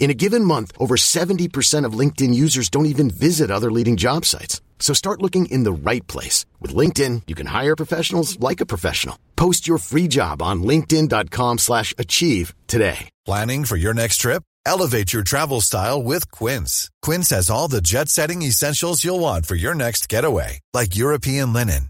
In a given month, over 70% of LinkedIn users don't even visit other leading job sites. So start looking in the right place. With LinkedIn, you can hire professionals like a professional. Post your free job on linkedin.com slash achieve today. Planning for your next trip? Elevate your travel style with Quince. Quince has all the jet-setting essentials you'll want for your next getaway, like European linen,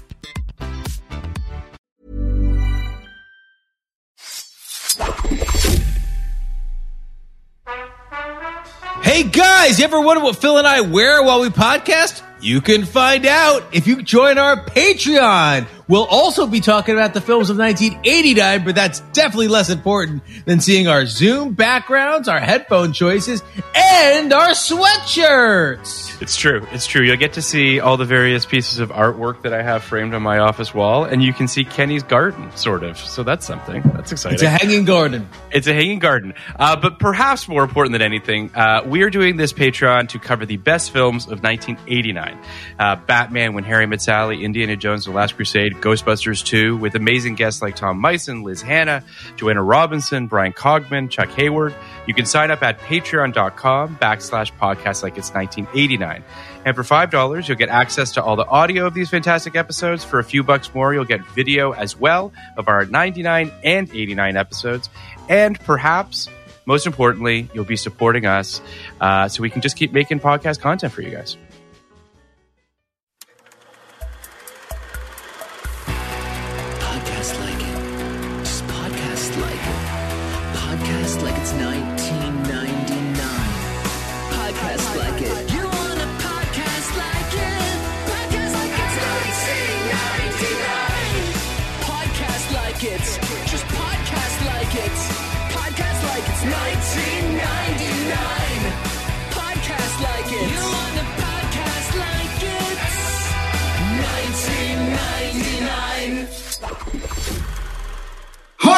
Hey guys, you ever wonder what Phil and I wear while we podcast? You can find out if you join our Patreon. We'll also be talking about the films of 1989, but that's definitely less important than seeing our Zoom backgrounds, our headphone choices, and our sweatshirts. It's true. It's true. You'll get to see all the various pieces of artwork that I have framed on my office wall, and you can see Kenny's garden, sort of. So that's something. That's exciting. It's a hanging garden. It's a hanging garden. Uh, but perhaps more important than anything, uh, we are doing this Patreon to cover the best films of 1989. Uh, Batman, When Harry Met Sally, Indiana Jones, The Last Crusade, Ghostbusters 2, with amazing guests like Tom Mison, Liz Hanna, Joanna Robinson, Bryan Cogman, Chuck Hayward. You can sign up at patreon.com backslash podcast like it's 1989. And for $5, you'll get access to all the audio of these fantastic episodes. For a few bucks more, you'll get video as well of our 99 and 89 episodes. And perhaps, most importantly, you'll be supporting us uh, so we can just keep making podcast content for you guys.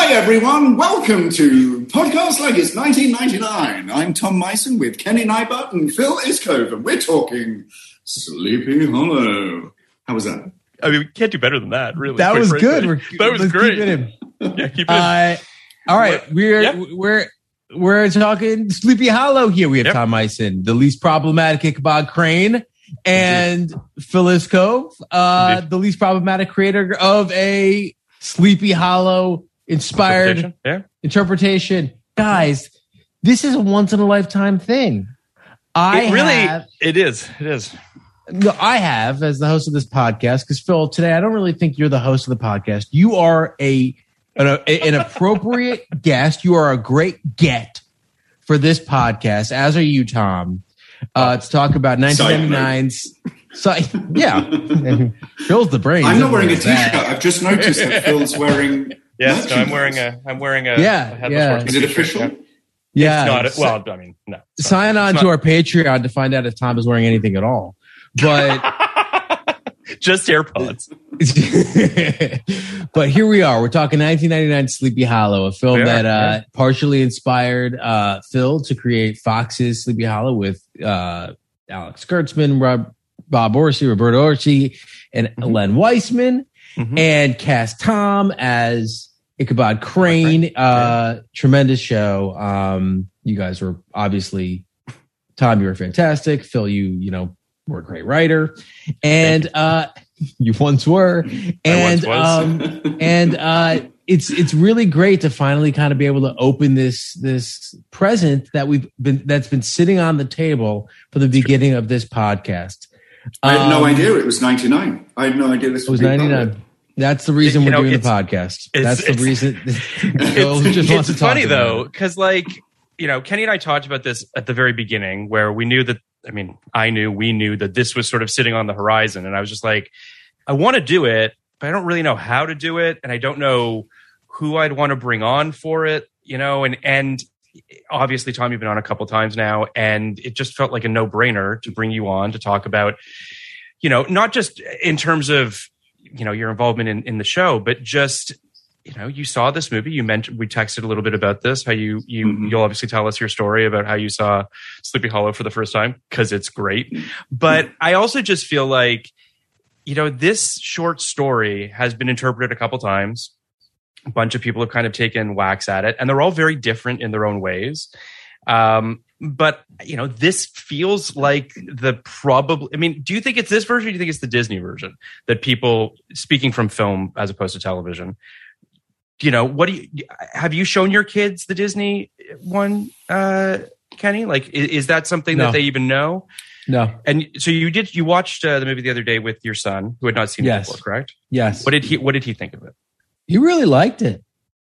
Hi everyone, welcome to Podcast Like It's 1999. I'm Tom Mison with Kenny Neibart and Phil Iscove, and we're talking Sleepy Hollow. How was that? I mean, we can't do better than that, really. That was frankly. good. We're, that was let's great. Keep it in. Yeah, keep it in. Uh, all right, we're Yeah. we're we're talking Sleepy Hollow here. We have Yep. Tom Mison, the least problematic Ichabod Crane, and Phil Iscove, uh, the least problematic creator of a Sleepy Hollow inspired Interpretation? Yeah. interpretation. Guys, this is a once in a lifetime thing. I it really, have, it is. It is. no, I have as the host of this podcast because Phil, today I don't really think you're the host of the podcast. You are a an, an appropriate guest. You are a great get for this podcast, as are you, Tom. Uh, to talk about 1999's. So, yeah, Phil's the brain. I'm not wearing a t-shirt. I've just noticed that Phil's wearing. Yes, no, I'm wearing a. I'm wearing a. Yeah, a headless yeah. horseman Is it official? yeah. Yeah, It's not. Well, I mean, no. it's not. sign on to not- our Patreon to find out if Tom is wearing anything at all. But Just AirPods. but here we are. We're talking 1999 Sleepy Hollow, a film Yeah, that uh, yeah. partially inspired uh, Phil to create Fox's Sleepy Hollow with uh, Alex Kurtzman, Rob, Bob Orci, Roberto Orci, and Mm-hmm. Len Wiseman, Mhm. and cast Tom as Ichabod Crane. Uh, Tremendous show. Um, you guys were obviously Tom. You were fantastic. Phil, you you know were a great writer, and uh, you once were, and once um, and uh, it's it's really great to finally kind of be able to open this this present that we've been that's been sitting on the table for the beginning of this podcast. I had no Um, idea it was 99. I had no idea this It was 99. That's the reason You we're know, doing the podcast. That's the reason. Bill it's, just wants it's to funny about though because like you know kenny and i talked about this at the very beginning where we knew that i mean i knew we knew that this was sort of sitting on the horizon and i was just like i want to do it but i don't really know how to do it and i don't know who i'd want to bring on for it you know and and obviously tom you've been on a couple times now and it just felt like a no-brainer to bring you on to talk about you know not just in terms of you know your involvement in, in the show but just you know you saw this movie. You mentioned we texted a little bit about this how you you Mhm. you'll obviously tell us your story about how you saw sleepy hollow for the first time because it's great. But i also just feel like you know this short story has been interpreted a couple times a bunch of people have kind of taken whacks at it and they're all very different in their own ways um but you know this feels like the probably i mean do you think it's this version or do you think it's the disney version that people speaking from film as opposed to television you know what do you have you shown your kids the disney one uh kenny like is, is that something No. that they even know No. and so you did you watched uh, the movie the other day with your son who had not seen Yes. it before correct Yes. what did he what did he think of it He really liked it,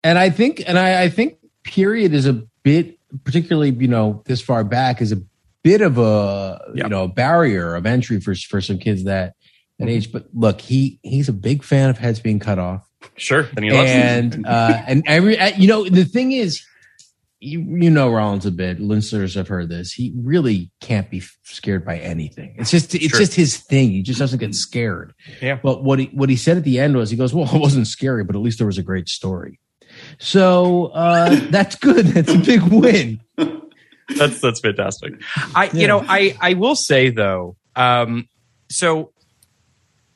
and I think, and I, I think, period is a bit, particularly you know, this far back is a bit of a Yeah. you know barrier of entry for for some kids that that age. But look, he he's a big fan of heads being cut off, sure loves and uh, and every uh, you know the thing is. You, you know Rollins a bit. Listeners have heard this. He really can't be scared by anything. It's just it's Sure. just his thing. He just doesn't get scared. Yeah. But what he what he said at the end was he goes, Well, it wasn't scary, but at least there was a great story. So uh that's good. That's a big win. that's that's fantastic. I Yeah. you know I I will say though, um, so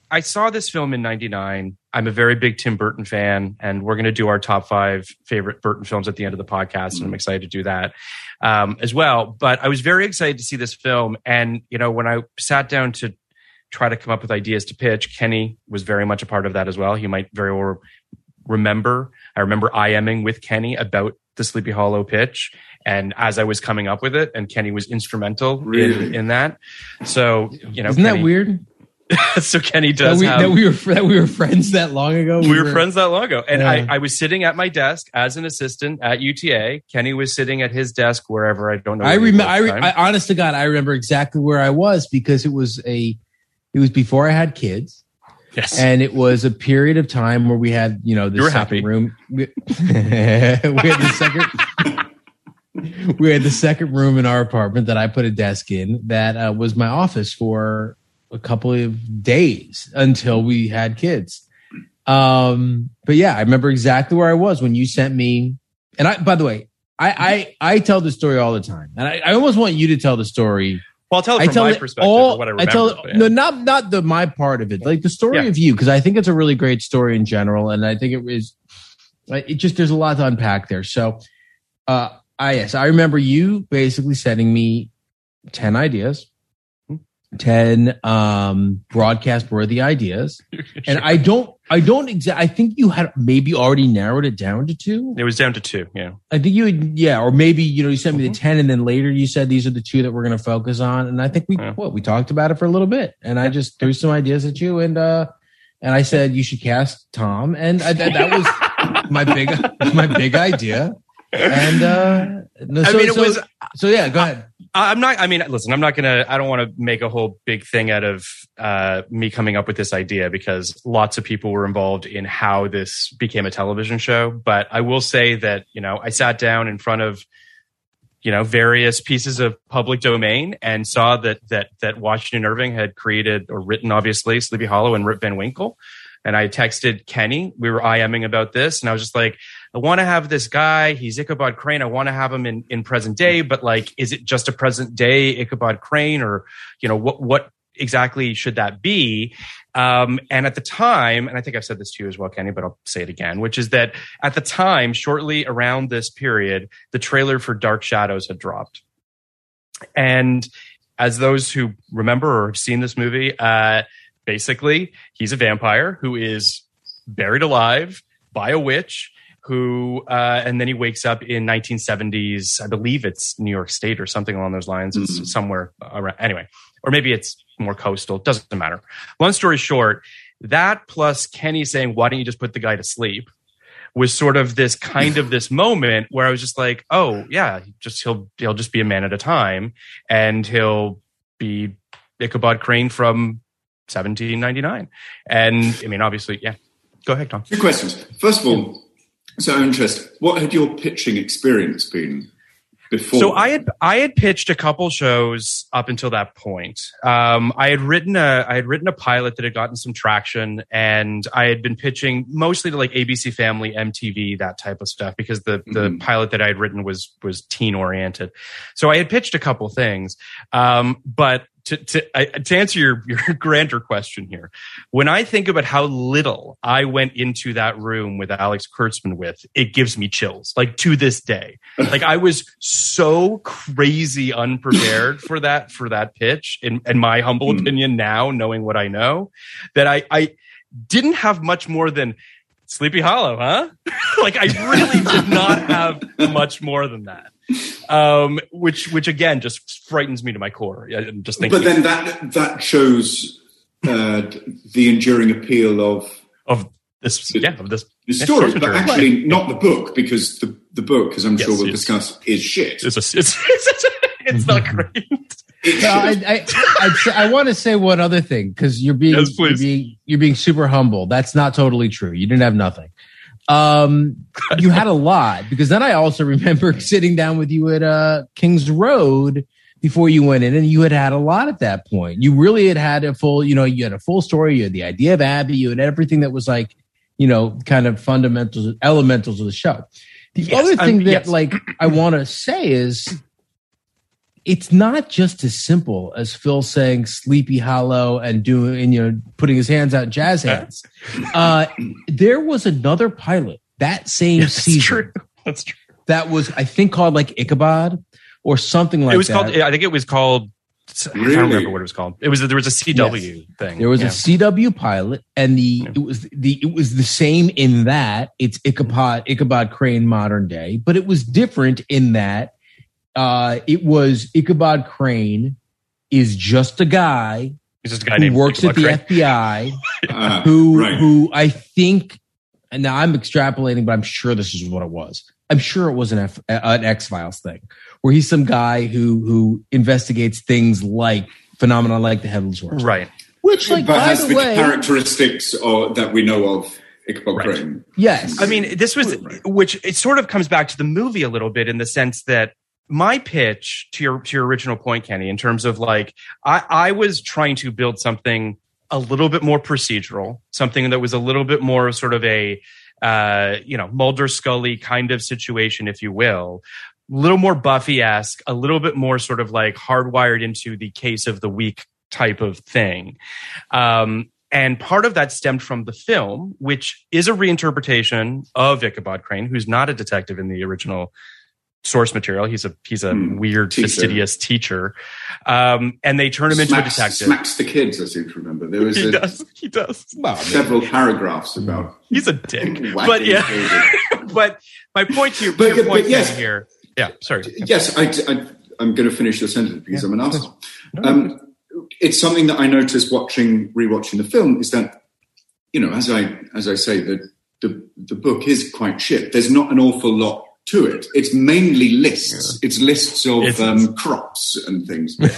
I saw this film in '99. I'm a very big Tim Burton fan, and we're going to do our top five favorite Burton films at the end of the podcast, and I'm excited to do that um, as well. But I was very excited to see this film, and you know when I sat down to try to come up with ideas to pitch, Kenny was very much a part of that as well. He might very well remember. I remember IMing with Kenny about the Sleepy Hollow pitch, and as I was coming up with it, and Kenny was instrumental Really? in, in that. So you know, Isn't that weird? so Kenny That does we, have. that we were that we were friends that long ago. we were friends that long ago. And Yeah. I, I was sitting at my desk as an assistant at UTA. Kenny was sitting at his desk wherever I don't know. I remember. I, re- I honest to God, I remember exactly where I was because it was a. It was before I had kids, yes. and it was a period of time where we had you know the second happy. room. We, we had the second. we had the second room in our apartment that I put a desk in that uh, was my office for a couple of days until we had kids. Um, but yeah, I remember exactly where I was when you sent me. And I, by the way, I I, I tell the story all the time, and I, I almost want you to tell the story. well, I'll tell it I from tell my it perspective all. what I I, remember. tell but yeah. no, not not the my part of it, like the story Yeah. of you, because I think it's a really great story in general, and I think it is. like, It just there's a lot to unpack there. So, uh, I yes, I remember you basically sending me ten ideas, ten um broadcast worthy ideas, and I don't, I don't exactly. I think you had maybe already narrowed it down to two. it was down to two. Yeah. I think you would, yeah, or maybe you know you sent me Mhm. the ten, and then later you said these are the two that we're going to focus on, and I think we Yeah. what we talked about it for a little bit, and I just threw some ideas at you, and uh, and I said you should cast Tom, and I, that, that was my big my big idea, and uh, no, I so, mean, it so, was. so yeah, go ahead. I- I'm not. I mean, listen. I'm not gonna. I don't want to make a whole big thing out of uh, me coming up with this idea because lots of people were involved in how this became a television show. But I will say that you know I sat down in front of you know various pieces of public domain and saw that that that Washington Irving had created or written obviously Sleepy Hollow and Rip Van Winkle. And I texted Kenny. We were IMing about this, and I was just like, I want to have this guy. He's Ichabod Crane. I want to have him in, in present day, but like, is it just a present day Ichabod Crane or, you know, what, what exactly should that be? Um, and at the time, and I think I've said this to you as well, Kenny, but I'll say it again, which is that at the time, shortly around this period, the trailer for Dark Shadows had dropped. And as those who remember or have seen this movie, uh, basically he's a vampire who is buried alive by a witch who uh, and then he wakes up in 1970s i believe it's new york state or something along those lines. It's Mhm. somewhere around anyway or maybe it's more coastal doesn't matter. Long story short that plus kenny saying why don't you just put the guy to sleep? was sort of this kind of this moment where i was just like oh yeah just he'll he'll just be a man at a time and he'll be ichabod crane from 1799 and i mean obviously yeah. Go ahead tom. Two questions. First of all, so I'm. What had your pitching experience been before? So I had I had pitched a couple shows up until that point. Um, I had written a I had written a pilot that had gotten some traction, and I had been pitching mostly to like ABC Family, MTV, that type of stuff, because the the Mhm. pilot that I had written was was teen oriented. So I had pitched a couple things, um, but. To, to, I, to answer your, your grander question here, when I think about how little I went into that room with Alex Kurtzman with, it gives me chills. Like to this day, like I was so crazy unprepared for that for that pitch in, in my humble Mm. opinion now knowing what i know that i i didn't have much more than sleepy hollow huh like i really did not have much more than that um which which again just frightens me to my core I- I'm just thinking but then that that shows uh, the enduring appeal of of this yeah of this the Yeah, story, but material. actually not the book, because the, the book, as I'm Yes, sure we'll yes. discuss, is shit. it's a, it's, it's, it's not great No, I. I, I'd say, I want to say one other thing because you're being, Yes, you're being you're being super humble. That's not totally true. You didn't have nothing. Um, you had a lot because then I also remember sitting down with you at uh, Kings Road before you went in, and you had had a lot at that point. You really had had a full, you know, you had a full story. You had the idea of Abby. You had everything that was like, you know, kind of fundamentals, elementals of the show. The Yes, other um, thing that yes. like I want to say is it's not just as simple as Phil saying Sleepy Hollow and doing and you know putting his hands out jazz hands. Uh, there was another pilot that same That's season true that's true that was I think called like Ichabod or something like that. it was that. called i think it was called i Really? can't remember what it was called it was there was a cw thing There was yeah. a CW pilot, and the Yeah. it was the it was the same in that it's Ichabod Ichabod Crane modern day, but it was different in that uh, it was Ichabod Crane is just a guy He's just a guy who named works at the Crane. FBI Uh, who right. who I think and now I'm extrapolating, but I'm sure this is what it was. I'm sure it was an F, an X Files thing where he's some guy who who investigates things like phenomena like the headless horseman, Right. Which, like, but by has the the way, characteristics or, that we know of Ichabod Right. Crane. yes, I mean, this was, which it sort of comes back to the movie a little bit in the sense that my pitch to your to your original point, Kenny, in terms of like, I, I was trying to build something a little bit more procedural, something that was a little bit more sort of a, uh, you know, Mulder Scully kind of situation, if you will. A little more Buffy esque, a little bit more sort of like hardwired into the case of the week type of thing. Um, and part of that stemmed from the film, which is a reinterpretation of Ichabod Crane, who's not a detective in the original source material. He's a he's a Hmm, weird, teacher. fastidious teacher. Um, and they turn him into a detective. Smacks the kids, I seem to remember. There was He a, does. He does. several paragraphs about. He's a dick. but yeah. but my point to your, to But- your but point yes. Here. Yeah. Sorry. Yes, I, I am going to finish your sentence because I'm an asshole. No, Um, it's something that I noticed watching, rewatching the film is that, you know, as I as I say, the the, the book is quite shit. There's not an awful lot to it. It's mainly lists. It's lists of It's- um, crops and things. Which,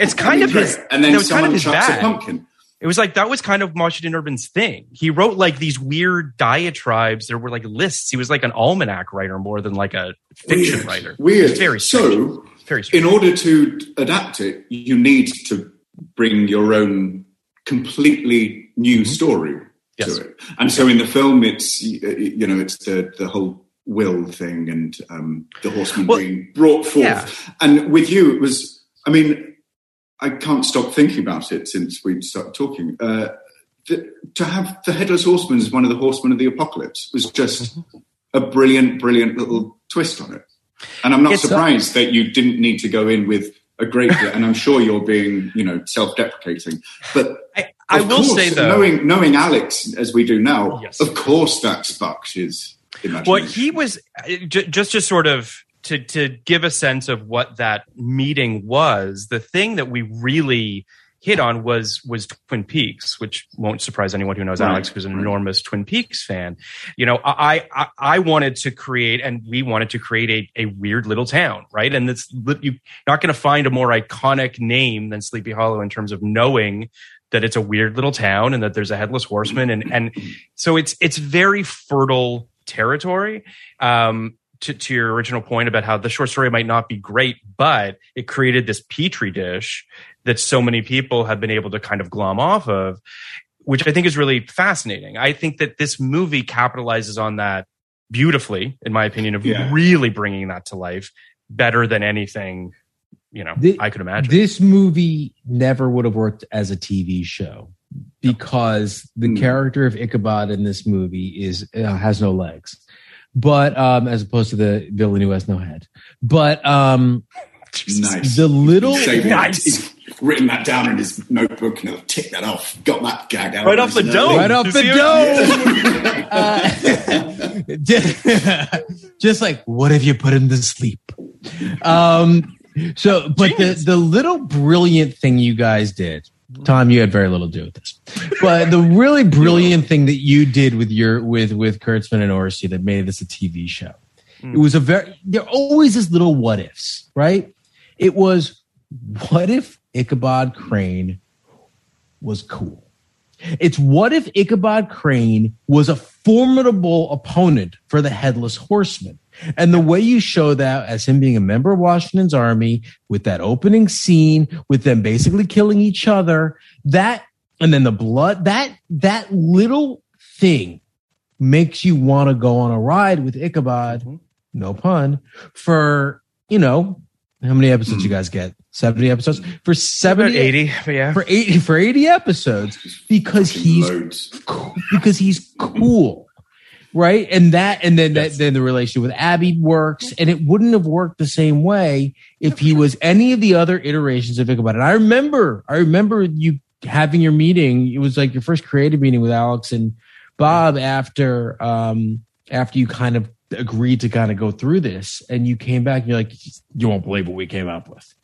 It's kind of his- and then that was kind someone of chucks bag. a pumpkin. It was like that was kind of Washington Irving's thing. He wrote like these weird diatribes. There were like lists. He was like an almanac writer more than like a fiction Weird. writer. Weird. It's very strange. so, very strange. in order to adapt it, you need to bring your own completely new story Mm-hmm. Yes. to it. And so in the film, it's you know it's the the whole will thing and um, the horseman Well, being brought forth. yeah. And with you, it was. I mean, I can't stop thinking about it since we started talking. Uh, the, to have the headless horseman as one of the horsemen of the apocalypse was just a brilliant, brilliant little twist on it. And I'm not It's a- surprised that you didn't need to go in with a great, and I'm sure you're being, you know, self-deprecating. But I, I will course, say though, knowing knowing Alex as we do now, Yes. of course that sparks his imagination. Well, he was just to sort of to to give a sense of what that meeting was. The thing that we really hit on was was Twin Peaks, which won't surprise anyone who knows Right, Alex, who's an enormous Twin Peaks fan. You know, I, I I wanted to create, and we wanted to create a a weird little town, right? And it's you're not going to find a more iconic name than Sleepy Hollow in terms of knowing that it's a weird little town and that there's a headless horseman and and so it's it's very fertile territory. Um to, to your original point about how the short story might not be great but it created this petri dish that so many people have been able to kind of glom off of which i think is really fascinating. I think that this movie capitalizes on that beautifully in my opinion of Yeah. really bringing that to life better than anything you know Thi- i could imagine. This movie never would have worked as a TV show because the Hmm. character of Ichabod in this movie is uh, has no legs, but um, as opposed to the villain who has no head. But um, nice. the little Saving it. Nice. He's written that down in his notebook and he'll tick that off. Got that gag out Right of off the his dome. right off the dome. Uh, just, just like what have you put him to sleep? Um, so, but the the little brilliant thing you guys did, Tom, you had very little to do with this, but the really brilliant thing that you did with your with with Kurtzman and Orci that made this a TV show. It was a very there always is little what ifs, right? It was what if Ichabod Crane was cool? It's what if Ichabod Crane was a formidable opponent for the headless horseman? And the way you show that as him being a member of Washington's army with that opening scene, with them basically killing each other, that and then the blood, that that little thing makes you want to go on a ride with Ichabod, mm-hmm. no pun, for you know, how many episodes you hmm. guys get? 70 episodes? For about 70 80 but yeah for 80 for 80 episodes because he's loads. because he's cool right? And that and then that then the relationship with abby works and it wouldn't have worked the same way if he was any of the other iterations of ichabod and i remember i remember you having your meeting. It was like your first creative meeting with alex and bob after um after you kind of agreed to kind of go through this and you came back and you're like you won't believe what we came up with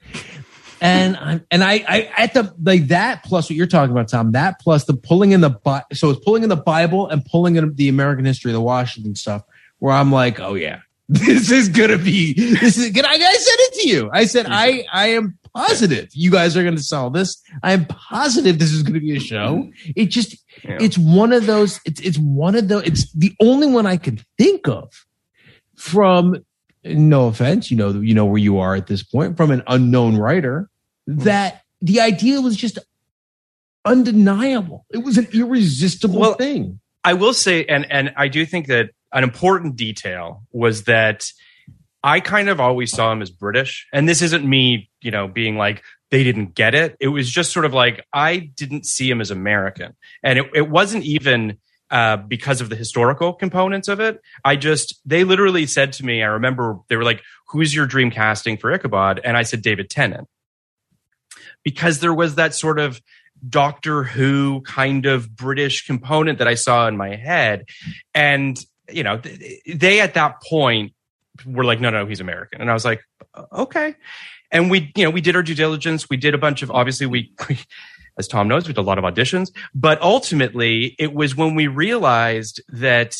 and I, and I, I at the like that plus what you're talking about, Tom. That plus the pulling in the so it's pulling in the Bible and pulling in the American history, the Washington stuff. Where I'm like, oh yeah, this is gonna be this is good. I, I said it to you. I said I I am positive you guys are gonna sell this. I am positive this is gonna be a show. It just Yeah. it's one of those. It's it's one of those. It's the only one I can think of from no offense, you know, you know where you are at this point from an unknown writer that the idea was just undeniable. It was an irresistible Well, thing. I will say, and and I do think that an important detail was that I kind of always saw him as British, and this isn't me, you know, being like they didn't get it. It was just sort of like I didn't see him as American, and it, it wasn't even uh, because of the historical components of it. I just they literally said to me, I remember they were like, "Who's your dream casting for Ichabod?" And I said David Tennant because there was that sort of Doctor Who kind of British component that I saw in my head. And, you know, they at that point were like, no, no, he's American. And I was like, okay. And we, you know, we did our due diligence. We did a bunch of, obviously, we, we as Tom knows, we did a lot of auditions. But ultimately, it was when we realized that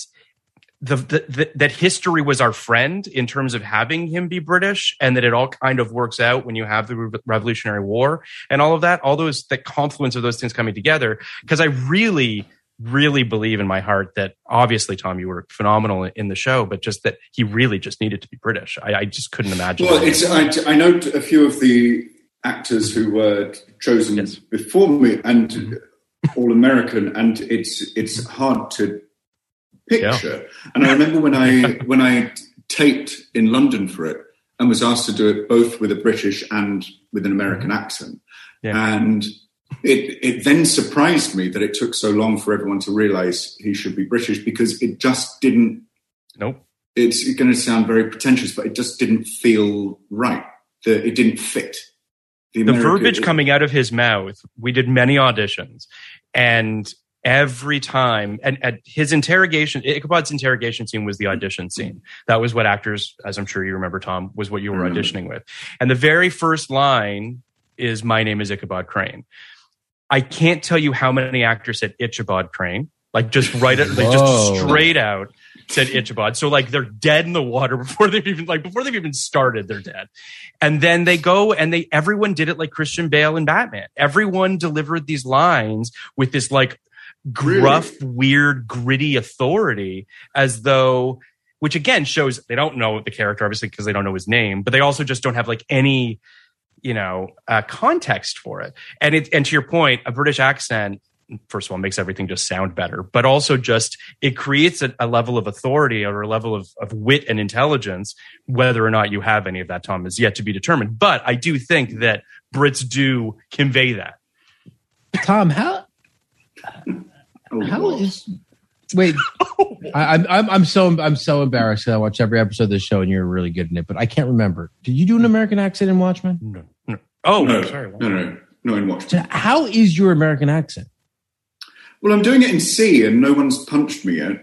the, the, the that history was our friend in terms of having him be British, and that it all kind of works out when you have the Re- Revolutionary War and all of that, all those the confluence of those things coming together. Because I really, really believe in my heart that obviously, Tom, you were phenomenal in the show, but just that he really just needed to be British. I, I just couldn't imagine. Well, it's, I, I know a few of the actors who were chosen Yes. before me and mm-hmm. all American, and it's it's hard to picture. And I remember when I when I taped in London for it and was asked to do it both with a British and with an American mm-hmm. accent, Yeah. and it it then surprised me that it took so long for everyone to realise he should be British because it just didn't nope. it's going to sound very pretentious, but it just didn't feel right. The, it didn't fit. the America- verbiage coming out of his mouth we did many auditions and every time and at his interrogation ichabod's interrogation scene was the audition scene. That was what actors as i'm sure you remember tom was what you were Mhm. auditioning with. And the very first line is my name is ichabod crane. I can't tell you how many actors said ichabod crane. Like just right like just straight out said ichabod. So like they're dead in the water before they've even like before they've even started they're dead. And then they go and they everyone did it like christian bale and batman. Everyone delivered these lines with this like gruff, weird, gritty authority as though, which again shows they don't know the character, obviously, because they don't know his name, but they also just don't have like any, you know, uh, context for it. And it, and to your point, a British accent, first of all, makes everything just sound better, but also just it creates a, a level of authority or a level of, of wit and intelligence. Whether or not you have any of that, Tom, is yet to be determined. But I do think that Brits do convey that. Tom, how Oh, how God. is wait? I, I'm I'm I'm so I'm so embarrassed. 'cause I watch every episode of this show, and you're really good in it, but I can't remember. Did you do an American accent in Watchmen? No, no. Oh, no, sorry. no, no, no, in Watchmen. So how is your American accent? Well, I'm doing it in See, and no one's punched me yet.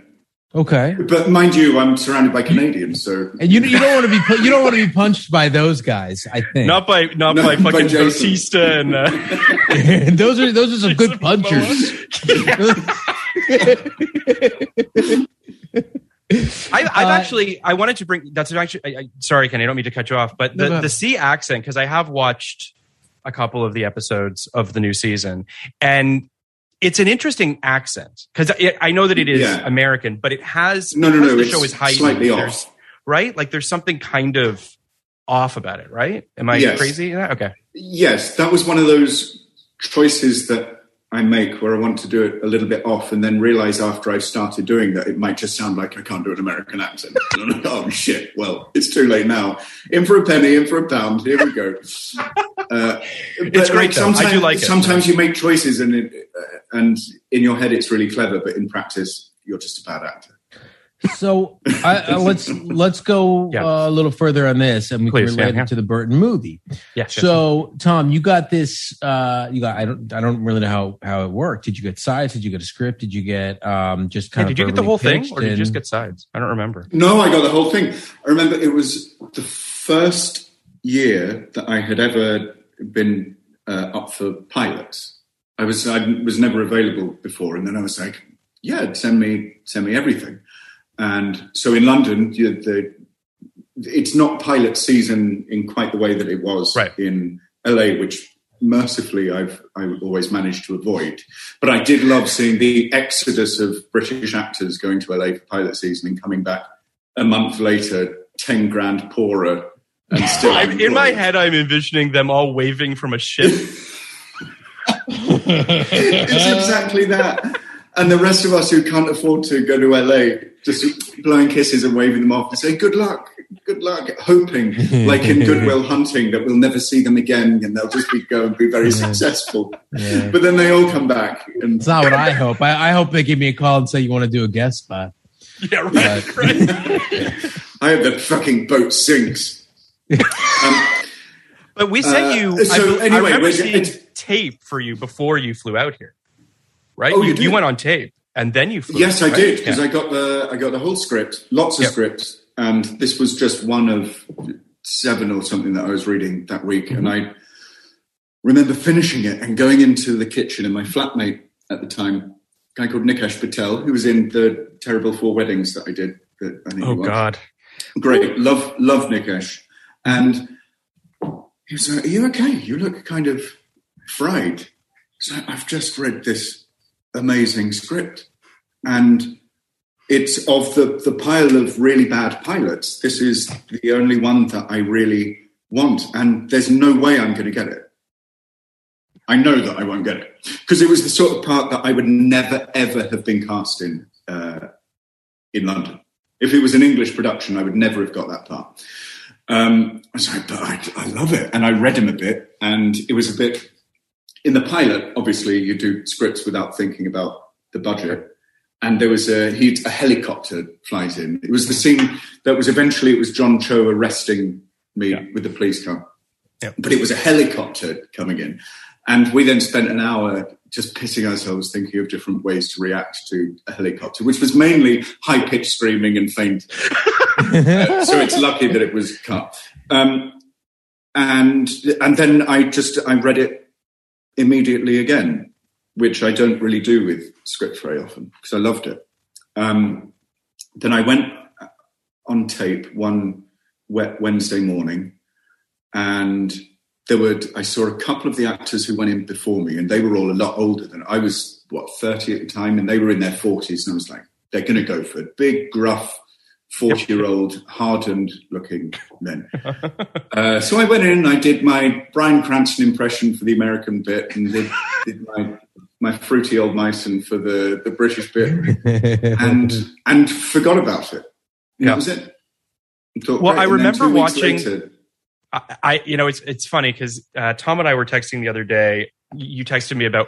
Okay, But mind you, I'm surrounded by Canadians, so and you you don't want to be pu- you don't want to be punched by those guys. I think Not by not No, by by fucking Jason. Bautista and uh, those are those are some good punchers. I, I've Uh, actually I wanted to bring that's actually I, I, sorry Kenny I don't mean to cut you off but the go ahead. the See accent because I have watched a couple of the episodes of the new season and it's an interesting accent because I, I know that it is Yeah. American but it has no, no, no, the it's show is heightened, slightly off. right like there's something kind of off about it right am I Yes. crazy okay Yes, that was one of those choices that I make where I want to do it a little bit off, and then realize after I've started doing that it might just sound like I can't do an American accent. Oh shit! Well, it's too late now. In for a penny, in for a pound. Here we go. Uh, It's great, though. I do sometimes- like it. Sometimes you make choices, and it, uh, and in your head it's really clever, but in practice you're just a bad actor. So I, uh, let's let's go Yeah. uh, a little further on this, and we Please, can relate yeah, yeah. it to the Burton movie. yes yes. So, Tom, you got this. Uh, you got. I don't. I don't really know how how it worked. Did you get sides? Did you get a script? Did you get um just Hey, kind did you get the whole thing or did you just get sides I don't remember No, I got the whole thing. I remember it was the first year that I had ever been uh, up for pilots. I was I was never available before, and then I was like, "Yeah, send me send me everything." And so in London, you, the it's not pilot season in quite the way that it was Right. in LA, which mercifully I've I always managed to avoid. But I did love seeing the exodus of British actors going to LA for pilot season and coming back a month later, ten grand poorer, and still I'm, in my head I'm envisioning them all waving from a ship it's exactly that. And the rest of us who can't afford to go to LA, just blowing kisses and waving them off and say, good luck, good luck, hoping, like in Goodwill Hunting, that we'll never see them again and they'll just be go and be very successful. Yeah. But then they all come back. And It's not what I hope. I, I hope they give me a call and say you want to do a guest spot. yeah right, right. I hope the fucking boat sinks. um, But we sent Uh, you. so I, I anyway, remember we're- seeing tape for you before you flew out here, right? Oh, you, you did? went on tape and then you flew. Yes, I right? did because Yeah. I got the I got the whole script, lots of Yep. scripts, and this was just one of seven or something that I was reading that week, and I remember finishing it and going into the kitchen, and my flatmate at the time, a guy called Nikesh Patel, who was in the terrible four weddings that I did. That I think Oh. God. great, love love Nikesh, and he was like, "Are you okay? You look kind of fried." So I've just read this amazing script, and it's of the the pile of really bad pilots. This is the only one that I really want, and there's no way I'm going to get it. I know that I won't get it because it was the sort of part that I would never ever have been cast in uh, in London. If it was an English production, I would never have got that part. Um, I was like, but I, I love it. And I read him a bit, and it was a bit. In the pilot, obviously, you do scripts without thinking about the budget. And there was a he a helicopter flies in. It was the scene that was eventually it was John Cho arresting me Yeah. with the police car, Yeah. but it was a helicopter coming in, And we then spent an hour just pissing ourselves thinking of different ways to react to a helicopter, which was mainly high pitched screaming and faint. so it's lucky that it was cut. Um, and and then I just I read it immediately again, which I don't really do with scripts very often because I loved it. Um, then I went on tape one wet Wednesday morning, and there were I saw a couple of the actors who went in before me, and they were all a lot older than I was. What thirty at the time, and they were in their forties, and I was like, they're going to go for it. Big, gruff, forty-year-old, hardened-looking men. uh, so I went in, and I did my Bryan Cranston impression for the American bit, and did, did my my fruity old Mason for the the British bit, and and forgot about it. And Yeah. That was it. Thought, Well. I remember watching- later- I, I you know, it's it's funny because uh, Tom and I were texting the other day. You texted me about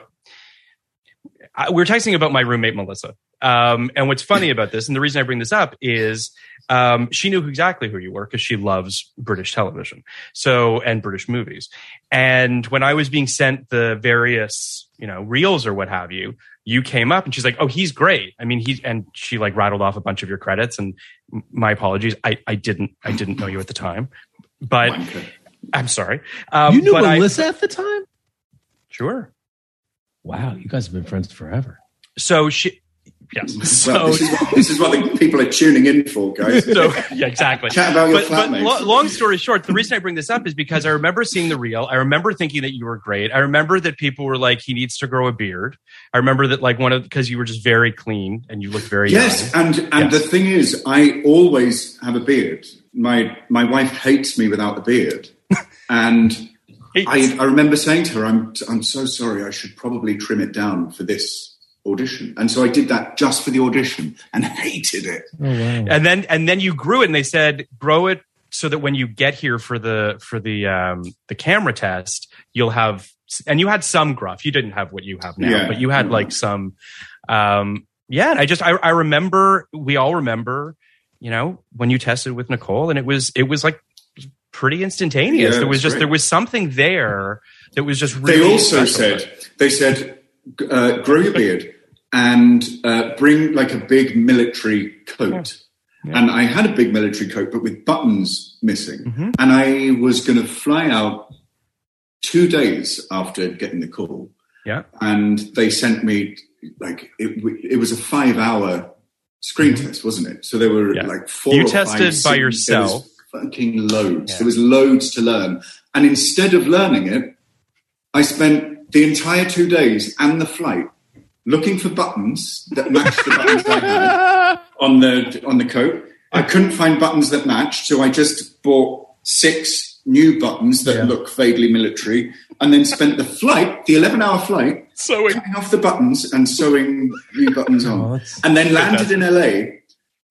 I, we were texting about my roommate Melissa. Um, and what's funny about this, and the reason I bring this up is um, she knew exactly who you were because she loves British television, so and British movies. And when I was being sent the various, you know, reels or what have you, you came up and she's like, "Oh, he's great." I mean, he's and she like rattled off a bunch of your credits. And my apologies, I I didn't I didn't know you at the time, but I'm sorry. Um, you knew but I- Melissa at the time? sure. Wow, you guys have been friends forever. So she, yes. So, Well, this, is what, this is what the people are tuning in for, guys. so yeah, exactly. Chat about your But, but lo- long story short, the reason I bring this up is because I remember seeing the reel. I remember thinking that you were great. I remember that people were like, he needs to grow a beard. I remember that like one of because you were just very clean and you looked very Yes, young. and and Yes. the thing is, I always have a beard. My my wife hates me without a beard, and I, I remember saying to her, "I'm I'm so sorry. I should probably trim it down for this audition." And so I did that just for the audition, and hated it. Oh wow. and then and then you grew it and they said grow it so that when you get here for the for the um the camera test you'll have and you had some gruff you didn't have what you have now Yeah. but you had like some um yeah and i just I, I remember we all remember you know when you tested with nicole and it was it was like pretty instantaneous Yeah, there was just great. there was something there that was just really They also special. said they said uh, grow your beard and uh, bring like a big military coat. And I had a big military coat, but with buttons missing. Mm-hmm. And I was going to fly out two days after getting the call. yeah and they sent me like it, it was a five hour screen test wasn't it so there were Mm-hmm. Yeah. like four You or five tested by yourself. fucking loads Yeah. there was loads to learn and instead of learning it i spent the entire two days and the flight looking for buttons that matched the buttons i had on the on the coat i couldn't find buttons that matched so i just bought six new buttons that Yeah. look vaguely military and then spent the flight the 11 hour flight it, cutting off the buttons and sewing new buttons Oh, on. that's- and then landed in LA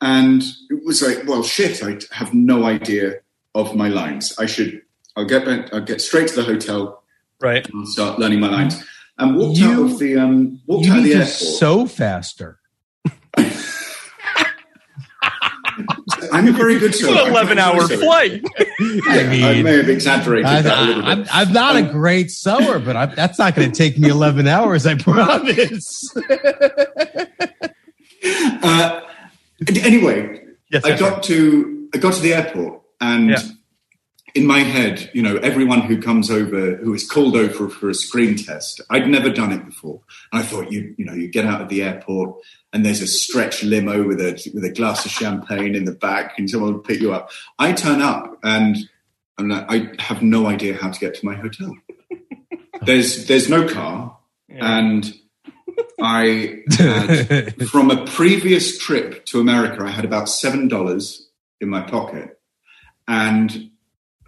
and it was like, well, shit, I have no idea of my lines. I should, I'll get back, I'll get straight to the hotel right and start learning my lines. And walked You- out of the, um, walked You out of need the to airport. sew faster. I'm a very good sewer. it's an 11 hour flight Yeah, I, mean, I may have exaggerated I, that a little bit. am I'm not a great sewer, but I, that's not going to take me 11 hours, I promise. Uh, anyway, yes I yes, got to I got to the airport and Yeah. In my head, you know, everyone who comes over who is called over for a screen test, I'd never done it before. And I thought you you know, you get out of the airport and there's a stretch limo with a with a glass of champagne in the back and someone will pick you up. I turn up and I'm I have no idea how to get to my hotel. There's there's no car and I had from a previous trip to America, I had about seven dollars in my pocket, and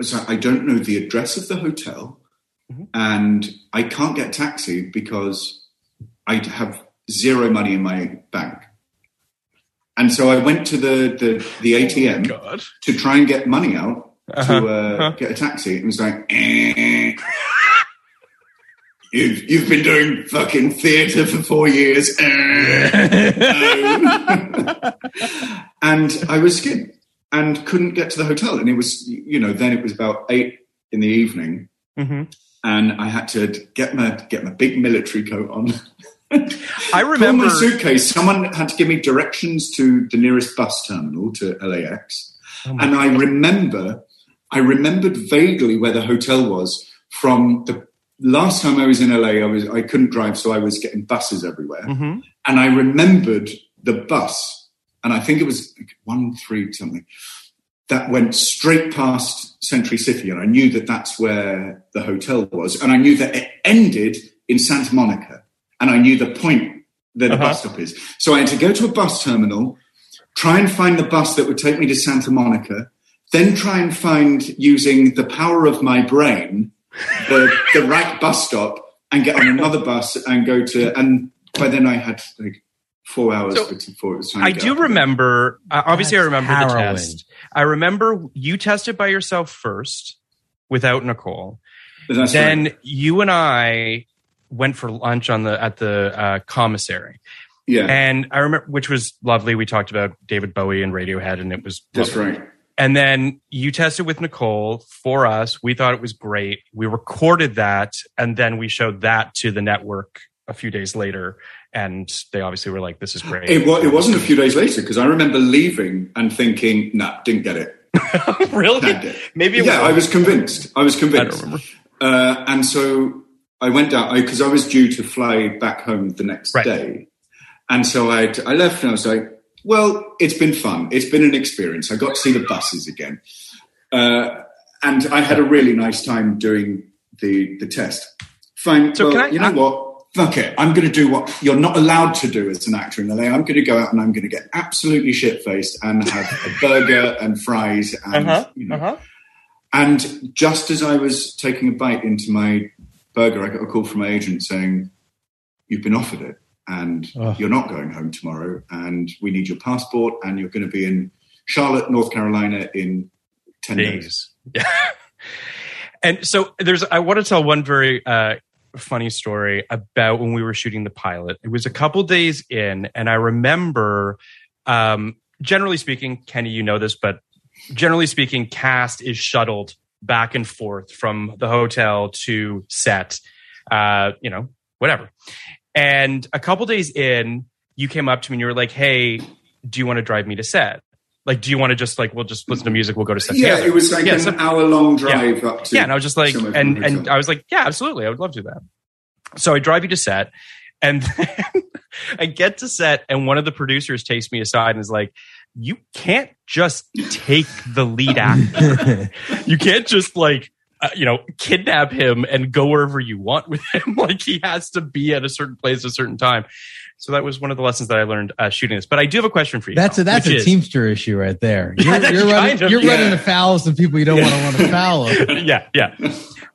so I don't know the address of the hotel, and I can't get taxi because I have zero money in my bank. And so I went to the the, the ATM God. to try and get money out Uh-huh. to uh, Uh-huh. get a taxi. It was like, eh. you've you've been doing fucking theatre for four years, Eh. And I was skint and couldn't get to the hotel. And it was, you know, then it was about eight in the evening, Mhm. and I had to get my get my big military coat on. I remember. my suitcase. Someone had to give me directions to the nearest bus terminal to LAX, Oh and I remember, I remembered vaguely where the hotel was from the last time I was in LA. I was I couldn't drive, so I was getting buses everywhere, Mhm. and I remembered the bus, and I think it was like one three something that went straight past Century City, and I knew that that's where the hotel was, and I knew that it ended in Santa Monica, and I knew the point that the Uh-huh. bus stop is. So I had to go to a bus terminal, try and find the bus that would take me to Santa Monica, then try and find using the power of my brain the, the right bus stop and get on another bus and go to. And by then I had like four hours So, before it was time. I to do remember. Uh, obviously, I remember harrowing. the test. I remember you tested by yourself first without Nicole. That's then right. you and I went for lunch on the at the uh, commissary, yeah, and I remember which was lovely. We talked about David Bowie and Radiohead, and it was that's right. And then you tested with Nicole for us. We thought it was great. We recorded that, and then we showed that to the network a few days later, and they obviously were like, "This is great." It, wa- it wasn't a few days later because I remember leaving and thinking, "No, didn't get it." really? It. Maybe it yeah, I was convinced. I was I don't convinced. remember. Uh, and so I went down because I, was due to fly back home the next Right. day. And so I, I left and I was like, well, it's been fun. It's been an experience. I got to see the buses again. Uh, and I had a really nice time doing the, the test. Fine. So well, can I- you know I- what? Fuck it. I'm going to do what you're not allowed to do as an actor in LA. I'm going to go out and I'm going to get absolutely shit faced and have a burger and fries and, Uh-huh. you know, Uh-huh. and just as I was taking a bite into my burger, I got a call from my agent saying, You've been offered it and you're not going home tomorrow. And we need your passport and you're going to be in Charlotte, North Carolina in 10 days. days. Yeah. and so there's I want to tell one very uh funny story about when we were shooting the pilot. It was a couple days in and I remember um generally speaking, Kenny, you know this, but generally speaking, cast is shuttled back and forth from the hotel to set. Uh, you know, whatever. And a couple days in, you came up to me and you were like, Hey, do you want to drive me to set? Like, do you want to just like, we'll just listen to music, we'll go to set Yeah, together? it was like Yeah, an so- hour long drive up to. yeah, and I was just like, and and. I was like, yeah, absolutely, I would love to do that. So I drive you to set, and then I get to set, and one of the producers takes me aside and is like, "You can't just take the lead actor. you can't just like." Uh, you know, kidnap him and go wherever you want with him. like he has to be at a certain place at a certain time. So that was one of the lessons that I learned uh, shooting this. But I do have a question for you. That's a that's a is- teamster issue right there. You're, that's you're running, kind of- you're yeah. running afoul of some people you don't want to run afoul of. yeah, yeah.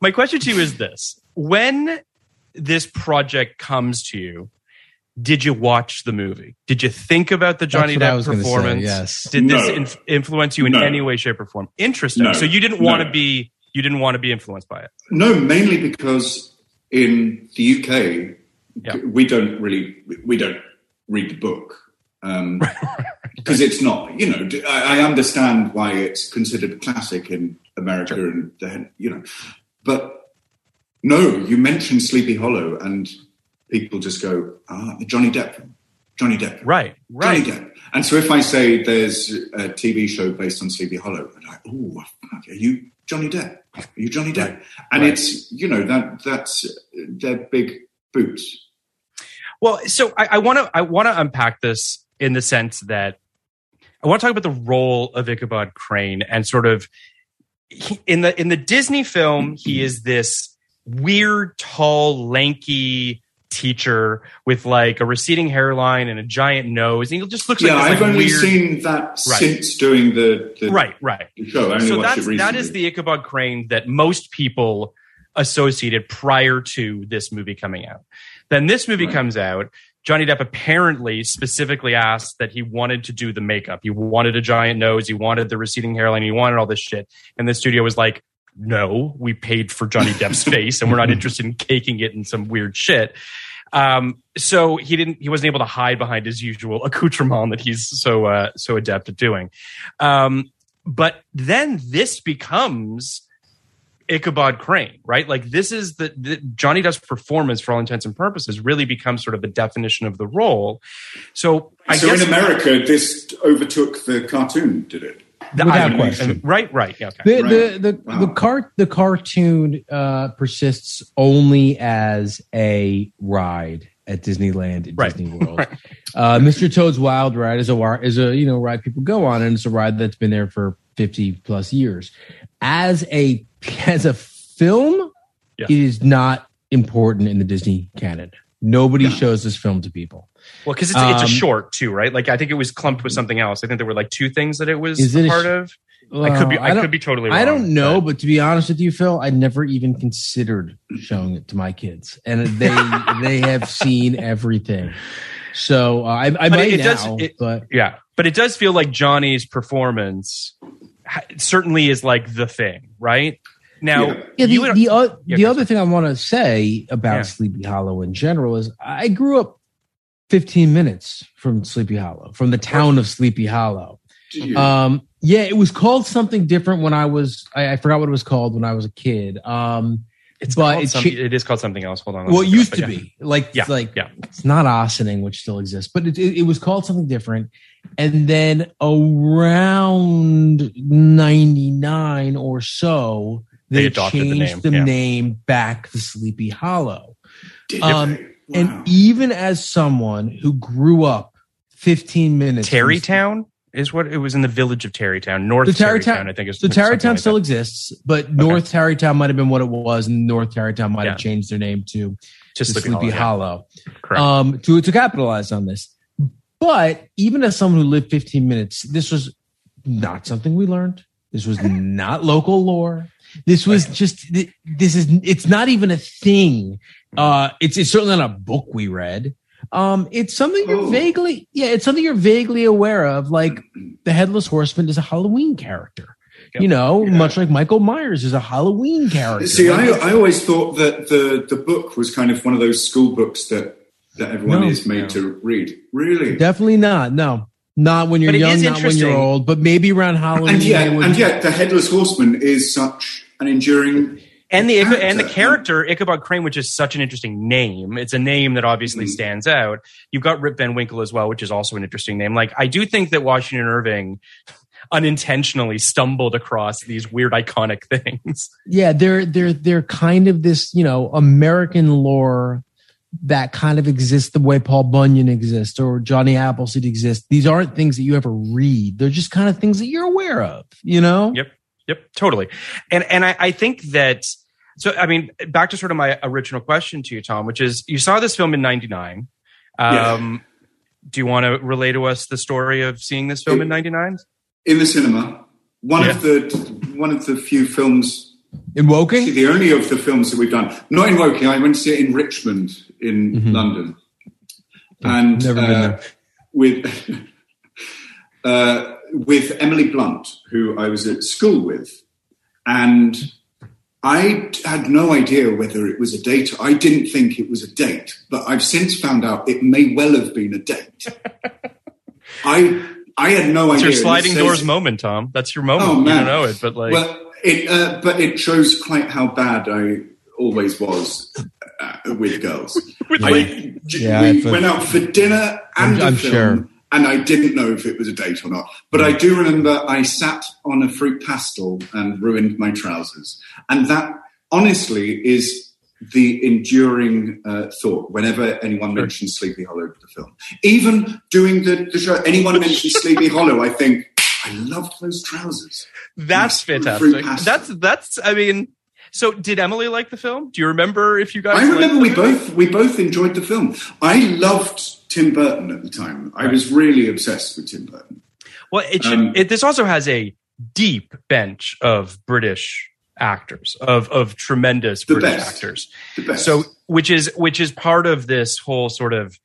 My question to you is this: When this project comes to you, did you watch the movie? Did you think about the Johnny Depp was gonna say, performance? yes. Did this inf- influence you in No. any way, shape, or form? Interesting. No. So you didn't want to be you didn't want to be influenced by it. No, mainly because in the UK, Yeah. we don't really we don't read the book because it's not. You know, I, I understand why it's considered a classic in America and then you know, but no, you mention Sleepy Hollow and people just go, ah, the Johnny Depp. Johnny Depp. Right, right. Johnny Depp. And so if I say there's a TV show based on Sleepy Hollow, I'm like, oh, fuck, are you Johnny Depp? Are you Johnny Depp? And Right. it's, you know, that that's their big boots. Well, so I want to I want to unpack this in the sense that I want to talk about the role of Ichabod Crane and sort of he, in the in the Disney film he is this weird, tall, lanky teacher with like a receding hairline and a giant nose, and he just looks yeah, like this, I've like, only weird. seen that since doing the, the right, right. show. I only so that's that is the Ichabod Crane that most people associated prior to this movie coming out. Then this movie Right. comes out. Johnny Depp apparently specifically asked that he wanted to do the makeup. He wanted a giant nose. He wanted the receding hairline. He wanted all this shit. And the studio was like, no, we paid for Johnny Depp's face and we're not interested in caking it in some weird shit. Um, so he didn't, he wasn't able to hide behind his usual accoutrement that he's so, uh, so adept at doing. Um, but then this becomes Ichabod Crane, right? Like this is the, the Johnny Depp's performance, for all intents and purposes, really becomes sort of the definition of the role. So, I so guess in America, this overtook the cartoon, did it? The- Without I- question. right, right, yeah, okay. The Right. the the, Wow. the cart the cartoon uh, persists only as a ride at Disneyland at Right. Disney World. uh, Mr. Toad's Wild Ride is a wi- is a you know ride people go on, and it's a ride that's been there for fifty plus years. As a as a film, Yeah. it is not important in the Disney canon. Nobody shows this film to people. Well, because it's, it's a Um, short too, right? Like I think it was clumped with something else. I think there were like two things that it was Is it a a part sh- of. I could be. Uh, I, could be totally. wrong. I don't know, but- but to be honest with you, Phil, I never even considered showing it to my kids, and they they have seen everything. So uh, I, I But might it now, does- it- but Yeah, but it does feel like Johnny's performance certainly is like the thing, right? Now, Yeah. yeah, the the, o- Yeah, the other thing I want to say about Yeah. Sleepy Hollow in general is I grew up 15 minutes from Sleepy Hollow, from the town of Sleepy Hollow. Um, yeah, it was called something different when I was I, I forgot what it was called when I was a kid. Um, it's but called it some- it is called something else. Hold on. well, it used up, to yeah. be like Yeah, like yeah. it's not Ossining, which still exists, but it, it, it was called something different. And then around ninety nine or so, They they, adopted the changed name, the yeah. name back to Sleepy Hollow. Did um, they? Wow. And even as someone who grew up fifteen minutes, from- Tarrytown is what it was in the village of Tarrytown, North The Terrytown. Tarrytown, I think is the something Tarrytown like still that. exists, but North Tarrytown might have been what it was, and North Tarrytown might have Yeah. changed their name to, to to Sleepy, Sleepy, Hollow. Hollow. Correct. um, to to capitalize on this. But even as someone who lived 15 minutes, this was not something we learned. This was not local lore. This was just this is it's not even a thing. Uh, it's it's certainly not a book we read. Um, it's something you're Oh. vaguely yeah, it's something you're vaguely aware of. Like the headless horseman is a Halloween character. Yep. You know, Yeah. much like Michael Myers is a Halloween character. See, I, Like, I always thought that the, the book was kind of one of those school books that, that everyone No. is made to read. Really? definitely not. No, not when you're But young, not when you're old, but maybe around Halloween. and yet, would- and yet, the Headless Horseman is such an enduring. And the and the character. character Ichabod Crane, which is such an interesting name. It's a name that obviously Mm. stands out. You've got Rip Van Winkle as well, which is also an interesting name. Like I do think that Washington Irving unintentionally stumbled across these weird iconic things. yeah, they're they're they're kind of this you know American lore that kind of exists the way Paul Bunyan exists or Johnny Appleseed exists. These aren't things that you ever read. They're just kind of things that you're aware of. You know. Yep. Yep, totally. And and I, I think that so I mean, back to sort of my original question to you, Tom, which is you saw this film in ninety nine. Um do you want to relay to us the story of seeing this film in ninety nine? in the cinema. One Yeah. of the one of the few films, In Woking. the only of the films that we've done. Not in Woking. I went to see it in Richmond, in Mhm. London, and Never been uh, there. with uh, with Emily Blunt, who I was at school with, and I had no idea whether it was a date. I didn't think it was a date, but I've since found out it may well have been a date. I I had no It's idea. your It sliding says- doors moment, Tom. That's your moment. Oh, You man. don't know it, but like well, it, uh, but it shows quite how bad I always was uh, with girls. with I, Yeah, we I've- went out for dinner and I'm- a I'm film, sure. And I didn't know if it was a date or not. But I do remember I sat on a fruit pastel and ruined my trousers, and that honestly is the enduring uh, thought whenever anyone mentions Sleepy Hollow, the film. Even doing the, the show, anyone mentions Sleepy Hollow, I think I loved those trousers. that's fantastic. That's that's I mean so did Emily like the film? Do you remember if you guys I remember we both we both enjoyed the film. I loved Tim Burton at the time. I was really obsessed with Tim Burton. Well, it should. Um, it, this also has a deep bench of British actors, of of tremendous British best. actors. The best. So, which is which is part of this whole sort of,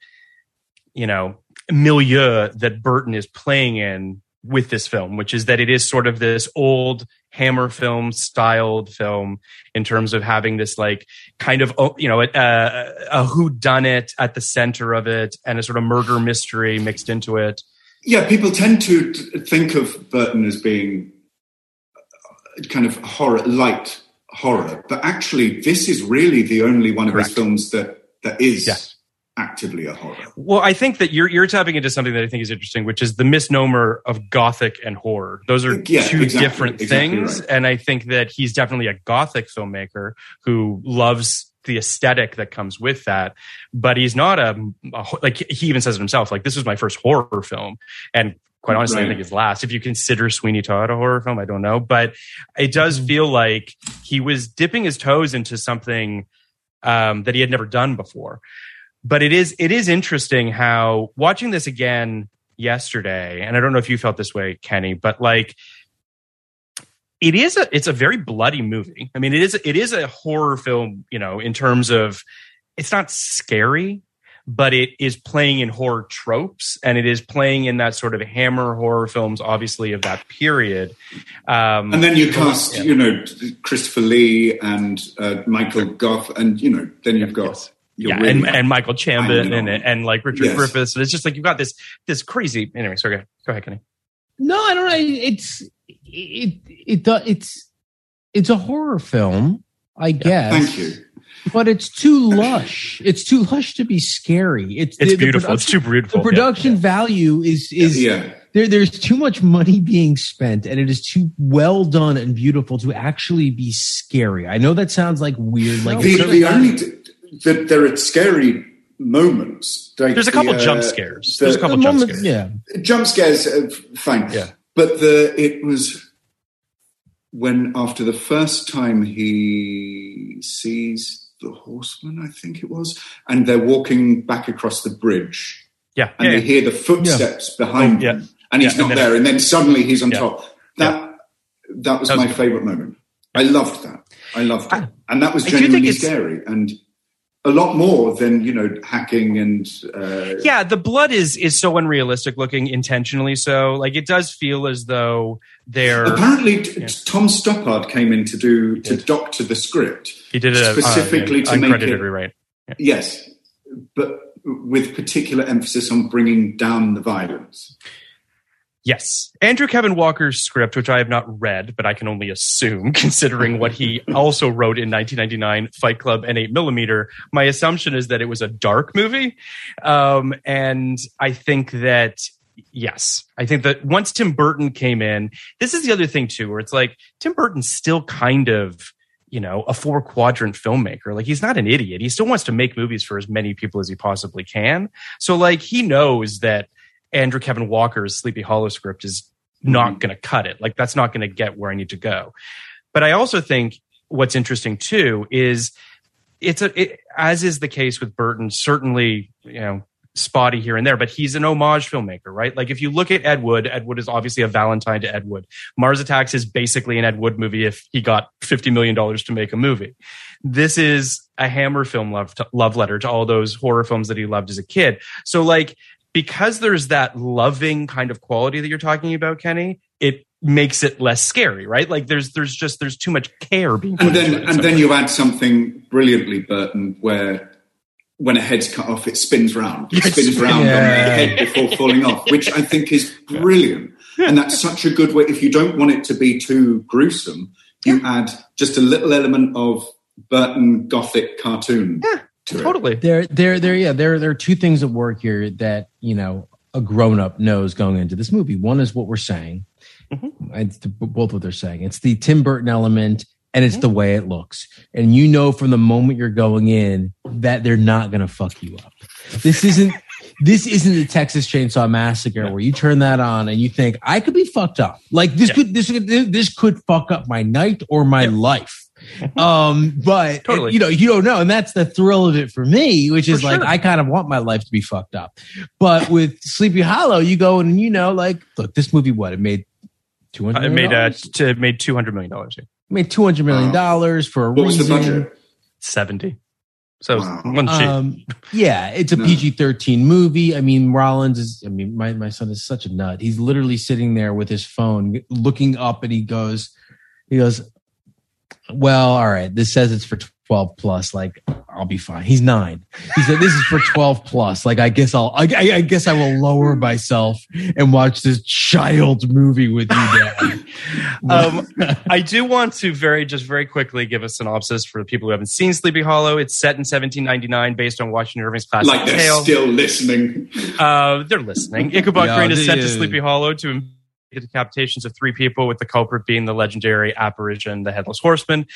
you know, milieu that Burton is playing in with this film, which is that it is sort of this old Hammer film styled film in terms of having this like kind of oh, you know a, a, a who done it at the center of it and a sort of murder mystery mixed into it. yeah, people tend to think of Burton as being uh, kind of horror, light horror, but actually, this is really the only one of Correct. his films that that is Yeah. Actively a horror. Well, I think that you're you're tapping into something that I think is interesting, which is the misnomer of gothic and horror. Those are Yeah, two exactly, different exactly things, right. and I think that he's definitely a gothic filmmaker who loves the aesthetic that comes with that. But he's not a, a like he even says it himself. Like this was my first horror film, and quite honestly, I think his last. If you consider Sweeney Todd a horror film, I don't know, but it does feel like he was dipping his toes into something um, that he had never done before but it is it is interesting how watching this again yesterday and i don't know if you felt this way kenny but like it is a it's a very bloody movie i mean it is it is a horror film you know in terms of it's not scary but it is playing in horror tropes and it is playing in that sort of hammer horror films obviously of that period um And then you cast, yeah. you know, Christopher Lee and uh, Michael Gough, and you know, then you've got Yes. You're yeah, really- and, and Michael Gambon and, and like Richard Yes. Griffiths. And it's just like you've got this this crazy. Anyway, sorry, go ahead, Kenny. No, I don't know. It's it it do- it's it's a horror film, I guess. Thank you. But it's too lush. It's too lush to be scary. It's It's the- the beautiful. It's too beautiful. The production value is is yeah, there. There's too much money being spent, and it is too well done and beautiful to actually be scary. I know that sounds like weird. Like the, it's the only that there are scary moments. Like There's a couple the, uh, jump scares. the- There's a couple the jump moment- scares. yeah. jump scares uh, fine Yeah. but the it was when after the first time he sees the horseman i think it was and they're walking back across the bridge Yeah, and yeah, they yeah. hear the footsteps behind yeah. him and he's and not then- there and then suddenly he's on top that that was That was my good. favorite moment i loved that i loved it I- and that was I do think genuinely scary and a lot more than you know hacking and uh, yeah, the blood is is so unrealistic looking, intentionally so. Like it does feel as though they're. Apparently, t- Tom Stoppard came in to do to doctor the script. he did it specifically uh, to make it- rewrite. Yes, but with particular emphasis on bringing down the violence. Yes. Andrew Kevin Walker's script, which I have not read, but I can only assume, considering what he also wrote in 1999, Fight Club and 8 Millimeter, my assumption is that it was a dark movie. Um, and I think that, yes, I think that once Tim Burton came in, this is the other thing too, where it's like Tim Burton's still kind of, you know, a four quadrant filmmaker. Like he's not an idiot. He still wants to make movies for as many people as he possibly can. So like he knows that Andrew Kevin Walker's Sleepy Hollow script is not mm-hmm. going to cut it. Like that's not going to get where I need to go. But I also think what's interesting too is it's a it, as is the case with Burton. Certainly, you know, spotty here and there, but he's an homage filmmaker, right? Like if you look at Ed Wood, Ed Wood is obviously a Valentine to Ed Wood. Mars Attacks is basically an Ed Wood movie if he got fifty million dollars to make a movie. This is a Hammer film love love letter to all those horror films that he loved as a kid. So like because there's that loving kind of quality that you're talking about, Kenny, it makes it less scary, right? Like there's there's just there's too much care being And then and then you add something brilliantly, Burton, where when a head's cut off, it spins round. It Yes. spins round on the head before falling off, which I think is brilliant. And that's such a good way. If you don't want it to be too gruesome, you add just a little element of Burton Gothic cartoon. Yeah. Totally. There, there, there. Yeah, there, there are two things at work here that you know a grown-up knows going into this movie. One is what we're saying. Mm-hmm. It's the, both what they're saying. It's the Tim Burton element, and Mm-hmm. it's the way it looks. And you know from the moment you're going in that they're not going to fuck you up. This isn't. This isn't the Texas Chainsaw Massacre where you turn that on and you think I could be fucked up. Like this Yeah. could this could this could fuck up my night or my life. Um, but Totally. you know, you don't know, and that's the thrill of it for me, which is For like sure. I kind of want my life to be fucked up. But with Sleepy Hollow, you go and you know, like, look, this movie, what it made two Uh. It made uh, t- it made two hundred million dollars. made two hundred million dollars for a What was reason. the budget? Seventy. So Wow. one cheap. Um, yeah, it's a No. PG thirteen movie. I mean, Rollins is. I mean, my my son is such a nut. He's literally sitting there with his phone, looking up, and he goes, he goes, well, all right. This says it's for 12 plus, like I'll be fine. He's nine. He said, this is for 12 plus. Like, I guess I'll, I, I I guess I will lower myself and watch this child movie with you, Dad. Um, I do want to very just very quickly give a synopsis for the people who haven't seen Sleepy Hollow. It's set in 1799, based on Washington Irving's classic Like they're tale. still listening. Uh, they're listening. Ichabod Yeah, Crane is sent to. Sleepy Hollow to investigate the decapitations of three people, with the culprit being the legendary apparition, the Headless Horseman.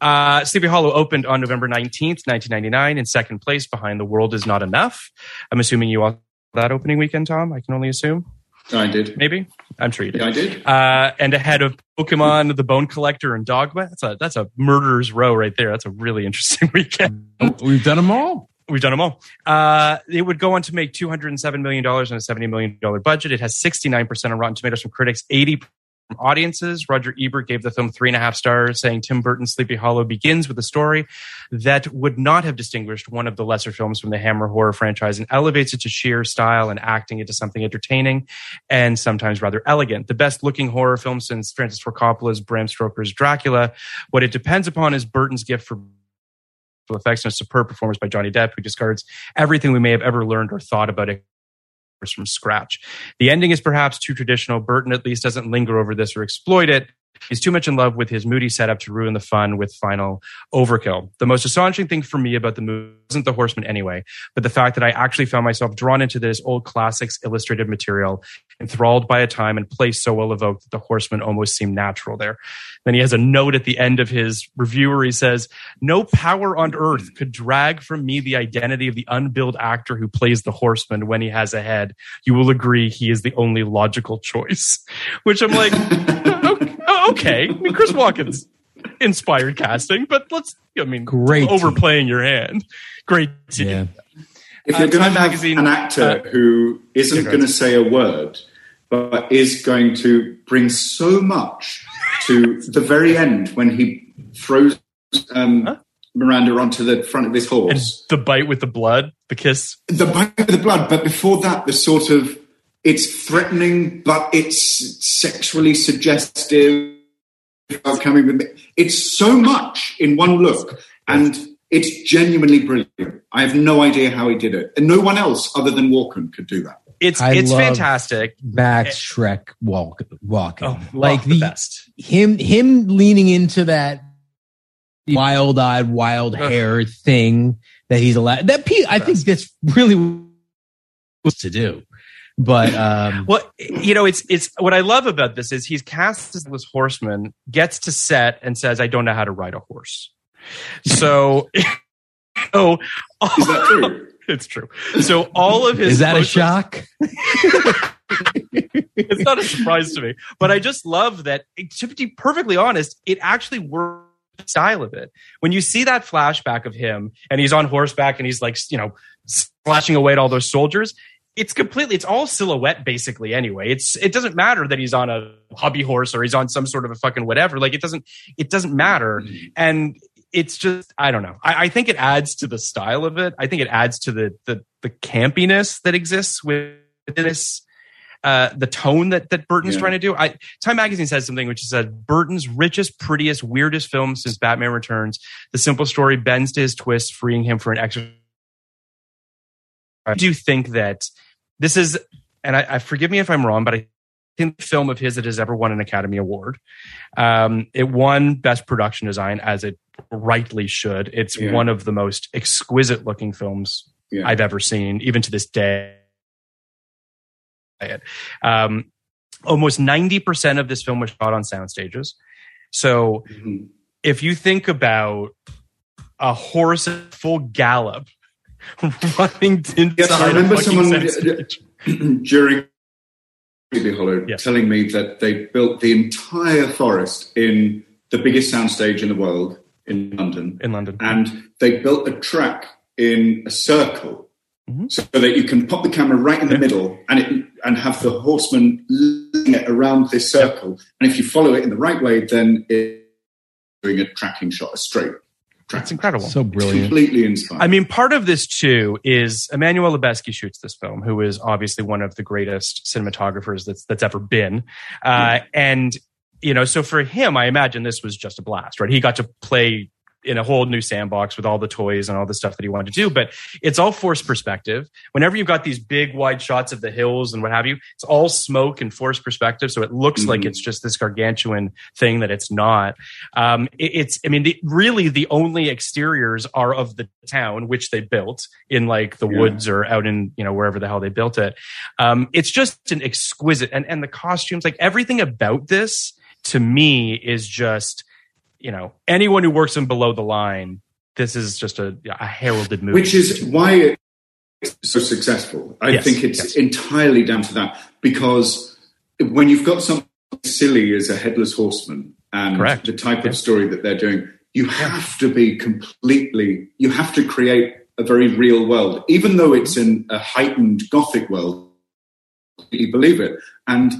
Uh, Sleepy Hollow opened on November 19th, 1999, in second place behind The World Is Not Enough. I'm assuming you all that opening weekend, Tom. I can only assume. I did. Maybe. I'm sure you did. Yeah, I did. Uh, and ahead of Pokemon, The Bone Collector, and Dogma. That's a that's a murderer's row right there. That's a really interesting weekend. We've done them all. We've done them all. Uh, it would go on to make $207 million on a $70 million budget. It has 69% on Rotten Tomatoes from critics, 80 from audiences. Roger Ebert gave the film three and a half stars, saying Tim Burton's Sleepy Hollow begins with a story that would not have distinguished one of the lesser films from the Hammer horror franchise and elevates it to sheer style and acting into something entertaining and sometimes rather elegant. The best looking horror film since Francis Ford Coppola's Bram Stoker's Dracula. What it depends upon is Burton's gift for effects and a superb performance by Johnny Depp, who discards everything we may have ever learned or thought about it from scratch. The ending is perhaps too traditional. Burton at least doesn't linger over this or exploit it. He's too much in love with his moody setup to ruin the fun with final overkill. The most astonishing thing for me about the movie wasn't the horseman anyway, but the fact that I actually found myself drawn into this old classics illustrated material, enthralled by a time and place so well evoked that the horseman almost seemed natural there. Then he has a note at the end of his review where he says, No power on earth could drag from me the identity of the unbilled actor who plays the horseman when he has a head. You will agree he is the only logical choice. Which I'm like, okay, okay. I mean, Chris Walken's inspired casting, but let's, I mean, Great. overplaying your hand. Great. Yeah. If Uh, you're going to Time have Magazine, an actor uh, who isn't going to say a word, but is going to bring so much to the very end when he throws um, Huh? Miranda onto the front of his And horse. the bite with the blood, the kiss. the bite of the blood, but before that, the sort of it's threatening, but it's sexually suggestive. Of coming with me. It's so much in one look, and it's genuinely brilliant. I have no idea how he did it, and no one else other than Walken could do that. It's I it's love- fantastic. Max Schreck walk walking. Oh, like the the best. him him leaning into that wild eyed, wild hair thing that he's allowed. That I think that's really what to do. But um, Well, you know, it's it's what I love about this is he's cast as this horseman, gets to set and says, "I don't know how to ride a horse." So, oh, Is that true? it's true. So all of his is that a shock? it's not a surprise to me, but I just love that. To be perfectly honest, it actually works. Style of it. When you see that flashback of him and he's on horseback and he's like, you know, slashing away at all those soldiers, it's completely, it's all silhouette basically anyway. It's, it doesn't matter that he's on a hobby horse or he's on some sort of a fucking whatever. Like it doesn't, it doesn't matter. And it's just, I don't know. I, I think it adds to the style of it. I think it adds to the, the, the campiness that exists with this uh, the tone that that Burton's Yeah. trying to do. I, Time Magazine says something which says Burton's richest, prettiest, weirdest film since Batman Returns. The simple story bends to his twist, freeing him for an extra. I do think that this is, and I, I forgive me if I'm wrong, but I think the film of his that has ever won an Academy Award. Um, it won Best Production Design as it rightly should. It's Yeah. one of the most exquisite looking films Yeah. I've ever seen, even to this day. Um, almost 90% of this film was shot on sound stages. So Mhm. if you think about a horse at full gallop running inside Yes, I remember someone during Sleepy Hollow telling me that they built the entire forest in the biggest soundstage in the world in London, in London. and they built a track in a circle Mhm. so that you can pop the camera right in the Yeah. middle and it and have the horseman it around this circle. And if you follow it in the right way, then it's doing a tracking shot, a straight track. It's incredible. So It's brilliant. completely inspiring. I mean, part of this too is Emmanuel Lubezki shoots this film, who is obviously one of the greatest cinematographers that's that's ever been, uh, and you know, so for him, I imagine this was just a blast, right? He got to play in a whole new sandbox with all the toys and all the stuff that he wanted to do. But it's all forced perspective. Whenever you've got these big wide shots of the hills and what have you, it's all smoke and forced perspective. So it looks mm-hmm. like it's just this gargantuan thing that it's not. Um, it, it's, I mean, the, really the only exteriors are of the town, which they built in like the yeah. woods or out in, you know, wherever the hell they built it. Um, it's just an exquisite and, and the costumes, like everything about this to me is just, you know, anyone who works in below the line, this is just a, a heralded movie. Which is why it's so successful. I yes, think it's yes. entirely down to that because when you've got something silly as a headless horseman and Correct. the type yeah. of story that they're doing, you have to be completely, you have to create a very real world, even though it's in a heightened gothic world. You believe it. And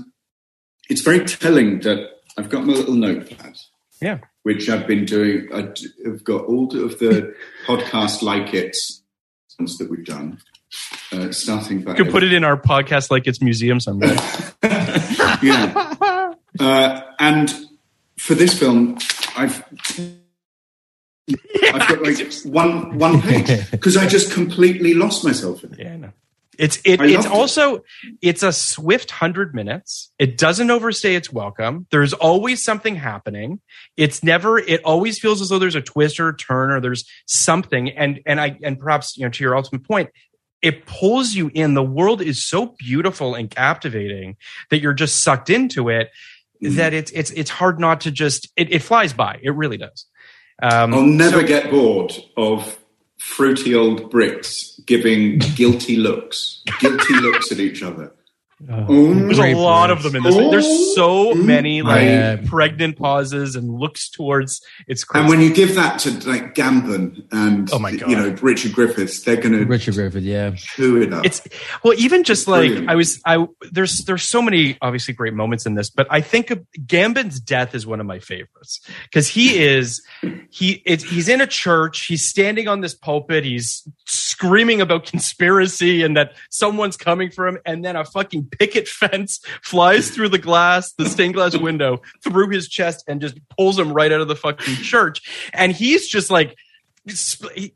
it's very telling that I've got my little notepad. Yeah which I've been doing. I've got all of the podcast like it's that we've done. Uh, starting back. You could put it in our podcast like it's museum someday. yeah. Uh, and for this film, I've yeah, I've got like one one page because I just completely lost myself in it. Yeah, no. It's it, it's also it. it's a swift hundred minutes. It doesn't overstay its welcome. There's always something happening. It's never. It always feels as though there's a twist or a turn or there's something. And and I and perhaps you know to your ultimate point, it pulls you in. The world is so beautiful and captivating that you're just sucked into it. Mm. That it's it's it's hard not to just it, it flies by. It really does. Um, I'll never so, get bored of fruity old Brits giving guilty looks, guilty looks at each other. Oh, there's a lot of them in this. Oh, there's so many like pregnant pauses and looks towards its. Crazy. And when you give that to like Gambon and oh my God. you know Richard Griffiths, they're going to Richard Griffith, yeah, chew it up. It's well, even just like Brilliant. I was, I there's there's so many obviously great moments in this, but I think Gambon's death is one of my favorites because he is he it's, he's in a church, he's standing on this pulpit, he's screaming about conspiracy and that someone's coming for him, and then a fucking picket fence flies through the glass, the stained glass window, through his chest, and just pulls him right out of the fucking church. And he's just like,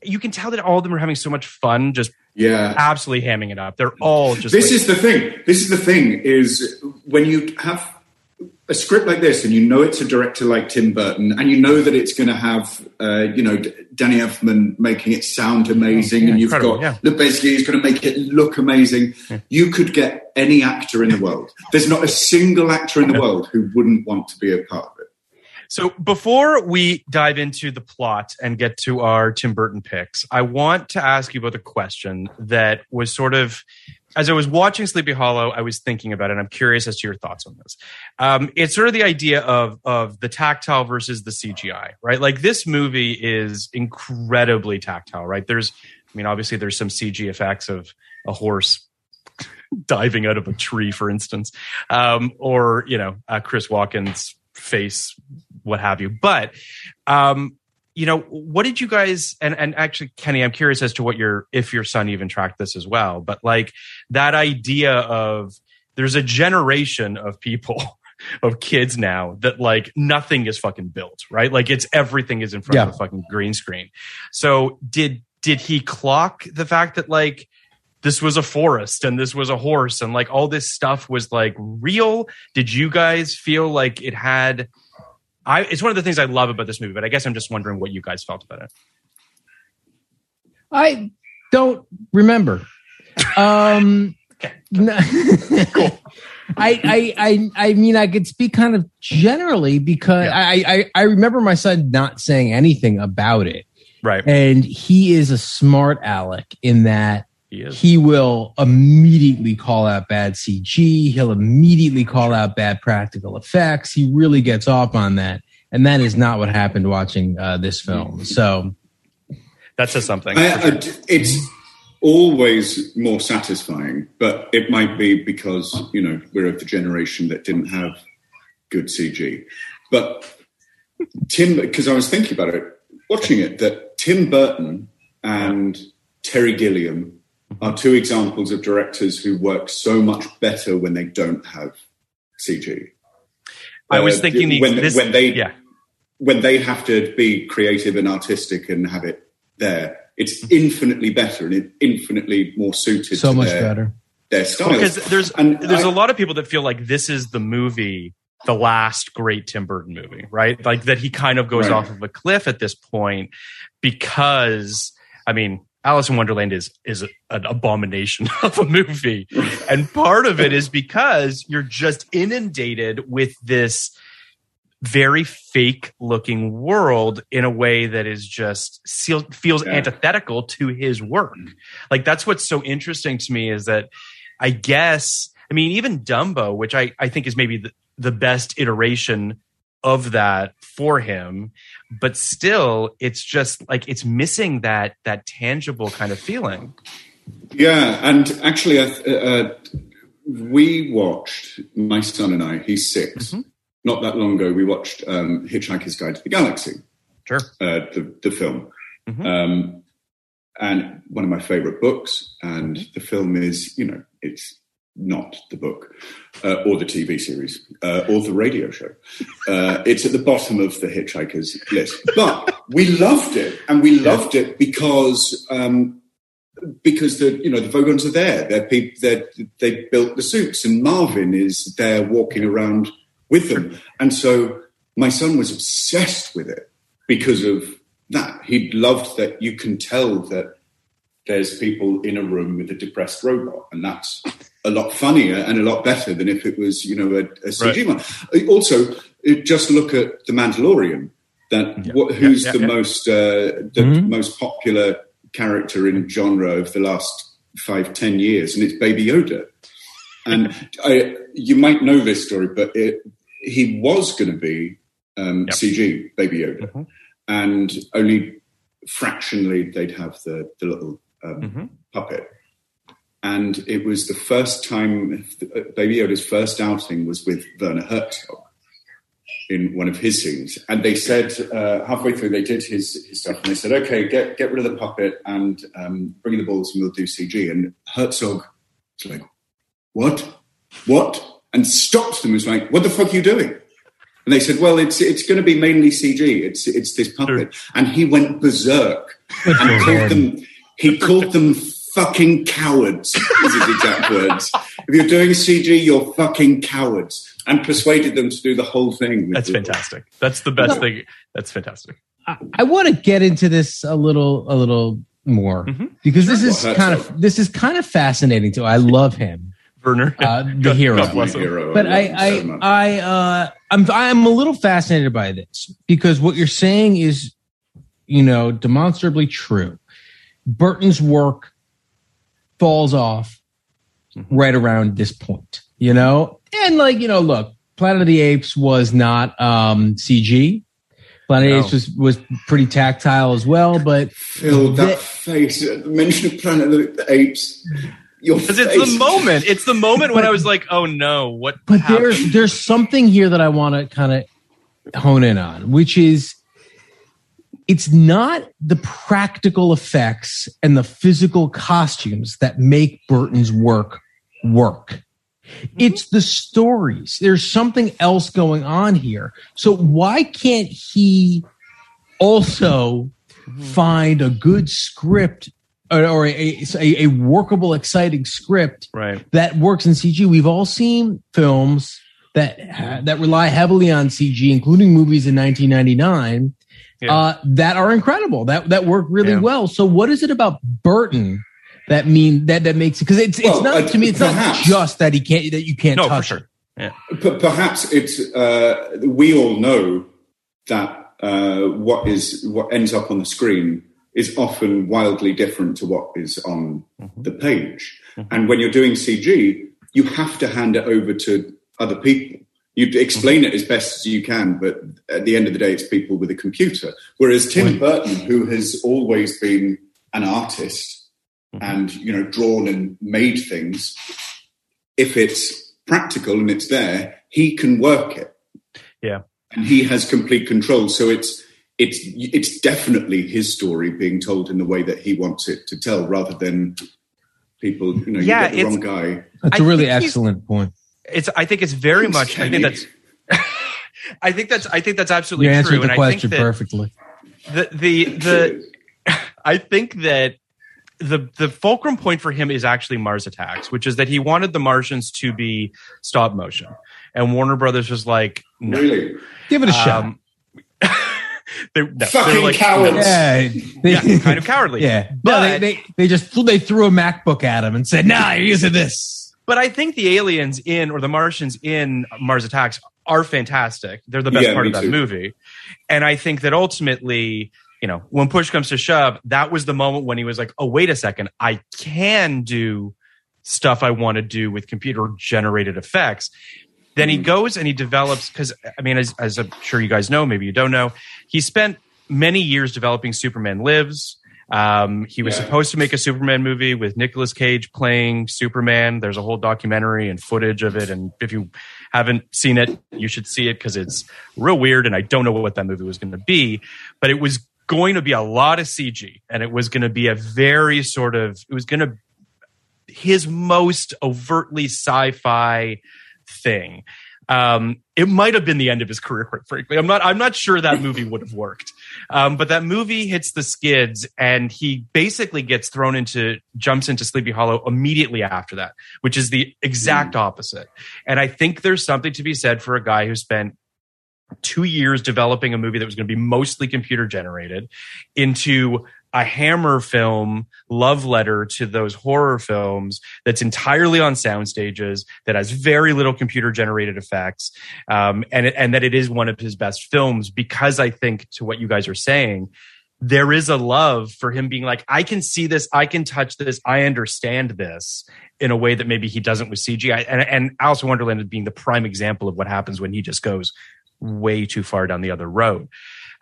you can tell that all of them are having so much fun, just yeah, absolutely hamming it up. They're all just. This like, is the thing. This is the thing. Is when you have a script like this, and you know it's a director like Tim Burton, and you know that it's going to have, uh, you know, Danny Elfman making it sound amazing, yeah, and you've got yeah. basically he's going to make it look amazing. Yeah. You could get any actor in the world. There's not a single actor in the world who wouldn't want to be a part of it. So before we dive into the plot and get to our Tim Burton picks, I want to ask you about a question that was sort of as I was watching Sleepy Hollow, I was thinking about it. I'm curious as to your thoughts on this. Um, it's sort of the idea of of the tactile versus the CGI, right? Like this movie is incredibly tactile, right? There's, I mean, obviously there's some CG effects of a horse diving out of a tree, for instance, um, or you know, uh, Chris Walken's face, what have you. But um, you know, what did you guys and and actually Kenny, I'm curious as to what your if your son even tracked this as well, but like that idea of there's a generation of people of kids now that like nothing is fucking built, right? Like it's everything is in front yeah. of a fucking green screen. So did did he clock the fact that like this was a forest and this was a horse and like all this stuff was like real? Did you guys feel like it had I, it's one of the things I love about this movie, but I guess I'm just wondering what you guys felt about it. I don't remember. Um, cool. I, I, I, I mean, I could speak kind of generally because yeah. I, I, I remember my son not saying anything about it. Right. And he is a smart aleck in that he, he will immediately call out bad CG. He'll immediately call out bad practical effects. He really gets off on that. And that is not what happened watching uh, this film. So that says something. I, I, it's always more satisfying, but it might be because, you know, we're of the generation that didn't have good CG. But Tim, because I was thinking about it, watching it, that Tim Burton and Terry Gilliam are two examples of directors who work so much better when they don't have CG. I was uh, thinking when, this, when they yeah. when they have to be creative and artistic and have it there, it's Mm-hmm. infinitely better and it infinitely more suited So to much their, better. their style. because there's And there's I- a lot of people that feel like this is the movie the last great tim burton movie right like that he kind of goes Right. off of a cliff at this point because i mean alice in wonderland is is an abomination of a movie and part of it is because you're just inundated with this very fake looking world in a way that is just seal, feels Yeah. antithetical to his work. Mm-hmm. Like that's what's so interesting to me is that I guess I mean even Dumbo, which I I think is maybe the, the best iteration of that for him, but still it's just like it's missing that that tangible kind of feeling. Yeah, and actually, I uh, we watched my son and I. He's 6 Not that long ago, we watched um, Hitchhiker's Guide to the Galaxy, Sure. uh, the the film, Mhm. um, and one of my favorite books. And the film is, you know, it's not the book uh, or the TV series uh, or the radio show. Uh, it's at the bottom of the Hitchhiker's list, but we loved it, and we loved it because. Um, because the you know the Vogons are there. They're people. They they built the suits, and Marvin is there walking around with them. And so my son was obsessed with it because of that. He loved that you can tell that there's people in a room with a depressed robot, and that's a lot funnier and a lot better than if it was you know a, a CG one. Also, uh, just look at the Mandalorian. That what, who's yeah, the yeah. most uh, the Mhm. most popular character in genre of the last five ten years, and it's Baby Yoda. And I, you might know this story, but it, he was going to be um, Yep. CG Baby Yoda, Mhm. and only fractionally they'd have the the little um, Mhm. puppet. And it was the first time Baby Yoda's first outing was with Werner Herzog in one of his scenes. And they said uh, halfway through they did his, his stuff, and they said, "Okay, get get rid of the puppet and um, bring in the balls, and we'll do CG." And Herzog was like, "What? What?" And stopped them. Was like, "What the fuck are you doing?" And they said, "Well, it's it's going to be mainly CG. It's it's this puppet." And he went berserk and called them. He called them fucking cowards. Is his exact words. If you're doing CG, you're fucking cowards. And persuaded them to do the whole thing. That's the- fantastic. That's the best thing. That's fantastic. I, I want to get into this a little a little more Mhm. because this Sure. is Well, kind that's of this is kind of fascinating too. I love him, Werner, uh, the God- hero. God bless him. hero. but I I so. I uh, I'm I'm a little fascinated by this because what you're saying is, you know, demonstrably true. Burton's work falls off Mm-hmm. right around this point, you know, and like you know, look, Planet of the Apes was not um, CG. Planet of the No. Apes was was pretty tactile as well, but Phil, that the- face the mention of Planet of the Apes. Your Because it's the moment. It's the moment when I was like, "Oh no, what?" But happened? there's there's something here that I want to kind of hone in on, which is it's not the practical effects and the physical costumes that make Burton's work work. Mm-hmm. It's the stories. There's something else going on here. So why can't he also mm-hmm. find a good script or, or a, a, a workable, exciting script right. that works in CG. We've all seen films that that rely heavily on CG, including movies in 1999, Yeah. uh, that are incredible. That that work really Yeah. well. So, what is it about Burton that mean that that makes it? Because it's it's Well, not uh, to me. It's perhaps. not just that he can't that you can't No, for touch sure. Yeah. P- perhaps it's uh, we all know that uh, what is what ends up on the screen is often wildly different to what is on the page. And when you're doing CG, you have to hand it over to other people. You explain it as best as you can, but at the end of the day, it's people with a computer. Whereas Tim Burton, who has always been an artist mm-hmm. and you know drawn and made things, if it's practical and it's there, he can work it Yeah. and he has complete control. So it's it's it's definitely his story being told in the way that he wants it to tell, rather than people. You know, Yeah, you get the it's- wrong guy. That's a really excellent point. It's. I think it's very Thanks, much. I think that's. I think that's I think that's absolutely You answered true. the and I question think that perfectly. the the the I think that the the fulcrum point for him is actually Mars Attacks, which is that he wanted the Martians to be stop motion, and Warner Brothers was like, no. Really? Give it a shot. Um, they, no, Fucking they're like, cowards. no. Yeah, they, Yeah, kind of cowardly. Yeah, But- no, they, they they just they threw a MacBook at him and said, "Nah, you're using this." But I think the aliens in or the Martians in Mars Attacks are fantastic. They're the best Yeah, part of that too. movie. And I think that ultimately, you know, when push comes to shove, that was the moment when he was like, oh, wait a second, I can do stuff I want to do with computer generated effects. Then he mm. goes and he develops, because I mean, as, as I'm sure you guys know, maybe you don't know, he spent many years developing Superman Lives. Um, he was Yeah. supposed to make a Superman movie with Nicolas Cage playing Superman. There's a whole documentary and footage of it. And if you haven't seen it, you should see it because it's real weird. And I don't know what that movie was going to be, but it was going to be a lot of CG and it was going to be a very sort of, it was going to, his most overtly sci fi thing. Um, it might have been the end of his career, quite frankly. I'm not. I'm not sure that movie would have worked. Um, but that movie hits the skids, and he basically gets thrown into, jumps into Sleepy Hollow immediately after that, which is the exact opposite. And I think there's something to be said for a guy who spent two years developing a movie that was going to be mostly computer generated into a hammer film love letter to those horror films that's entirely on sound stages that has very little computer generated effects um, and and that it is one of his best films because I think to what you guys are saying there is a love for him being like I can see this I can touch this I understand this in a way that maybe he doesn't with CGI and and Alice in Wonderland is being the prime example of what happens when he just goes way too far down the other road.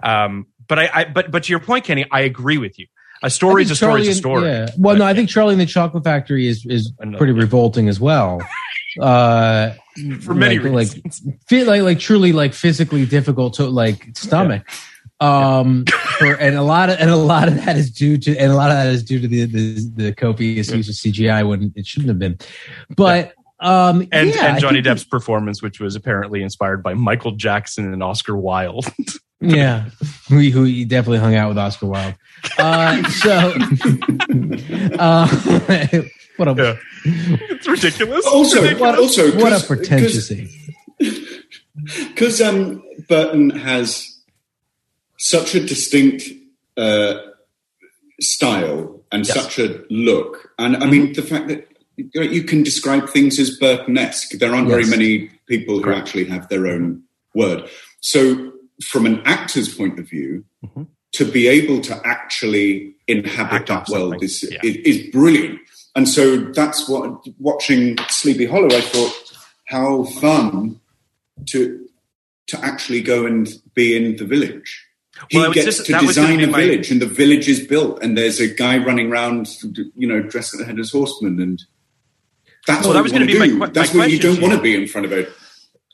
Um, but I, I but but to your point Kenny I agree with you a story is a story is a story Yeah. Well, But- no, I think Charlie and the Chocolate Factory is is pretty yeah. revolting as well. Uh, for many like, reasons like feel like like truly like physically difficult to like stomach. Um, for, and a lot of and a lot of that is due to and a lot of that is due to the the, the copious use of CGI when it shouldn't have been. But um, and yeah, and Johnny Depp's performance, which was apparently inspired by Michael Jackson and Oscar Wilde. Yeah, we who he definitely hung out with Oscar Wilde. Uh, so, uh, what a Yeah. it's ridiculous. Also, what, also, what a 'cause- pretentious. because um, Burton has such a distinct uh, style and Yes. such a look, and I mean the fact that you, know, you can describe things as Burton-esque. There aren't very many people who actually have their own word. So, from an actor's point of view, Mhm. to be able to actually inhabit Act that world is, yeah. is is brilliant. And so that's what watching Sleepy Hollow. I thought how fun to to actually go and be in the village. He Well, gets just- to that was gonna design a my- village, and the village is built, and there's a guy running around, you know, dressed as a horseman, and that's Well, what that was want to be my do. that's my what you don't want to be in front of a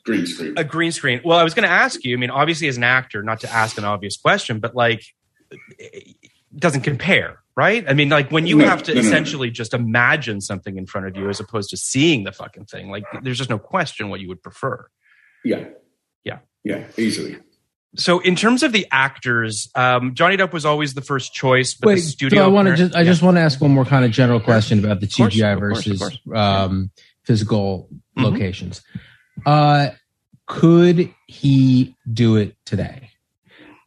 green screen. a green screen. Well, I was going to ask you. I mean, obviously, as an actor, not to ask an obvious question, but like, it doesn't compare, right? I mean, like when you No, have to no, no, no. essentially just imagine something in front of you as opposed to seeing the fucking thing. Like, there's just no question what you would prefer. yeah, Yeah. yeah, easily. So, in terms of the actors, um, Johnny Depp was always the first choice, but Wait, the studio. so I want to just I Yeah. just want to ask one more kind of general question about the course, CGI course, versus course. um, physical Mhm. locations. Uh, could he do it today?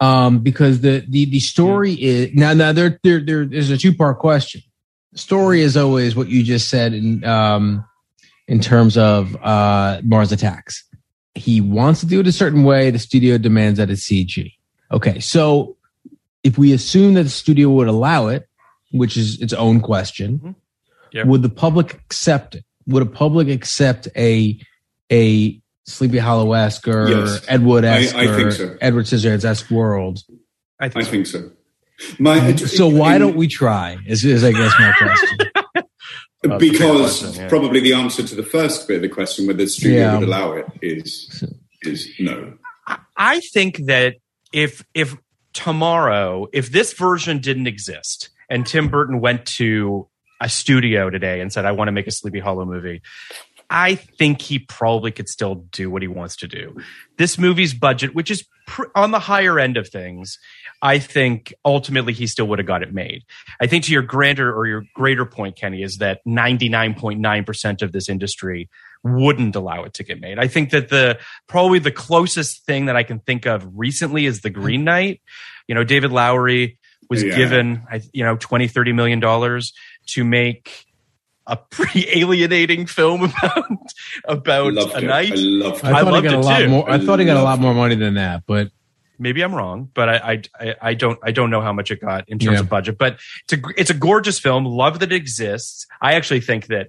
Um, because the the the story Hmm. is now now there there there is a two part question. The story is always what you just said in um in terms of uh Mars Attacks. He wants to do it a certain way. The studio demands that it's CG. Okay, so if we assume that the studio would allow it, which is its own question, Mhm. Yeah. would the public accept it? Would a public accept a a Sleepy Hollow esque or Yes. Edward esque I- I or think so. Edward Scissorhands esque world? I I think, so. think so. My, um, So why in- don't we try? Is, is I guess my question. Because question, yeah. probably the answer to the first bit of the question, whether the studio Yeah. would allow it, is is no. I- I think that if if tomorrow, if this version didn't exist and Tim Burton went to a studio today and said, I want to make a Sleepy Hollow movie, I think he probably could still do what he wants to do. This movie's budget, which is pr- on the higher end of things, I think ultimately he still would have got it made. I think to your grander or your greater point, Kenny, is that 99.9% of this industry wouldn't allow it to get made. I think that the probably the closest thing that I can think of recently is the Green hmm. Knight. You know, David Lowery was Yeah. given, I- you know, 20, 30 million dollars to make a pretty alienating film about about loved a it. night. I loved it. I thought he loved got a lot too. more. I I thought he got a lot more money than that, but maybe I'm wrong, but I, I I I don't I don't know how much it got in terms Yeah. of budget. But it's a it's a gorgeous film. Love that it exists. I actually think that.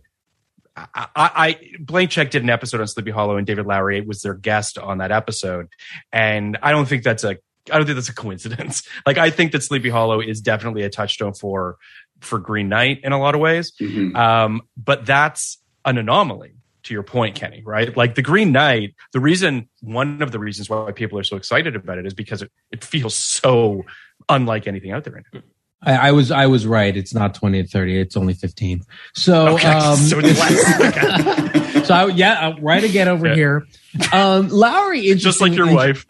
I, I, I Blank Check did an episode on Sleepy Hollow, and David Lowery was their guest on that episode, and I don't think that's a I don't think that's a coincidence. Like I think that Sleepy Hollow is definitely a touchstone for for Green Knight in a lot of ways, Mhm. um, but that's an anomaly to your point, Kenny, right? Like the Green Knight, the reason, one of the reasons why people are so excited about it is because it, it feels so unlike anything out there. right now. I, I was I was right. It's not twenty to thirty. It's only fifteen. So Okay, um, so it's so I, yeah, uh, right again over Yeah. here. Um, Lowery, Just like your wife.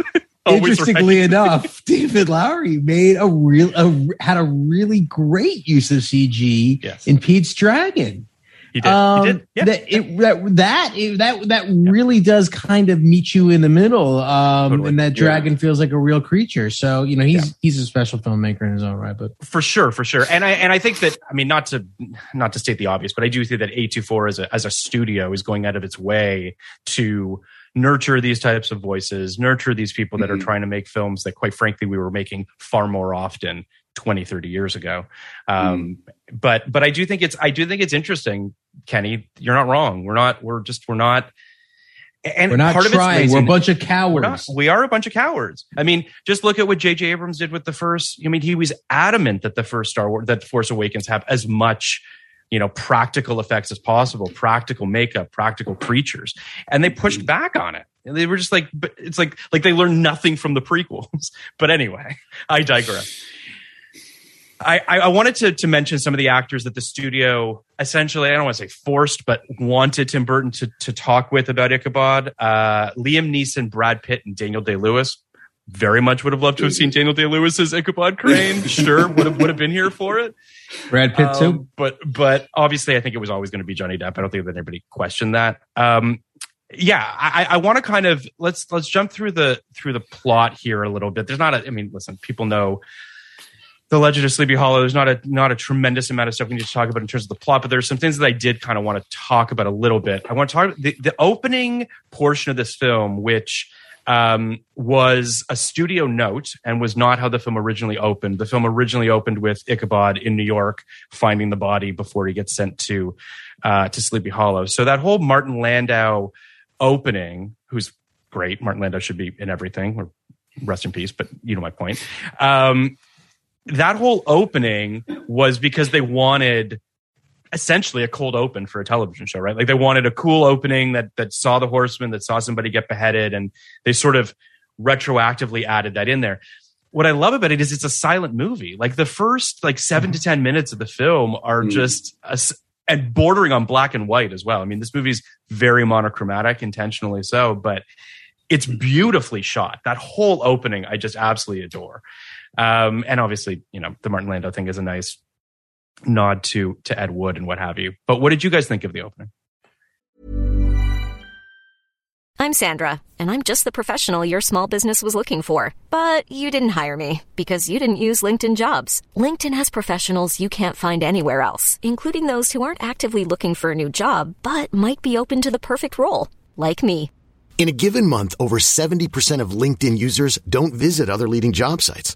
Always Interestingly enough, David Lowery made a real a, had a really great use of CG Yes. in Pete's Dragon. He did. Um, he did. Yeah. That it, that that it, that that really does kind of meet you in the middle, um, Totally. and that Yeah. dragon feels like a real creature. So you know he's he's a special filmmaker in his own right. But for sure, for sure. And I and I think that I mean not to not to state the obvious, but I do think that A24 as a as a studio is going out of its way to nurture these types of voices, nurture these people that are Mhm. trying to make films that quite frankly we were making far more often 20, 30 years ago. Um, but but I do think it's I do think it's interesting, Kenny. You're not wrong. We're not we're just we're not and we're not part of trying. We're a bunch of We're not- cowards. we are a bunch of cowards. I mean, just look at what J.J. Abrams did with the first. I mean, he was adamant that the first Star Wars, that Force Awakens, have as much, you know, practical effects as possible, practical makeup, practical creatures, and they pushed back on it. And they were just like, but it's like, like they learned nothing from the prequels. But anyway, I digress. I, I wanted to, to mention some of the actors that the studio essentially, I don't want to say forced, but wanted Tim Burton to, to talk with about Ichabod. Uh, Liam Neeson, Brad Pitt, and Daniel Day Lewis. Very much would have loved to have seen Daniel Day Lewis as Ichabod Crane. sure, would have would have been here for it. Brad Pitt too. Um, but but obviously, I think it was always going to be Johnny Depp. I don't think that anybody questioned that. Um, yeah, I, I want to kind of let's let's jump through the through the plot here a little bit. There's not a, I mean, listen, people know the Legend of Sleepy Hollow. There's not a not a tremendous amount of stuff we need to talk about in terms of the plot, but there's some things that I did kind of want to talk about a little bit. I want to talk the, the opening portion of this film, which um, was a studio note and was not how the film originally opened. The film originally opened with Ichabod in New York finding the body before he gets sent to uh, to Sleepy Hollow. So that whole Martin Landau opening, who's great, Martin Landau should be in everything. Or rest in peace, but you know my point. Um, that whole opening was because they wanted essentially a cold open for a television show, right? Like they wanted a cool opening that that saw the horseman, that saw somebody get beheaded, and they sort of retroactively added that in there. What I love about it is it's a silent movie. Like the first like seven to ten minutes of the film are Mm. just a and bordering on black and white as well. I mean, this movie's very monochromatic, intentionally so, but it's beautifully shot. That whole opening, I just absolutely adore. Um, and obviously, you know, the Martin Landau thing is a nice nod to to Ed Wood and what have you. But what did you guys think of the opening? I'm Sandra, and I'm just the professional your small business was looking for. But you didn't hire me because you didn't use LinkedIn jobs. LinkedIn has professionals you can't find anywhere else, including those who aren't actively looking for a new job but might be open to the perfect role, like me. In a given month, over 70% of LinkedIn users don't visit other leading job sites.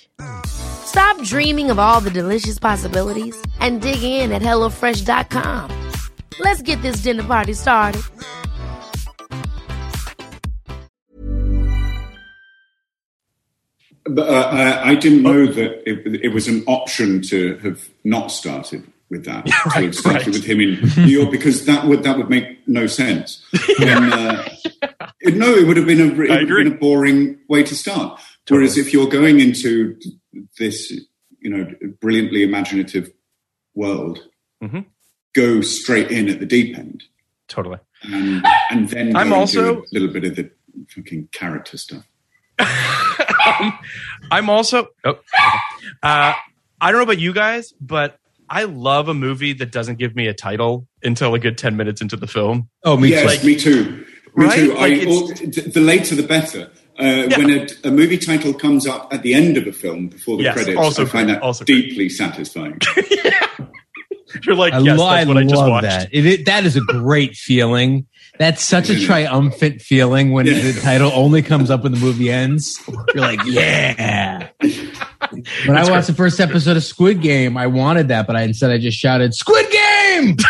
Stop dreaming of all the delicious possibilities and dig in at HelloFresh.com. Let's get this dinner party started. But, uh, I didn't know oh. that it, it, was an option to have not started with that. Yeah, right, to have started right. with him in New York because that would that would make no sense. When, uh, yeah. it, no, it would have been a, it would have been a boring way to start. Whereas if you're going into this, you know, brilliantly imaginative world, Mhm. go straight in at the deep end, Totally. and, and then I'm and also- do a little bit of the fucking character stuff. um, I'm also. Oh, uh, I don't know about you guys, but I love a movie that doesn't give me a title until a good ten minutes into the film. Oh, me yes, too. me too. Me Right? too. Like, I, all, the later the better. Uh, When a, a movie title comes up at the end of a film before the Yes, credits, also I find great, that also great. deeply satisfying. You're like, I, yes, lo- that's I what I just love watched. that. It, it- that is a great feeling. That's such a triumphant feeling when Yeah. the title only comes up when the movie ends. You're like, yeah. When I watched the first episode of Squid Game, I wanted that, but I instead I just shouted, Squid Game!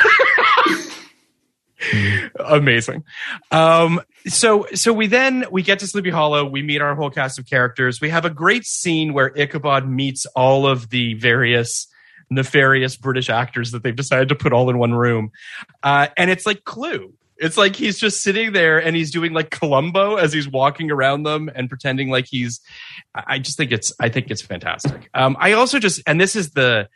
amazing um so so we then we get to sleepy hollow. We meet our whole cast of characters. We have a great scene where ichabod meets all of the various nefarious british actors that they've decided to put all in one room. Uh and it's like clue. It's like he's just sitting there and he's doing like columbo as he's walking around them and pretending like he's i just think it's i think it's fantastic. Um i also just and this is the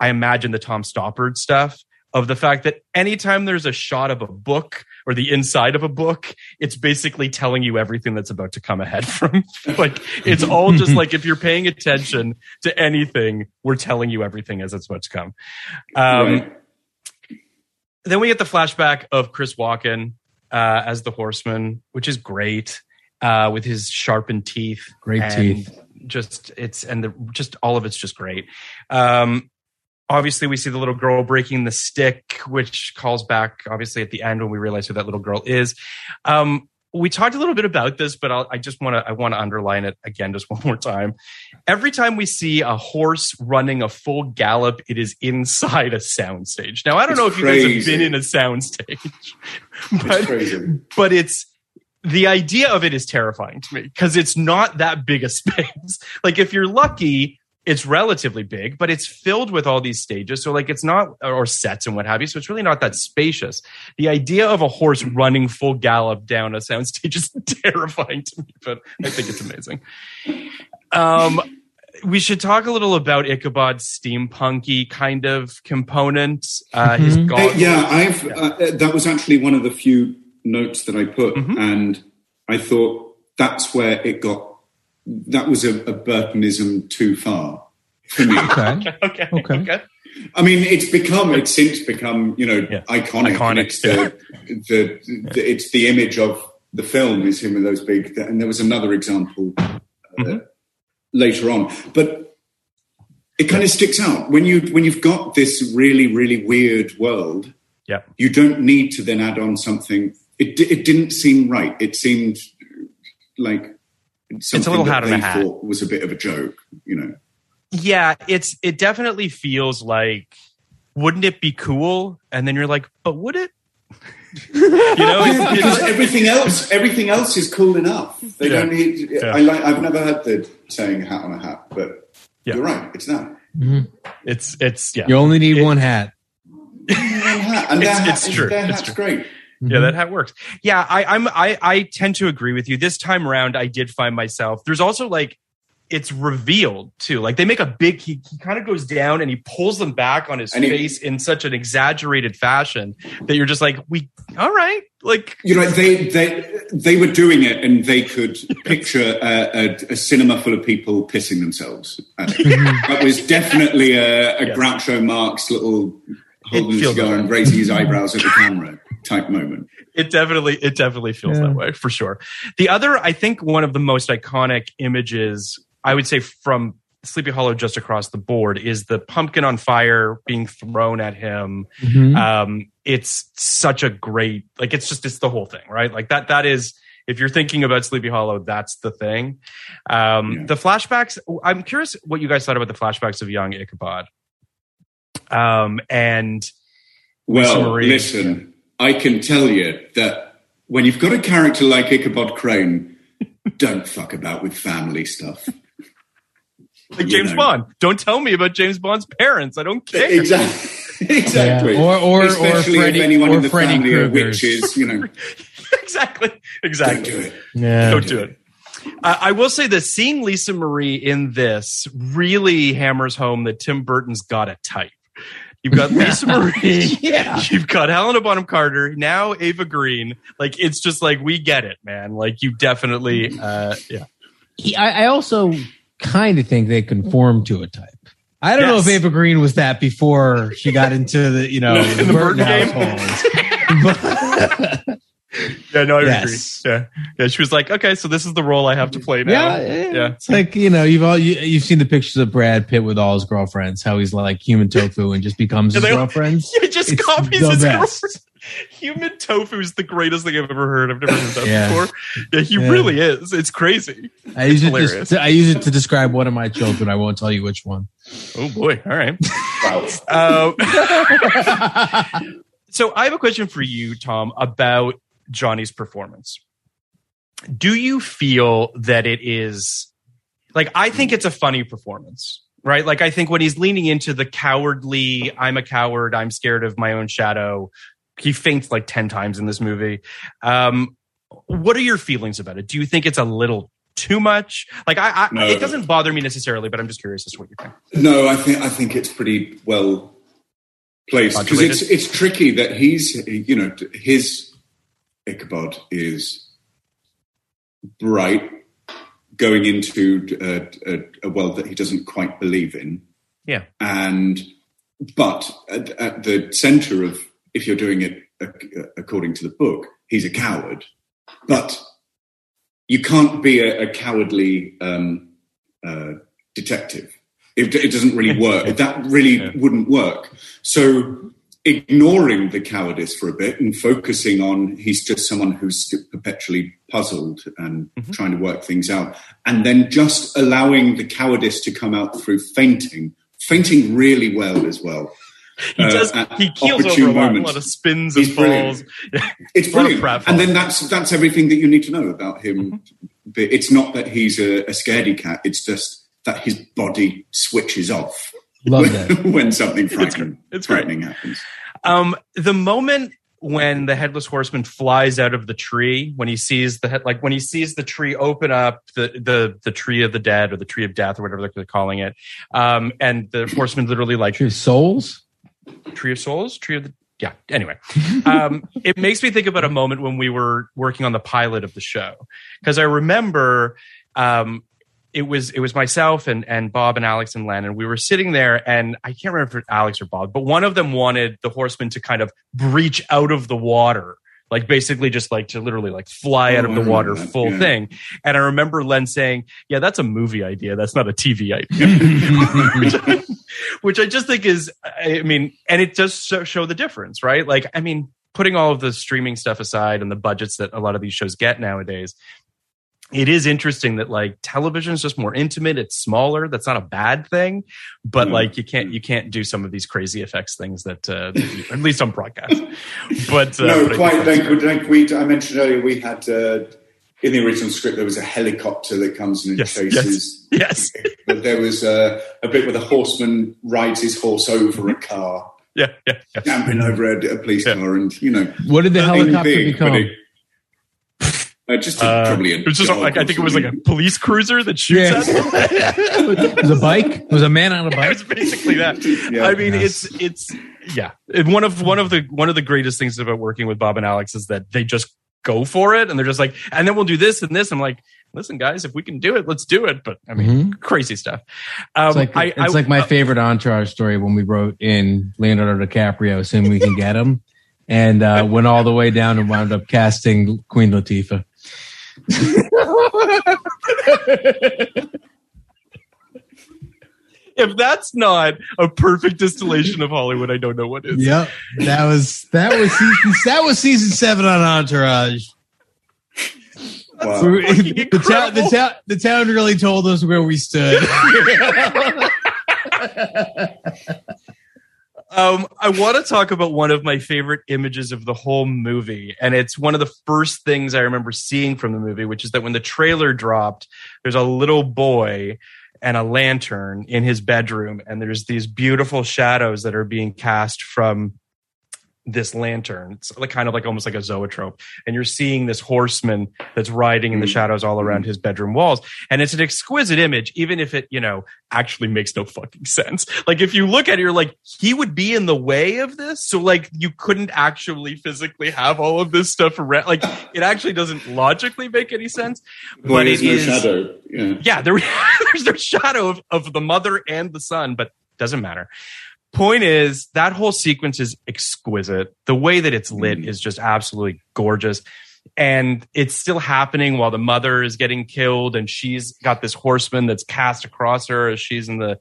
i imagine the tom stoppard stuff of the fact that anytime there's a shot of a book or the inside of a book, it's basically telling you everything that's about to come ahead from. like it's all just like if you're paying attention to anything, we're telling you everything as it's about to come. Um, right. Then we get the flashback of Chris Walken uh, as the horseman, which is great uh, with his sharpened teeth. Great and teeth. Just it's and the just all of it's just great. Um, obviously, we see the little girl breaking the stick, which calls back obviously at the end when we realize who that little girl is. Um, we talked a little bit about this, but I'll, I just want to I want to underline it again just one more time. Every time we see a horse running a full gallop, it is inside a soundstage. Now I don't It's know if you guys have been in a soundstage, It's but crazy. but it's the idea of it is terrifying to me because it's not that big a space. like if you're lucky, it's relatively big, but it's filled with all these stages. So like it's not or sets and what have you. So it's really not that spacious. The idea of a horse running full gallop down a soundstage is terrifying to me, but I think it's amazing. Um we should talk a little about Ichabod's steampunky kind of component. Uh, his Mhm. Uh, yeah, I've uh, that was actually one of the few notes that I put, Mhm. and I thought that's where it got. That was a, a Burtonism too far for me. Okay. okay. Okay. okay. I mean, it's become, it's since become, you know, Yeah. iconic. Iconic, It's the, the, the, it's the image of the film is him with those big, and there was another example uh, Mm-hmm. later on, but it kind of sticks out when you when you've got this really really weird world. Yeah. you don't need to then add on something. It it didn't seem right. It seemed like something little that hat in they a hat. was a bit of a joke. You know. yeah it's it definitely feels like wouldn't it be cool and then you're like but would it you know it's, because everything else, everything else is cool enough. They Yeah. don't need. Yeah. I like. I've never had the saying "hat on a hat," but Yeah. you're right. It's that mm-hmm. it's it's yeah You only need It- one hat. One hat, and It's- their it's true. Their It's hat's true. great. Yeah mm-hmm. that hat works yeah i i'm i i tend to agree with you this time around i did find myself there's also like it's revealed too like they make a big he, he kind of goes down and he pulls them back on his And he- face in such an exaggerated fashion that you're just like we all right like You know, they they they were doing it, and they could picture a, a, a cinema full of people pissing themselves. Uh, at it. Mm-hmm. that was definitely a, a Yes. Groucho Marx little holding feels cigar and raising his eyebrows at the camera type moment. it definitely it definitely feels Yeah. that way for sure the other i think one of the most iconic images i would say from sleepy hollow just across the board is the pumpkin on fire being thrown at him Mhm. um it's such a great like it's just it's the whole thing right like that that is if you're thinking about sleepy hollow that's the thing um Yeah. the flashbacks i'm curious what you guys thought about the flashbacks of young ichabod um and Well, Marie. listen, I can tell you that when you've got a character like Ichabod Crane, don't fuck about with family stuff. Like You James know. Bond. Don't tell me about James Bond's parents. I don't care. Exactly. exactly. Yeah. Or- or- or Especially Freddy- if anyone or in the Freddy family are witches, you know, exactly. don't Exactly. do it. Yeah. Don't do it. Uh, I will say that seeing Lisa Marie in this really hammers home that Tim Burton's got a type. You've got Lisa Marie. Yeah. You've got Helena Bonham Carter. Now Eva Green. Like it's just like we get it, man. Like you definitely, uh, yeah. He- I, I also kind of think they conform to a type. I don't know if Eva Green was that before she got into the, you know, In the Burton game? household. But- Yeah, no, I Yes. agree. Yeah, yeah. She was like, okay, so this is the role I have to play now. yeah, yeah, yeah. It's like you know, you've all you, you've seen the pictures of Brad Pitt with all his girlfriends, how he's like human tofu and just becomes Yeah, his they- girlfriends. He just It's copies his best. girlfriend. Human tofu is the greatest thing I've ever heard. I've never heard that Yeah. before. Yeah, he Yeah. really is. It's crazy. I use it. To, I use it to describe one of my children. I won't tell you which one. Oh boy. All right. Wow. Uh, so I have a question for you, Tom, about Johnny's performance. Do you feel that it is like I think it's a funny performance, right? Like I think when he's leaning into the cowardly, I'm a coward, I'm scared of my own shadow. He faints like 10 times in this movie. Um, what are your feelings about it? Do you think it's a little too much? Like I, I No. it doesn't bother me necessarily, but I'm just curious as to what you think. No, I think I think it's pretty well placed because it's it's tricky that he's you know his Ichabod is bright, going into a, a, a world that he doesn't quite believe in, Yeah. and but at, at the center of if you're doing it according to the book, he's a coward, but you can't be a, a cowardly um, uh, detective. It, it doesn't really work. That really Yeah. wouldn't work. So ignoring the cowardice for a bit and focusing on he's just someone who's perpetually puzzled and trying to work things out, and then just allowing the cowardice to come out through fainting, fainting really well as well. He Uh, does. He keels over a lot, a lot of spins and He's brilliant. falls. It's lot of brilliant, and then that's that's everything that you need to know about him. But It's not that he's a, a scaredy cat; it's just that his body switches off Love when, that. when something frightening, It's great. frightening happens. Um, the moment when the headless horseman flies out of the tree, when he sees the head, like when he sees the tree open up, the the the tree of the dead or the tree of death or whatever they're calling it, um, and the horseman literally like True souls. tree of souls, tree of the yeah. Anyway, um, it makes me think about a moment when we were working on the pilot of the show because I remember um, it was it was myself and and Bob and Alex and Len and we were sitting there and I can't remember if it was Alex or Bob, but one of them wanted the horseman to kind of breach out of the water. Like basically just like to literally like fly out Oh, of the oh, water that, full yeah. thing. And I remember Len saying, Yeah, that's a movie idea. That's not a TV idea. which, which I just think is, I mean, and it does show the difference, right? Like, I mean, putting all of the streaming stuff aside and the budgets that a lot of these shows get nowadays, it is interesting that like television is just more intimate. It's smaller. That's not a bad thing, but No. like you can't you can't do some of these crazy effects things that, uh, that you- at least on broadcast. But uh, no, but I quite. think Like, like we, I mentioned earlier, we had uh, in the original script there was a helicopter that comes and Yes, chases. yes, But there was uh, a bit where the horseman rides his horse over a car, yeah, yeah, yeah. jumping over a, a police Yeah. car, and you know, What did the nothing helicopter big, but become? It- uh, just a, Uh, probably a it was just like I think it was like a police cruiser that shoots Yeah. at them. it was a bike. It was a man on a bike. It bike. was basically that. Yeah. I mean, Yes. it's it's yeah. And one of one of the one of the greatest things about working with Bob and Alex is that they just go for it, and they're just like, and then we'll do this and this. I'm like, listen, guys, if we can do it, let's do it. But I mean, crazy stuff. Um, It's like I, it's I- like my uh, favorite entourage story when we wrote in Leonardo DiCaprio, assuming we can get him, and uh, went all the way down and wound up casting Queen Latifah. If that's not a perfect distillation of Hollywood, I don't know what is. Yep, that was that was season, that was season seven on Entourage. Wow. We the, town, the, town, the town really told us where we stood. Um, I want to talk about one of my favorite images of the whole movie, and it's one of the first things I remember seeing from the movie, which is that when the trailer dropped, there's a little boy and a lantern in his bedroom, and there's these beautiful shadows that are being cast from this lantern. It's like kind of like almost like a zoetrope. And you're seeing this horseman that's riding in the mm. shadows all around mm. his bedroom walls. And it's an exquisite image, even if it, you know, actually makes no fucking sense. Like if you look at it, you're like, he would be in the way of this. So like you couldn't actually physically have all of this stuff around. Like it actually doesn't logically make any sense. But it is, shadow. Yeah. yeah, there, there's no shadow of, of the mother and the son, but doesn't matter. Point is, that whole sequence is exquisite. The way that it's lit is just absolutely gorgeous. And it's still happening while the mother is getting killed, and she's got this horseman that's cast across her as she's in the.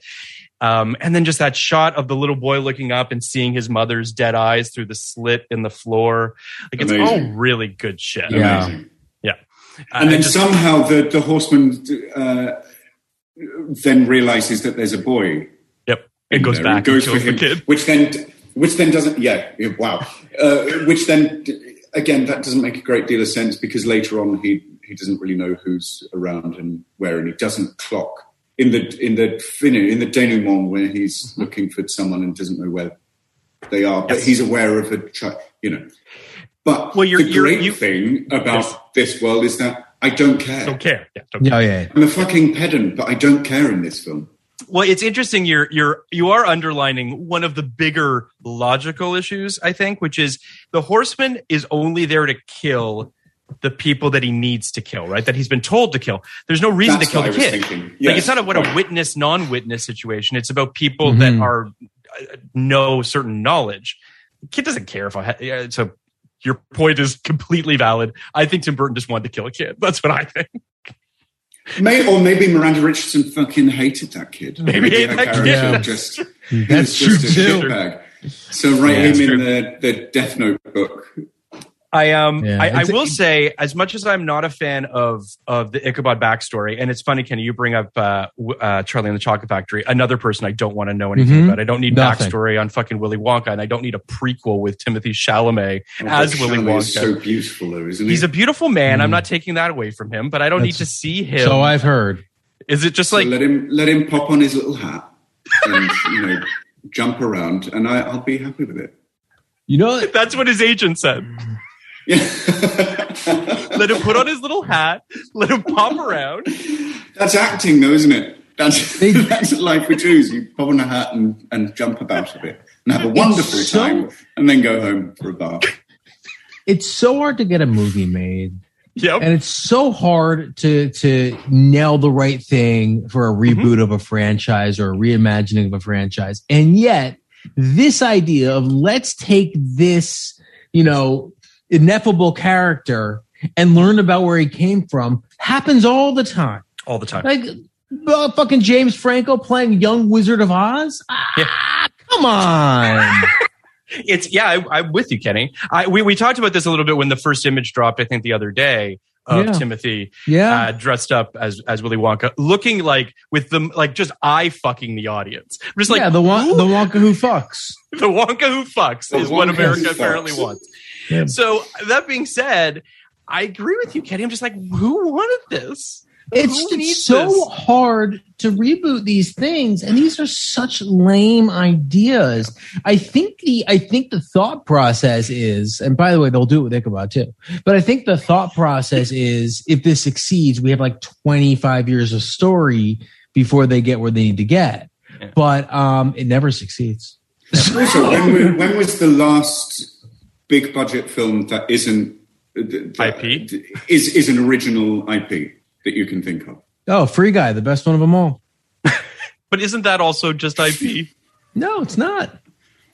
Um, and then just that shot of the little boy looking up and seeing his mother's dead eyes through the slit in the floor. Like it's all really good shit. Yeah. Amazing. Yeah. And I then just- somehow the, the horseman uh, then realizes that there's a boy. Yep. It goes there back and goes and kills for him, the kid. which then which then doesn't. Yeah, yeah, wow. Uh, which then again that doesn't make a great deal of sense because later on he he doesn't really know who's around and where, and he doesn't clock in the in the fin- in the denouement where he's looking for someone and doesn't know where they are, but Yes. he's aware of a child. You know. But Well, you're- the you're- great you- thing about Yes. this world is that I don't care. Don't care. Yeah. Don't Yeah, yeah. I'm a fucking pedant, but I don't care in this film. Well, it's interesting. You're you're you are underlining one of the bigger logical issues, I think, which is the horseman is only there to kill the people that he needs to kill, right? That he's been told to kill. There's no reason That's to kill the I kid. thinking. Like it's not a, what a witness non-witness situation. It's about people that Mhm. are uh, know certain knowledge. The kid doesn't care if I. Ha- yeah, so your point is completely valid. I think Tim Burton just wanted to kill a kid. That's what I think. May, or maybe Miranda Richardson fucking hated that kid. Maybe hated that kid. was Just, That's was just true, a too. shitbag. So write Yeah, him in the, the Death Note book. I um Yeah, I, I it's- will say as much as I'm not a fan of of the Ichabod backstory, and it's funny, Kenny, you bring up uh, uh, Charlie and the Chocolate Factory, another person I don't want to know anything Mhm. about. I don't need Nothing. backstory on fucking Willy Wonka, and I don't need a prequel with Timothée Chalamet Oh, as Willy Charlie Wonka. is so beautiful, though, isn't he? He's a beautiful man. I'm Mm. not taking that away from him, but I don't need to see him. So I've heard. Is it just So like let him let him pop on his little hat and you know jump around, and I, I'll be happy with it. You know, that's what his agent said? Yeah. Let him put on his little hat. Let him pop around. That's acting, though, isn't it? That's that's life we choose. You pop on a hat and, and jump about a bit and have a wonderful so- time, and then go home for a bath. it's so hard to get a movie made. Yep. and it's so hard to to nail the right thing for a reboot mm-hmm. of a franchise or a reimagining of a franchise and yet this idea of let's take this you know ineffable character and learn about where he came from happens all the time All the time. like uh, fucking james franco playing young wizard of oz ah, come on It's yeah, I, I'm with you, Kenny. I, we we talked about this a little bit when the first image dropped. I think the other day of Yeah. Timothée yeah uh, dressed up as as Willy Wonka, looking like with the like just eye fucking the audience. Just like yeah the one who- the wonka who fucks the Wonka who fucks The is what America who apparently wants. Yeah. So that being said, I agree with you, Kenny. I'm just like, who wanted this? It's, Who it's so this? hard to reboot these things, and these are such lame ideas. I think the I think the thought process is, and by the way, they'll do it with Ichabod too. But I think the thought process is, if this succeeds, we have like 25 years of story before they get where they need to get. Yeah. But um, it never succeeds. Also, when, when was the last big budget film that isn't that IP? is is an original IP that you can think of? Oh, Free Guy, the best one of them all. But isn't that also just IP? No, it's not.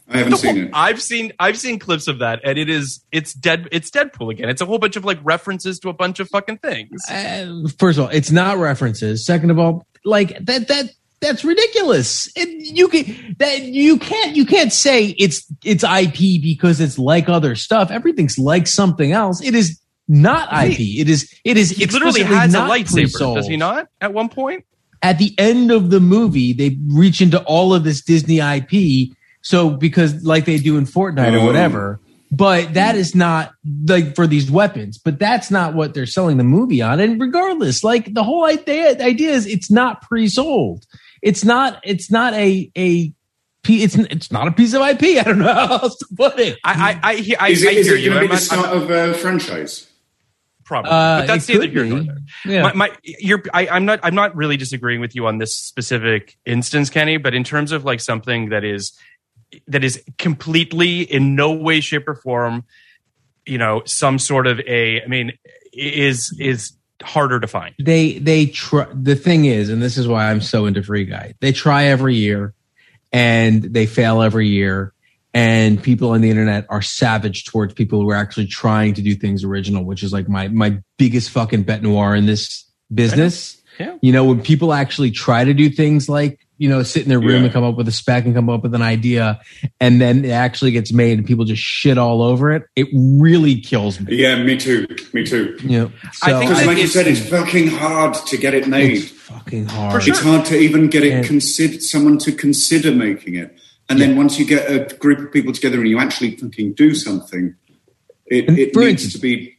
I haven't seen it. I've seen I've seen clips of that, and it is it's dead. It's Deadpool again. It's a whole bunch of like references to a bunch of fucking things. Uh, first of all, it's not references. Second of all, like that that that's ridiculous. It, you can that you can't you can't say it's it's IP because it's like other stuff. Everything's like something else. It is not IP. It is it is it literally explicitly has a lightsaber, pre-sold. does he not? At one point, At the end of the movie, they reach into all of this Disney IP. So because like they do in Fortnite or whatever, but that is not like for these weapons. But that's not what they're selling the movie on. And regardless, like the whole idea idea is it's not pre-sold. It's not. It's not a a It's it's not a piece of IP. I don't know how else to put it. I I I, I, Is it, I is hear it you. going to I'm be the not- I'm start of a franchise? Probably, Uh, but that's it neither could here nor there. Yeah. My, my, you're, I, I'm not, I'm not really disagreeing with you on this specific instance, Kenny. But in terms of like something that is, that is completely in no way, shape, or form, you know, some sort of a, I mean, is is harder to find. they they try the thing is and this is why i'm so into free guy they try every year and they fail every year and people on the internet are savage towards people who are actually trying to do things original which is like my my biggest fucking bête noire in this business Yeah. you know when people actually try to do things like you know sit in their room Yeah. and come up with a spec and come up with an idea and then it actually gets made and people just shit all over it it really kills me Yeah, me too. Me too. Yeah. know I so think Because, that like you said, it's fucking hard to get it made. it's fucking hard Sure. It's hard to even get it And- consider someone to consider making it. And then once you get a group of people together and you actually fucking do something, it, it needs instance- to be.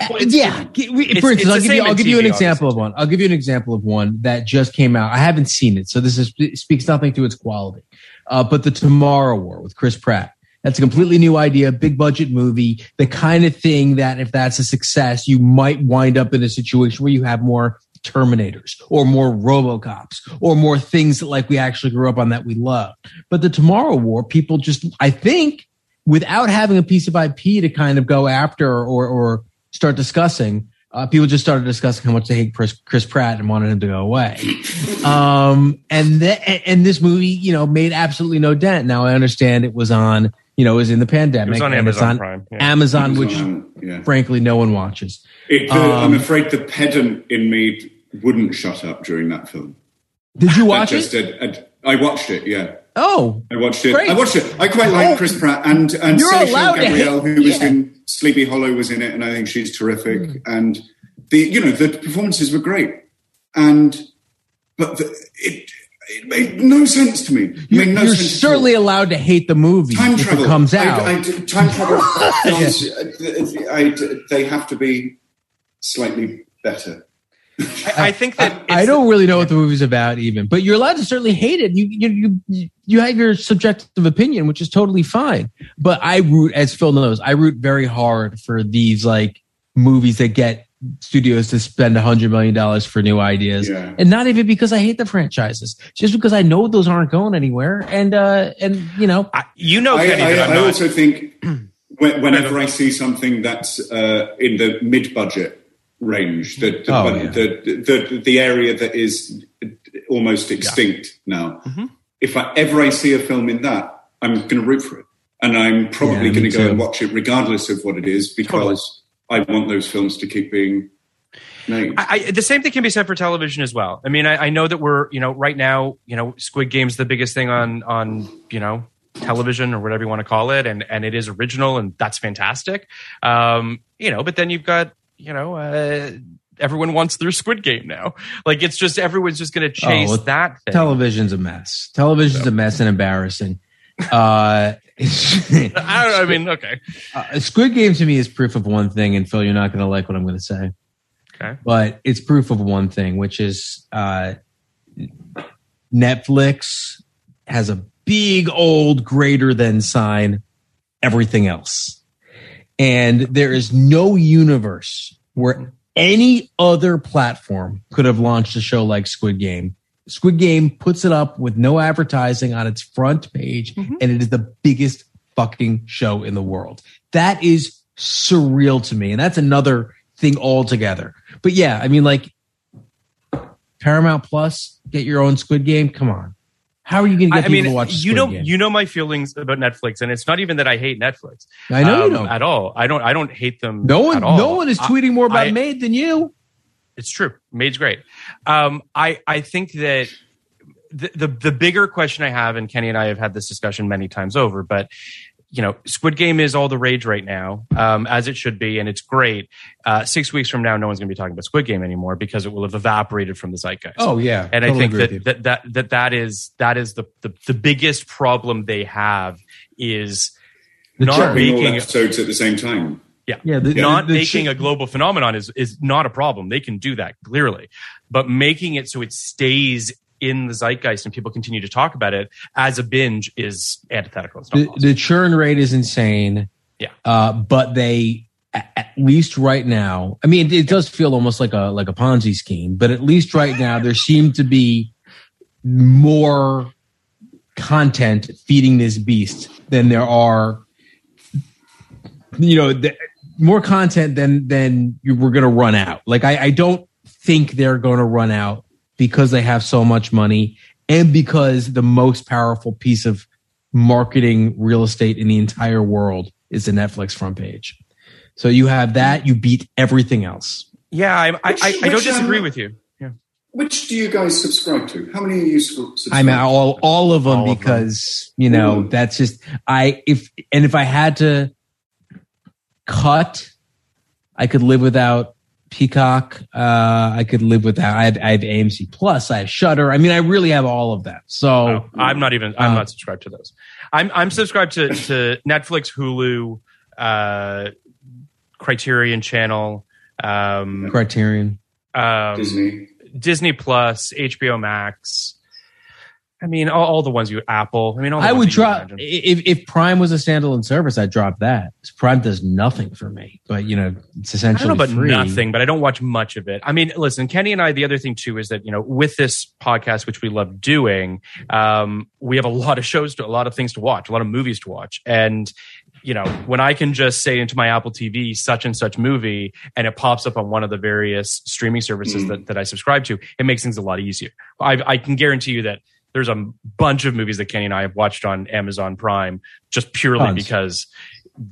Well, it's- yeah. It's- For instance, I'll give you, I'll give you an TV, example of one. I'll give you an example of one that just came out. I haven't seen it, so this is speaks nothing to its quality. Uh, but the Tomorrow War with Chris Pratt. That's a completely new idea, big budget movie, the kind of thing that if that's a success, you might wind up in a situation where you have more Terminators or more Robocops or more things that like we actually grew up on that we love. But the Tomorrow War, people just, I think, without having a piece of IP to kind of go after or, or start discussing, uh, people just started discussing how much they hate Chris, Chris Pratt and wanted him to go away. um, and, th- and this movie, you know, made absolutely no dent. Now I understand it was on, you know, it was in the pandemic. It was on and it's Amazon Prime, yeah. Amazon, which yeah. frankly no one watches. It, the, Um, I'm afraid the pedant in me wouldn't shut up during that film. Did you That watch just it? did- I watched it, yeah. Oh, I watched it. Great. I watched it. I quite like Oh, Chris Pratt and and you're Sarah allowed to Gabriel, who was yeah. in Sleepy Hollow, was in it, and I think she's terrific. Hmm. And the you know the performances were great, and but the, it it made no sense to me. It you're, made no you're sense allowed to hate the movie time if travel it comes out. I, time travel films. I, they have to be slightly better. I, I think that I it's- don't really know what the movie's about, even. But you're allowed to certainly hate it. You you you you have your subjective opinion, which is totally fine. But I root, as Phil knows, I root very hard for these like movies that get studios to spend a hundred million dollars for new ideas, Yeah. and not even because I hate the franchises, just because I know those aren't going anywhere. And uh and you know, I, you know, I, Kenny, I, that I'm I not. also think whenever I see something that's uh, in the mid-budget range, the the, Oh, yeah. the, the the area that is almost extinct now, Mm-hmm. if I, ever I see a film in that, I'm going to root for it, and I'm probably Yeah, going to go too. and watch it regardless of what it is because I want those films to keep being made. I, I, the same thing can be said for television as well. I mean, I, I know that we're, you know, right now, you know, Squid Game's the biggest thing on, on, you know, television or whatever you want to call it, and and it is original, and that's fantastic. Um, you know, but then you've got, you know, uh, everyone wants their Squid Game now. Like it's just everyone's just going to chase well, that thing. television's a mess. Television's a mess and embarrassing. Uh, I, don't, I mean, okay, Uh, Squid Game to me is proof of one thing, and Phil, you're not going to like what I'm going to say, okay. but it's proof of one thing, which is uh, Netflix has a big old greater than sign everything else. And there is no universe where any other platform could have launched a show like Squid Game. Squid Game puts it up with no advertising on its front page, mm-hmm. and it is the biggest fucking show in the world. That is surreal to me. And that's another thing altogether. But yeah, I mean, like Paramount Plus, get your own Squid Game. Come on. How are you going to I, get I people mean, to watch you know, Game? you know my feelings about Netflix, and it's not even that I hate Netflix. I know you um, don't. at all. I don't. I don't hate them. No one, at all. no one is I- tweeting more about I- Maid than you. It's true. Maid's great. Um, I I think that the, the the bigger question I have, and Kenny and I have had this discussion many times over, but you know, Squid Game is all the rage right now, um, as it should be, and it's great. Uh, six weeks from now, no one's going to be talking about Squid Game anymore because it will have evaporated from the zeitgeist. Oh yeah, and I think that, that that that that is that is the, the the biggest problem they have is The not churn. Dropping all making episodes at the same time. yeah, Yeah, the- not the- the making chi- a global phenomenon is is not a problem. They can do that clearly, but making it so it stays in the zeitgeist and people continue to talk about it as a binge is antithetical. It's not the, the churn rate is insane. Yeah. Uh, but they at least right now, I mean, it does feel almost like a like a Ponzi scheme, but at least right now there seem to be more content feeding this beast than there are you know the, more content than than you were going to run out like I, I don't think they're going to run out because they have so much money and because the most powerful piece of marketing real estate in the entire world is the netflix front page so you have that you beat everything else yeah, I, I, I, I don't disagree um, with you. Yeah. Which do you guys subscribe to? How many are you subscribe I mean, all all of them All of them. because you know Ooh. that's just I if and if I had to cut, I could live without Peacock. Uh, I could live without. I have, I have AMC Plus. I have Shudder. I mean, I really have all of that. So Oh, I'm not even. I'm Uh, not subscribed to those. I'm I'm subscribed to to Netflix, Hulu, uh, Criterion Channel, um, Criterion. um, Disney. Disney Plus, HBO Max. I mean, all, all the ones you Apple. I mean, all the I would drop if if Prime was a standalone service. I'd drop that. Prime does nothing for me, but you know it's I essentially don't know about free. nothing, but I don't watch much of it. I mean, listen, Kenny and I, the other thing too is that, you know, with this podcast, which we love doing, um, we have a lot of shows to, a lot of things to watch, a lot of movies to watch. And, you know, when I can just say into my Apple TV, such and such movie, and it pops up on one of the various streaming services Mm. that, that I subscribe to, it makes things a lot easier. I, I can guarantee you that there's a bunch of movies that Kenny and I have watched on Amazon Prime just purely Tons. because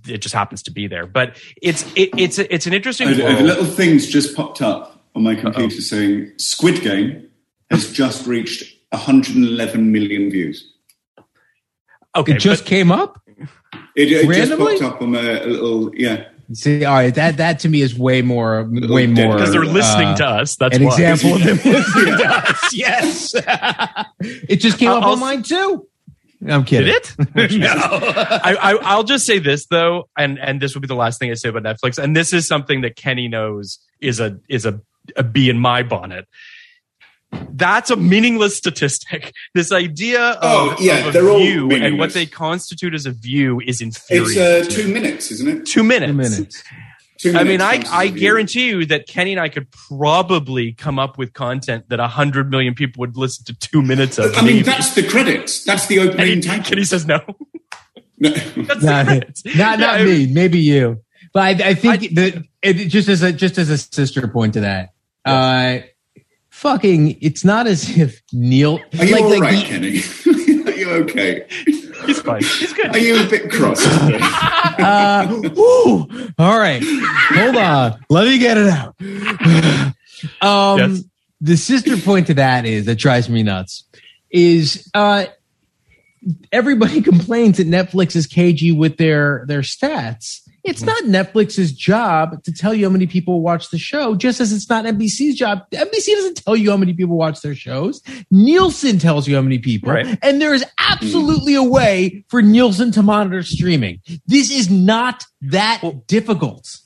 it just happens to be there. But it's it, it's it's an interesting I, I- little things just popped up on my computer saying Squid Game has just reached 111 million views. Okay, It just but- came up. It, it just popped up on a, a little, yeah. See, all right, that that to me is way more, way more because they're listening uh, to us. That's an why. example of them listening to us. Yes, it just came I'll- up I'll on mine too. I'm kidding. Did it? no. I, I, I'll just say this though, and and this will be the last thing I say about Netflix. And this is something that Kenny knows is a is a, a bee in my bonnet. That's a meaningless statistic. This idea of, Oh, yeah, of a they're all view and what they constitute as a view is inferior. It's uh, two minutes, isn't it? Two minutes. Two minutes. Two I mean, I, I guarantee you that Kenny and I could probably come up with content that 100 million people would listen to two minutes of. I mean, maybe. that's the credits. That's the and opening he. Kenny says no. No. That's Not, the credits. not, Yeah, not I mean, me. Maybe you. But I, I think I- that it, just as a just as a sister point to that, uh, fucking, it's not as if Neil. Are you like, all like right, the- Kenny? Are you okay? He's fine. He's good. Are you a bit cross? uh, ooh, all right. Hold on. Let me get it out. um, Yes. The sister point to that is that drives me nuts. Is uh, everybody complains that Netflix is cagey with their their stats. It's not Netflix's job to tell you how many people watch the show, just as it's not NBC's job. NBC doesn't tell you how many people watch their shows. Nielsen tells you how many people. Right. And there is absolutely a way for Nielsen to monitor streaming. This is not that difficult.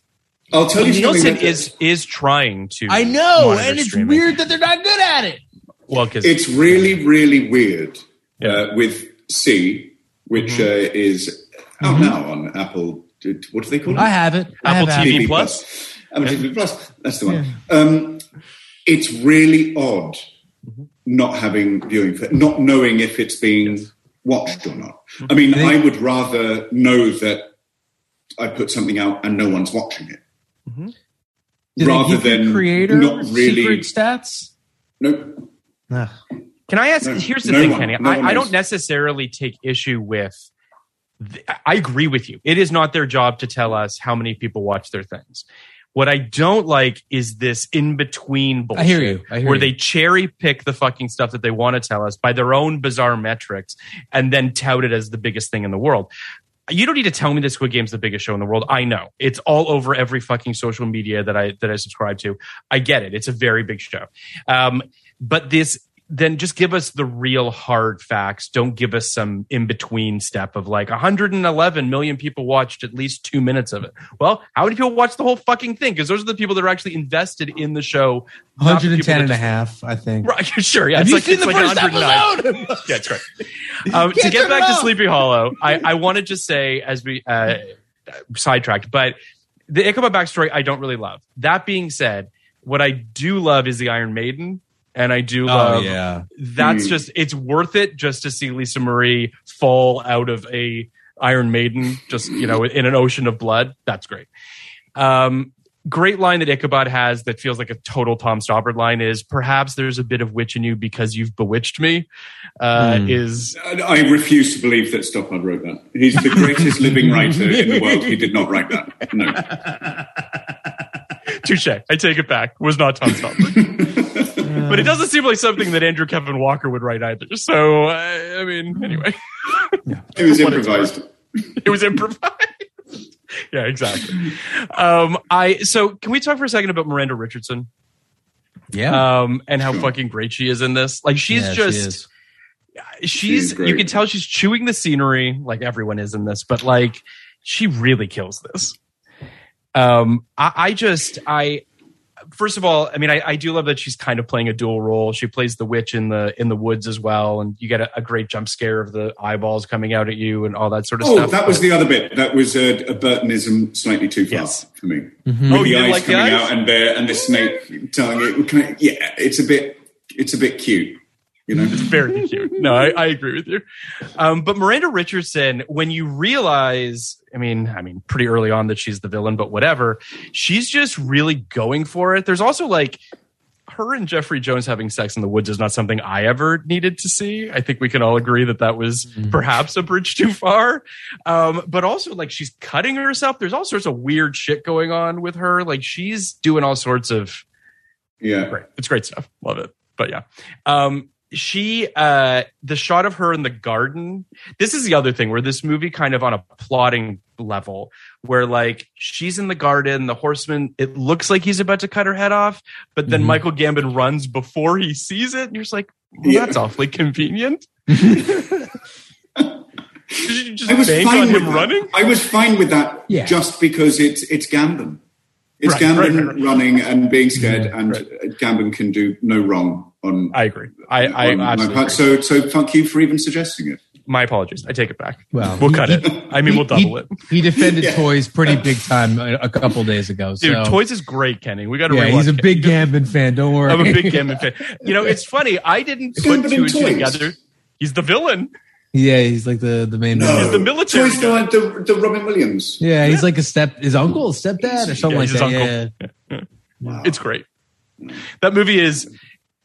I'll tell you. Nielsen that- is is trying to. I know, and it's streaming. weird that they're not good at it. Well, because It's really, really weird Yeah. uh, with See, which Mm-hmm. uh, is out now on Apple. What do they call it? I have it. Apple have TV it. Plus? Apple TV Plus. That's the one. Um, it's really odd Mm-hmm. not having viewing, not knowing if it's being watched or not. I mean, They- I would rather know that I put something out and no one's watching it, Do they rather than creator not really. secret stats? No, Ugh. Can I ask? No, here's the no thing, one- Kenny. no I, I don't necessarily take issue with. I agree with you. It is not their job to tell us how many people watch their things. What I don't like is this in between bullshit. I hear you. I hear where you. they cherry pick the fucking stuff that they want to tell us by their own bizarre metrics and then tout it as the biggest thing in the world. You don't need to tell me that Squid Game's the biggest show in the world. I know. It's all over every fucking social media that I that I subscribe to. I get it. It's a very big show. Um, but this then just give us the real hard facts. Don't give us some in between step of like 111 million people watched at least two minutes of it. Well, how many people watched the whole fucking thing? Because those are the people that are actually invested in the show. not the people 110 that and a half, I think. Right, sure. Yeah, Have it's you like, seen the like first 109. episode? yeah, that's right. Um, to get back to. Sleepy Hollow, I, I wanted to just say as we uh, sidetracked, but the Ichabod backstory I don't really love. That being said, what I do love is the Iron Maiden, and I do love Oh, yeah. that's Hmm. just it's worth it just to see Lisa Marie fall out of a Iron Maiden, just you know, in an ocean of blood. That's great. Um, great line that Ichabod has that feels like a total Tom Stoppard line is perhaps there's a bit of witch in you because you've bewitched me. Uh, Hmm. Is I I refuse to believe that Stoppard wrote that. He's the greatest living writer in the world. He did not write that. No. touche. I take it back. Was not Tom Stoppard. but it doesn't seem like something that Andrew Kevin Walker would write either. So uh, I mean, anyway, yeah. It was improvised. it was improvised. yeah, exactly. Um, I so can we talk for a second about Miranda Richardson? Yeah. um, and how fucking great she is in this. Like she's Yeah, she just is. she's She's you can tell she's chewing the scenery like everyone is in this, but like she really kills this. Um, I, I just I first of all, I mean, I, I do love that she's kind of playing a dual role. She plays the witch in the in the woods as well, and you get a, a great jump scare of the eyeballs coming out at you and all that sort of Oh, stuff. that was the other bit. That was a, a Burtonism slightly too far Yes. for me. Mm-hmm. With Oh, the you eyes like the coming eyes? out and the and the snake telling it. Can I, yeah, it's a bit. It's a bit cute. You know. very cute. No, I, I agree with you. Um, but Miranda Richardson, when you realize, I mean, I mean, pretty early on that she's the villain, but whatever, she's just really going for it. There's also like her and Jeffrey Jones having sex in the woods is not something I ever needed to see. I think we can all agree that that was perhaps a bridge too far. Um, but also like she's cutting herself. There's all sorts of weird shit going on with her. Like she's doing all sorts of Yeah. great. It's great stuff. Love it. But yeah. Um she uh the shot of her in the garden. This is the other thing where this movie kind of on a plotting level where like she's in the garden, the horseman, it looks like he's about to cut her head off, but then Mhm. Michael Gambon runs before he sees it, and you're just like, well, Yeah. that's awfully convenient. Just I was fine on with him that. running? I was fine with that Yeah. just because it's it's Gambon. It's Right, Gambon right, right, right. running and being scared, and Right. uh Gambon can do no wrong on. I agree. I, I on my absolutely part. agree. So so fuck you for even suggesting it. my apologies. I take it back. Well, we'll cut he- it. I mean, we'll He- double it. he, He defended Yeah. toys pretty big time a, a couple days ago. Dude. Toys is great, Kenny. We got to. yeah, he's a big Gambon fan. Don't worry. I'm a big Gambon fan. You know, it's funny. I didn't put two and two Toys? together. He's the villain. yeah, he's like the the main. No, He's the military Toys guy. the, the, the Robin Williams. Yeah, he's like a step, his uncle, stepdad, or something Yeah, like his that. uncle. Yeah, It's great. That movie is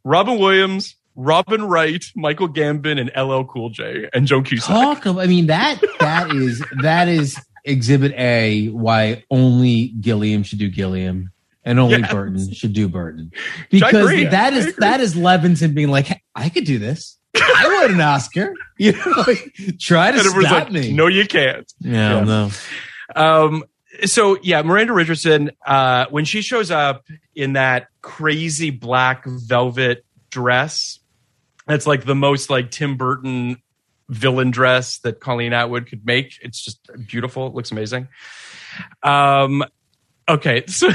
Robin Williams, Robin Wright, Michael Gambon, and LL Cool J, and Joan Cusack. talk. Of, I mean that that is that is Exhibit A. Why only Gilliam should do Gilliam, and only Yes. Burton should do Burton, because that is that is Levinson being like, I could do this. I want an Oscar. You know, like, try to stop like, me. no, you can't. yeah, yeah. no. Um, so yeah, Miranda Richardson, uh, when she shows up in that crazy black velvet dress, that's like the most like Tim Burton villain dress that Colleen Atwood could make. It's just beautiful. It looks amazing. Um, okay, so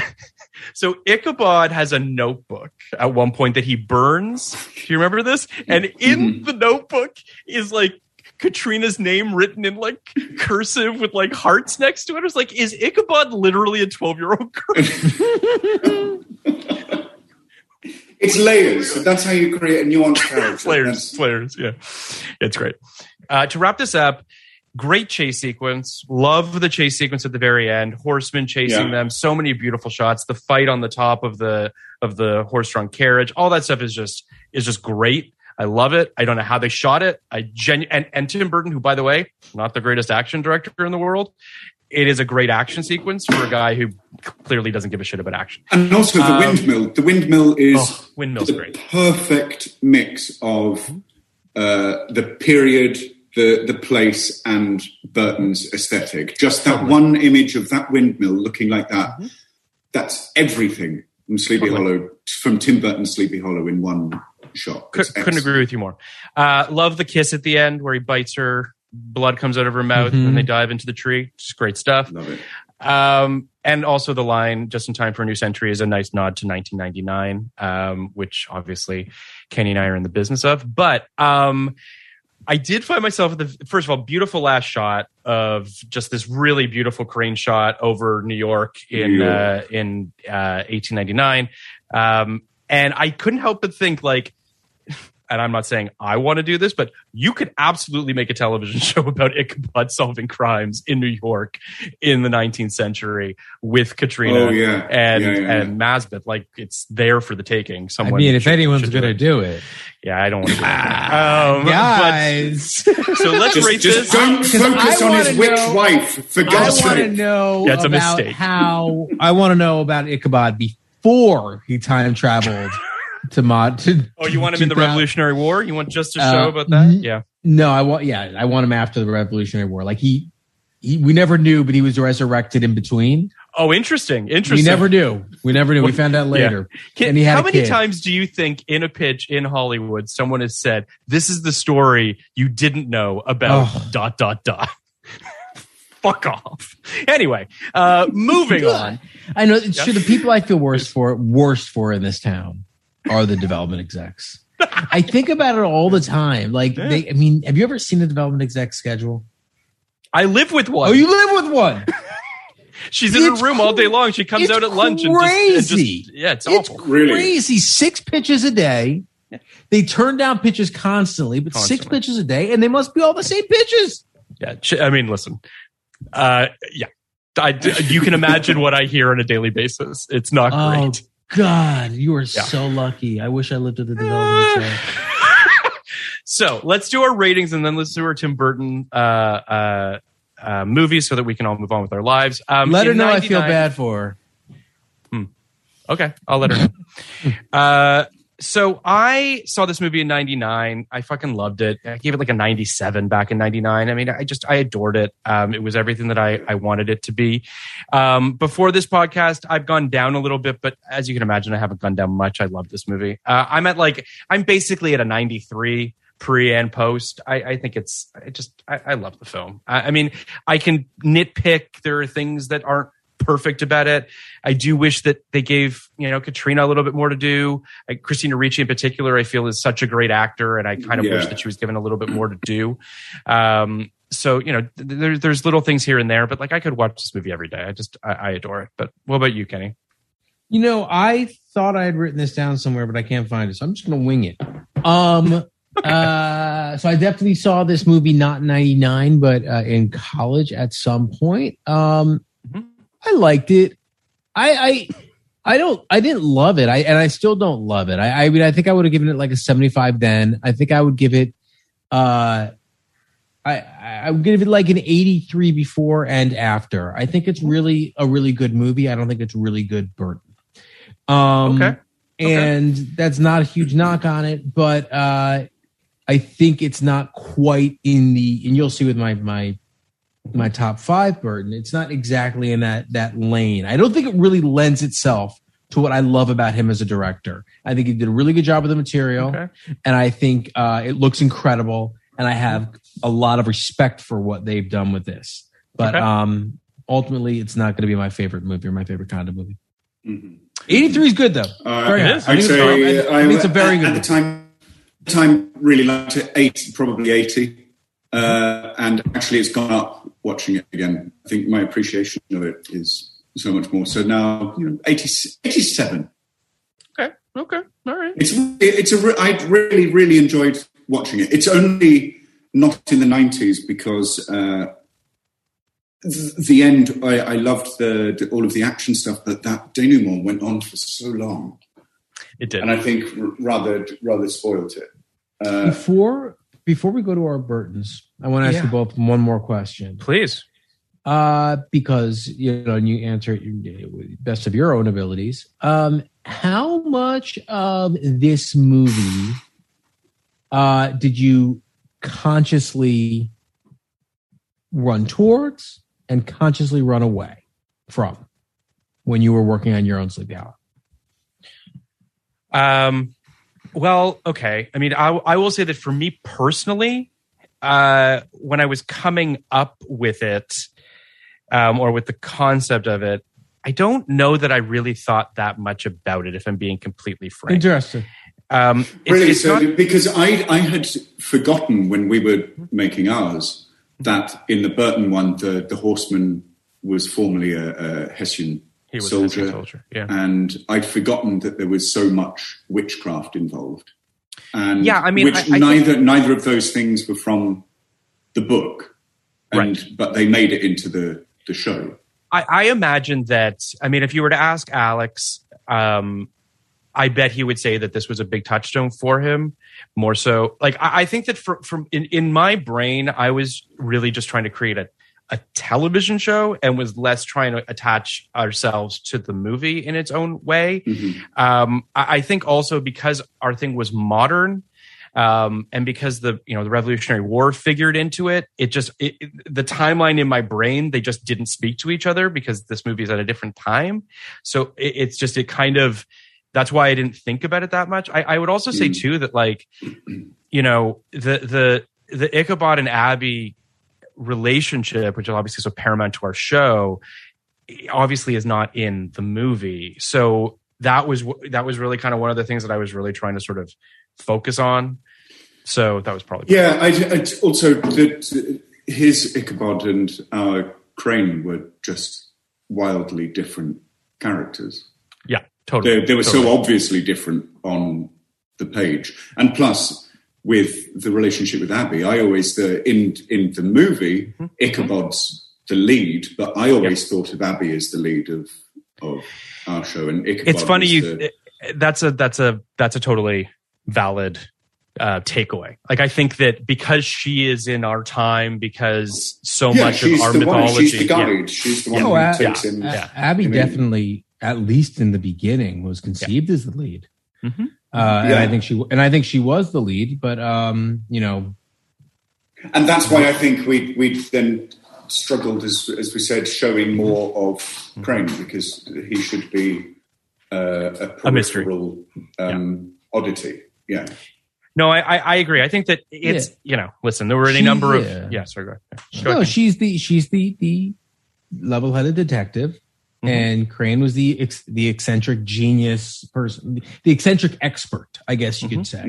so Ichabod has a notebook at one point that he burns. Do you remember this? And in the notebook is like Katrina's name written in like cursive with like hearts next to it. I was like, is Ichabod literally a 12 year old girl? It's layers. That's how you create a nuanced character. layers, That's- flares. Yeah, it's great. Uh, to wrap this up, great chase sequence. Love the chase sequence at the very end. Horsemen chasing Yeah. them. So many beautiful shots. The fight on the top of the of the horse-drawn carriage. All that stuff is just is just great. I love it. I don't know how they shot it. I genu- and, and Tim Burton, who by the way, not the greatest action director in the world. It is a great action sequence for a guy who clearly doesn't give a shit about action. And also the Um, windmill. The windmill is Oh, windmill's the great. perfect mix of uh, the period, the the place, and Burton's aesthetic. Just that one image of that windmill looking like that. That's everything from Sleepy Totally. Hollow, from Tim Burton's Sleepy Hollow in one shot. Could, It's couldn't agree with you more. Uh, love the kiss at the end where he bites her, blood comes out of her mouth, Mhm. and they dive into the tree. Just great stuff. Love it. Um, and also the line "Just in time for a new century" is a nice nod to 1999, um, which obviously Kenny and I are in the business of. But um, I did find myself at the first of all beautiful last shot of just this really beautiful crane shot over New York in New uh, in uh, 1899, um, and I couldn't help but think like. And I'm not saying I want to do this, but you could absolutely make a television show about Ichabod solving crimes in New York in the 19th century with Katrina Oh, yeah. and Yeah, yeah, and Masbath. Like it's there for the taking. Someone. I Someone mean, if should- anyone's going to do it, yeah, I don't want to. Do. Um, guys. but- so let's Just, rate just this. don't focus on his witch know- wife, for I want to know Yeah, it's a about mistake. how I want to know about Ichabod before he time traveled to mod. To, Oh, you want him in the Revolutionary War? You want just a Uh, show about that? n- Yeah. No, I want. Yeah, I want him after the Revolutionary War. Like he, he, we never knew, but he was resurrected in between. Oh, interesting. Interesting. We never knew. We never knew. We found out later. Can- and he had how many times do you think in a pitch in Hollywood someone has said, "This is the story you didn't know about"? Oh. Dot dot dot. Fuck off. Anyway, uh, moving on. I know. It's true. The people I feel worst for, worst for in this town, are the development execs. I think about it all the time. Like they. I mean, have you ever seen the development exec schedule? I live with one. Oh, you live with one. She's in It's her room all day long. She comes out at lunch and just, and just- crazy. yeah, it's It's awful. Really? crazy. Six pitches a day. They turn down pitches constantly, but six pitches a day, and they must be all the same pitches. Yeah, I mean, listen. Uh, yeah, I, you can imagine what I hear on a daily basis. It's not Oh great. God, you are Yeah. so lucky. I wish I lived at the development exec. so let's do our ratings and then let's do our Tim Burton uh, uh, uh, movies so that we can all move on with our lives. Um, Let her in know I feel bad for her. Okay, I'll let her know. so I saw this movie in '99. I fucking loved it. I gave it like a 97 back in '99. I mean, I just I adored it. Um, it was everything that I I wanted it to be. Um, before this podcast, I've gone down a little bit, but as you can imagine, I haven't gone down much. I love this movie. Uh, I'm at like I'm basically at a 93 pre and post. I, I think it's I just I, I love the film. I, I mean, I can nitpick. There are things that aren't perfect about it. I do wish that they gave you know Katrina a little bit more to do. Like Christina Ricci in particular, I feel is such a great actor, and I kind of wish that she was given a little bit more to do. Um, so you know, th- there, there's little things here and there, but like I could watch this movie every day. I just I, I adore it. But what about you, Kenny? You know, I thought I had written this down somewhere, but I can't find it, so I'm just going to wing it. Um, uh, so I definitely saw this movie not in '99, but uh, in college at some point. Um, Mhm. I liked it. I, I, I don't. I didn't love it. I and I still don't love it. I, I mean, I think I would have given it like a 75. Then I think I would give it. Uh, I I would give it like an 83 before and after. I think it's really a really good movie. I don't think it's really good Burton. Um, Okay. Okay. and that's not a huge knock on it, but uh, I think it's not quite in the. And you'll see with my my my top five Burton, it's not exactly in that that lane. I don't think it really lends itself to what I love about him as a director. I think he did a really good job with the material, Okay. and I think uh, it looks incredible. And I have a lot of respect for what they've done with this. But Okay. um, ultimately, it's not going to be my favorite movie or my favorite kind of movie. Mhm. 83 is good though. Uh, Very it good. is. I I'd it's, say I, I think it's a very good. At the time, time really liked it. Eight, probably eighty, uh, and actually it's gone up watching it again. I think my appreciation of it is so much more. So now, you know, 80, 87. Okay. Okay. All right. It's it's a re- really really enjoyed watching it. It's only not in the nineties because uh, the end. I, I loved the, the all of the action stuff, but that denouement went on for so long, It did. and I think rather rather spoiled it. Uh, before before we go to our Burtons, I want to ask Yeah. you both one more question. Please. Uh, because you know, and you answer it best of your own abilities. Um, how much of this movie uh did you consciously run towards and consciously run away from when you were working on your own Sleepy Hollow? Um, Well, okay. I mean, I, I will say that for me personally, uh, when I was coming up with it, um, or with the concept of it, I don't know that I really thought that much about it. If I'm being completely frank, Interesting. um, it's, Really? it's so, not- because I, I had forgotten when we were making ours that in the Burton one, the, the horseman was formerly a, a Hessian He was soldier. Hessian soldier, yeah. And I'd forgotten that there was so much witchcraft involved. And Yeah, I mean, which I- I think- neither neither of those things were from the book, and Right. but they made it into the the show. I, I imagine that. I mean, if you were to ask Alex, um, I bet he would say that this was a big touchstone for him. More so, like I, I think that for, from in, in my brain, I was really just trying to create a a television show and was less trying to attach ourselves to the movie in its own way. Um, I, I think also because our thing was modern, um, and because the you know the Revolutionary War figured into it, it just it, it- the timeline in my brain they just didn't speak to each other because this movie is at a different time. So it, it's just it kind of that's why I didn't think about it that much. I, I would also say too that like you know the the the Ichabod and Abby relationship, which is obviously so paramount to our show, obviously is not in the movie. So that was that was really kind of one of the things that I was really trying to sort of focus on. So that was probably Yeah, I, I also that his Ichabod and our Crane were just wildly different characters. yeah, totally. They, they were totally. so obviously different on the page, and plus with the relationship with Abby, I always the in in the movie Mm-hmm. Ichabod's the lead, but I always thought of Abby as the lead of of our show, and Ichabod. it's funny you the- that's a that's a that's a totally valid uh takeaway like i think that because she is in our time because so yeah, much of our mythology one. She's the yeah. guide. She's the one Oh, who uh, takes yeah, him. yeah. Abby I mean- definitely, at least in the beginning, was conceived as the lead. Mhm. Uh, And I think she and I think she was the lead, but um, you know, And that's why I think we we then struggled, as as we said, showing more of Crane because he should be uh, a, A mystery. peripheral, um, oddity. Yeah, no I, I i agree i think that it's you know listen there were any She- number yeah. of yeah sorry go ahead. Go no, ahead. she's the she's the the level-headed detective, Mm-hmm. and Crane was the ex, the eccentric genius person, the eccentric expert, I guess you could say.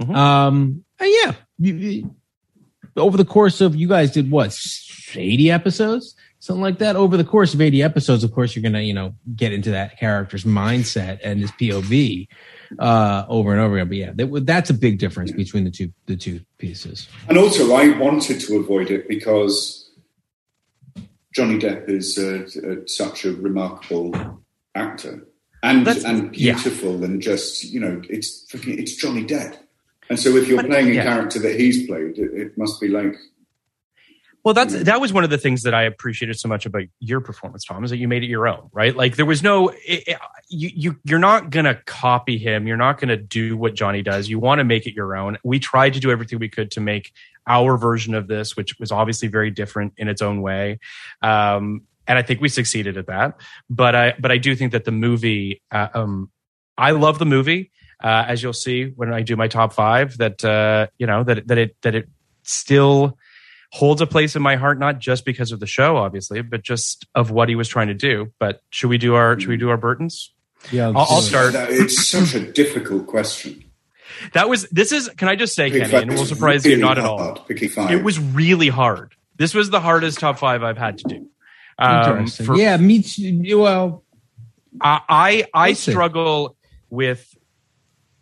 Mhm. Um, and yeah, you, you- over the course of you guys did what eighty episodes, something like that. Over the course of eighty episodes, of course, you're gonna you know get into that character's mindset and his POV uh, over and over again. But yeah, that, that's a big difference between the two the two pieces. and also I wanted to avoid it because Johnny Depp is uh, such a remarkable actor and That's- and yeah. beautiful and just you know it's it's Johnny Depp. And so, if you're But- playing a yeah. character that he's played, it, it must be like Well, that's that was one of the things that I appreciated so much about your performance, Tom, is that you made it your own, right? Like there was no, it, it- you you you're not gonna copy him. You're not gonna do what Johnny does. You want to make it your own. We tried to do everything we could to make our version of this, which was obviously very different in its own way. Um, and I think we succeeded at that. But I but I do think that the movie, uh, um, I love the movie. Uh, as you'll see when I do my top five, that uh, you know that that it that it still holds a place in my heart, not just because of the show, obviously, but just of what he was trying to do. But should we do our should we do our Burtons? Yeah, I'll, I'll start. it's such a difficult question. That was this is. Can I just say, Pick Kenny, five and it will is surprise you really not at all. five. It was really hard. This was the hardest top five I've had to do. Um, Interesting. for- yeah, me too. Well, I I, I Let's see. struggle with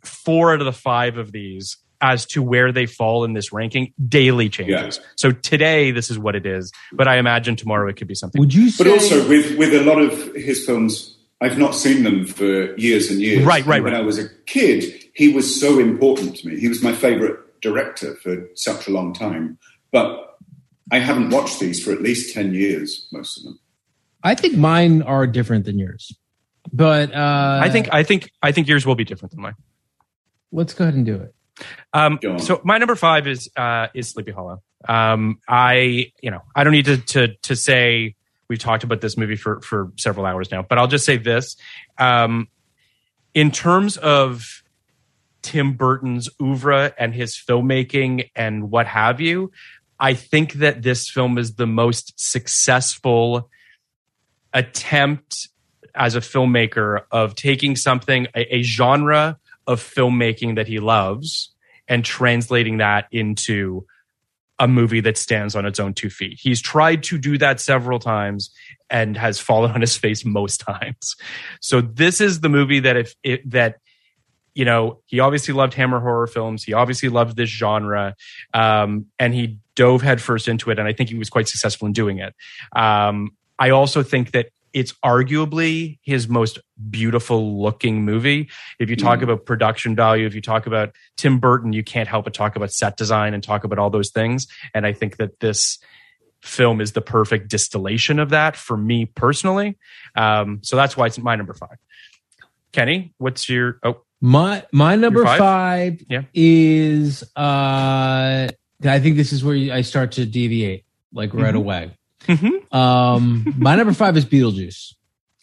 four out of the five of these as to where they fall in this ranking. Daily changes. Yeah. So today this is what it is, but I imagine tomorrow it could be something. would you say? But also with with a lot of his films, I've not seen them for years and years. Right, right, And When right. I was a kid, he was so important to me. He was my favorite director for such a long time. But I haven't watched these for at least ten years, most of them. I think mine are different than yours, but uh, I think I think I think yours will be different than mine. let's go ahead and do it. Um, so my number five is uh, is Sleepy Hollow. Um, I you know I don't need to to to say we've talked about this movie for for several hours now, but I'll just say this: um, in terms of Tim Burton's oeuvre and his filmmaking and what have you, I think that this film is the most successful attempt as a filmmaker of taking something, a, a genre of filmmaking that he loves, and translating that into a movie that stands on its own two feet. He's tried to do that several times and has fallen on his face most times. So this is the movie that if it, that you know he obviously loved Hammer horror films. He obviously loved this genre, um, and he dove headfirst into it. And I think he was quite successful in doing it. Um, I also think that it's arguably his most beautiful looking movie. If you talk Mm. about production value, if you talk about Tim Burton, you can't help but talk about set design and talk about all those things. And I think that this film is the perfect distillation of that for me personally. Um, so that's why it's my number five. Kenny, what's your oh My my number five? five, Yeah. is uh I think this is where I start to deviate like right Mhm. away. Mhm. Um my number five is Beetlejuice.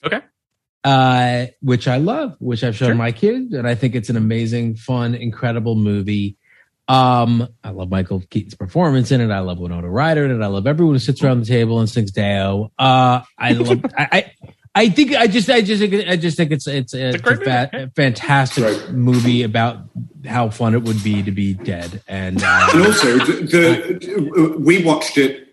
Okay. Uh which I love, which I've shown Sure. my kids, and I think it's an amazing, fun, incredible movie. Um, I love Michael Keaton's performance in it. I love Winona Ryder in it. I love everyone who sits around the table and sings Day-O. Uh, I love. I, I I think I just I just think I just think it's it's, it's, a great a fa- movie, fantastic Right. movie about how fun it would be to be dead. And uh, And also, the, the, we watched it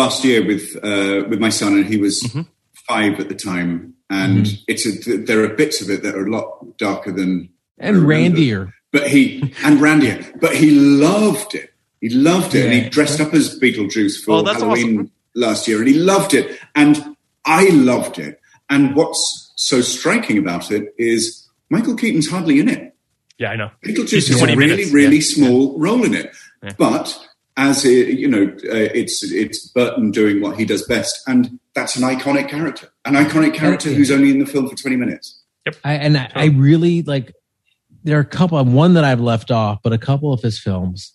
last year with uh, with my son, and he was Mm-hmm. five at the time. And it's a, there are bits of it that are a lot darker than and Randier. but he and Randier, but he loved it. He loved it, and he dressed up as Beetlejuice for Oh, Halloween awesome. last year, and he loved it, and I loved it. And what's so striking about it is Michael Keaton's hardly in it. yeah, I know. Beetlejuice is a really, minutes, really yeah. small role in it, Yeah. but as a, you know, uh, it's it's Burton doing what he does best, and that's an iconic character, an iconic character Yeah. who's only in the film for twenty minutes. I, and I, I really like. There are a couple. One that I've left off, but a couple of his films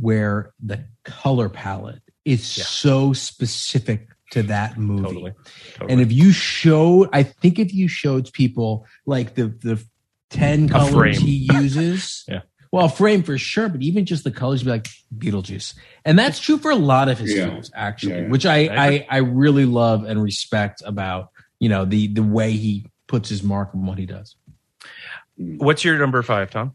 where the color palette is Yeah. so specific to that movie. Totally. totally. And if you showed, I think if you showed people like the the ten colors frame. he uses, Yeah. Well, frame for sure, but even just the colors, be like Beetlejuice, and that's true for a lot of his Yeah. films, actually, Yeah, yeah. which I, I I I really love and respect about you know the the way he puts his mark on what he does. what's your number five, Tom?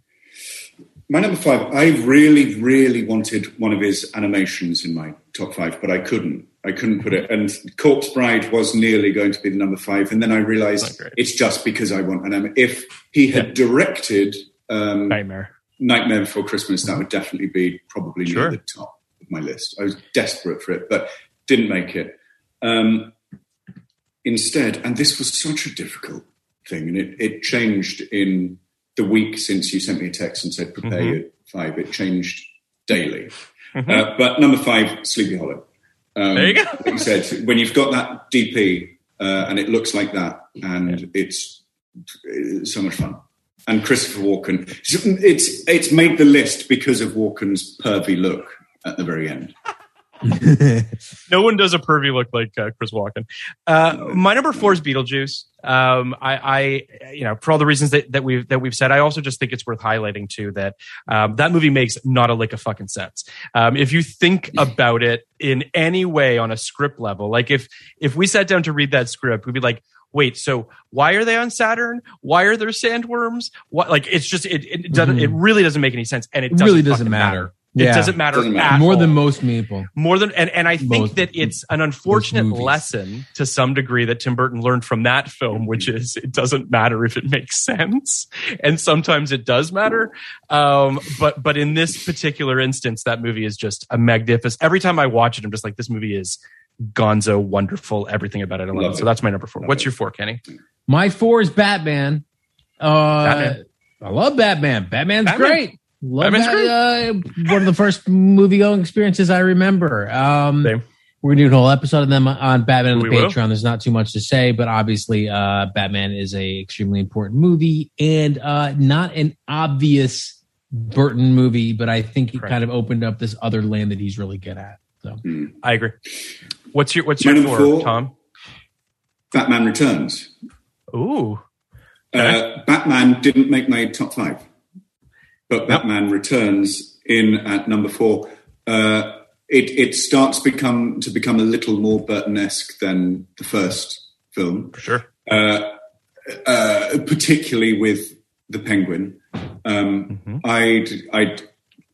My number five, I really, really wanted one of his animations in my top five, but I couldn't. I couldn't put it. And Corpse Bride was nearly going to be the number five, and then I realized it's just because I want an anim- If he had directed um, Nightmare. Nightmare Before Christmas, that would definitely be probably Sure. near the top of my list. I was desperate for it, but didn't make it. Um, instead, and this was such a difficult thing, and it, it changed in the week since you sent me a text and said prepare Mhm. your five. It changed daily. Mhm. Uh, but number five, Sleepy Hollow. Um, There you go. like you said, when you've got that DP uh, and it looks like that, and it's, it's so much fun. And Christopher Walken, it's it's made the list because of Walken's pervy look at the very end. no one does a pervy look like uh, Chris Walken. Uh, my number four is Beetlejuice. Um, I, I, you know, for all the reasons that, that we've that we've said, I also just think it's worth highlighting too that um, that movie makes not a lick of fucking sense. Um, if you think about it in any way on a script level, like if if we sat down to read that script, we'd be like. Wait, so why are they on Saturn? Why are there sandworms? What like it's just it it doesn't it really doesn't make any sense and it It doesn't really doesn't fucking matter. It doesn't matter, Doesn't matter. at More than most people. more than and, and i think Most- that it's an unfortunate lesson to some degree that tim burton learned from that film which is it doesn't matter if it makes sense and sometimes it does matter um, but but in this particular instance that movie is just a magnificent every time i watch it i'm just like this movie is gonzo wonderful everything about it i love, Love it. it. so that's my number four Love what's it. your four kenny My four is Batman. Uh, Batman. I love Batman. Batman's Batman. great. Love Batman's that, Uh, one of the first movie going experiences I remember. Um, Same. we're gonna do a whole episode of them on Batman on the We will. Patreon. There's not too much to say, but obviously, uh, Batman is a extremely important movie and uh, not an obvious Burton movie, but I think it Correct. kind of opened up this other land that he's really good at. So i agree what's your what's My your number four, four? tom Batman Returns. ooh Uh, Batman didn't make my top five. but Batman Returns in at number four. Uh, it it starts become to become a little more Burton-esque than the first film, For sure. uh, uh, particularly with the Penguin. Um, Mm-hmm. I'd I'd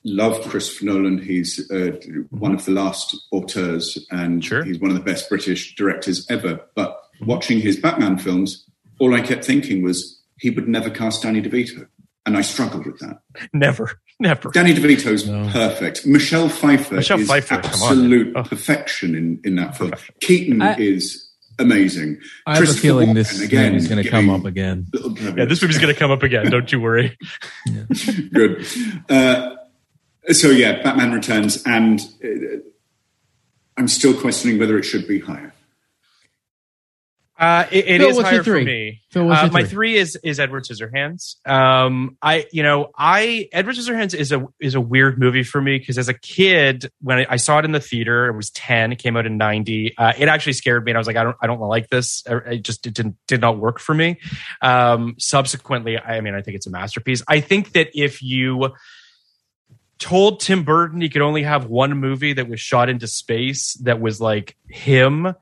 love Christopher Nolan. He's uh, one of the last auteurs, and Sure. he's one of the best British directors ever. But watching his Batman films, all I kept thinking was he would never cast Danny DeVito, and I struggled with that. Never, never. Danny DeVito's perfect. Michelle Pfeiffer Michelle is Pfeiffer, absolute Oh. perfection in, in that film. Keaton I- is amazing. I have a feeling Walken, this again is going to come up again. little Yeah, this movie's going to come up again. Don't you worry. good. Uh, so yeah, Batman Returns, and uh, I'm still questioning whether it should be higher. Uh, it it Phil, is what's higher your three? for me. Phil, what's Uh, your my three? three is is Edward Scissorhands. Um, I you know I Edward Scissorhands is a is a weird movie for me because as a kid when I, I saw it in the theater, it was ten. It came out in ninety. Uh, it actually scared me, and I was like, I don't I don't like this. It just it didn't did not work for me. Um, subsequently, I mean, I think it's a masterpiece. I think that if you told Tim Burton he could only have one movie that was shot into space that was like him,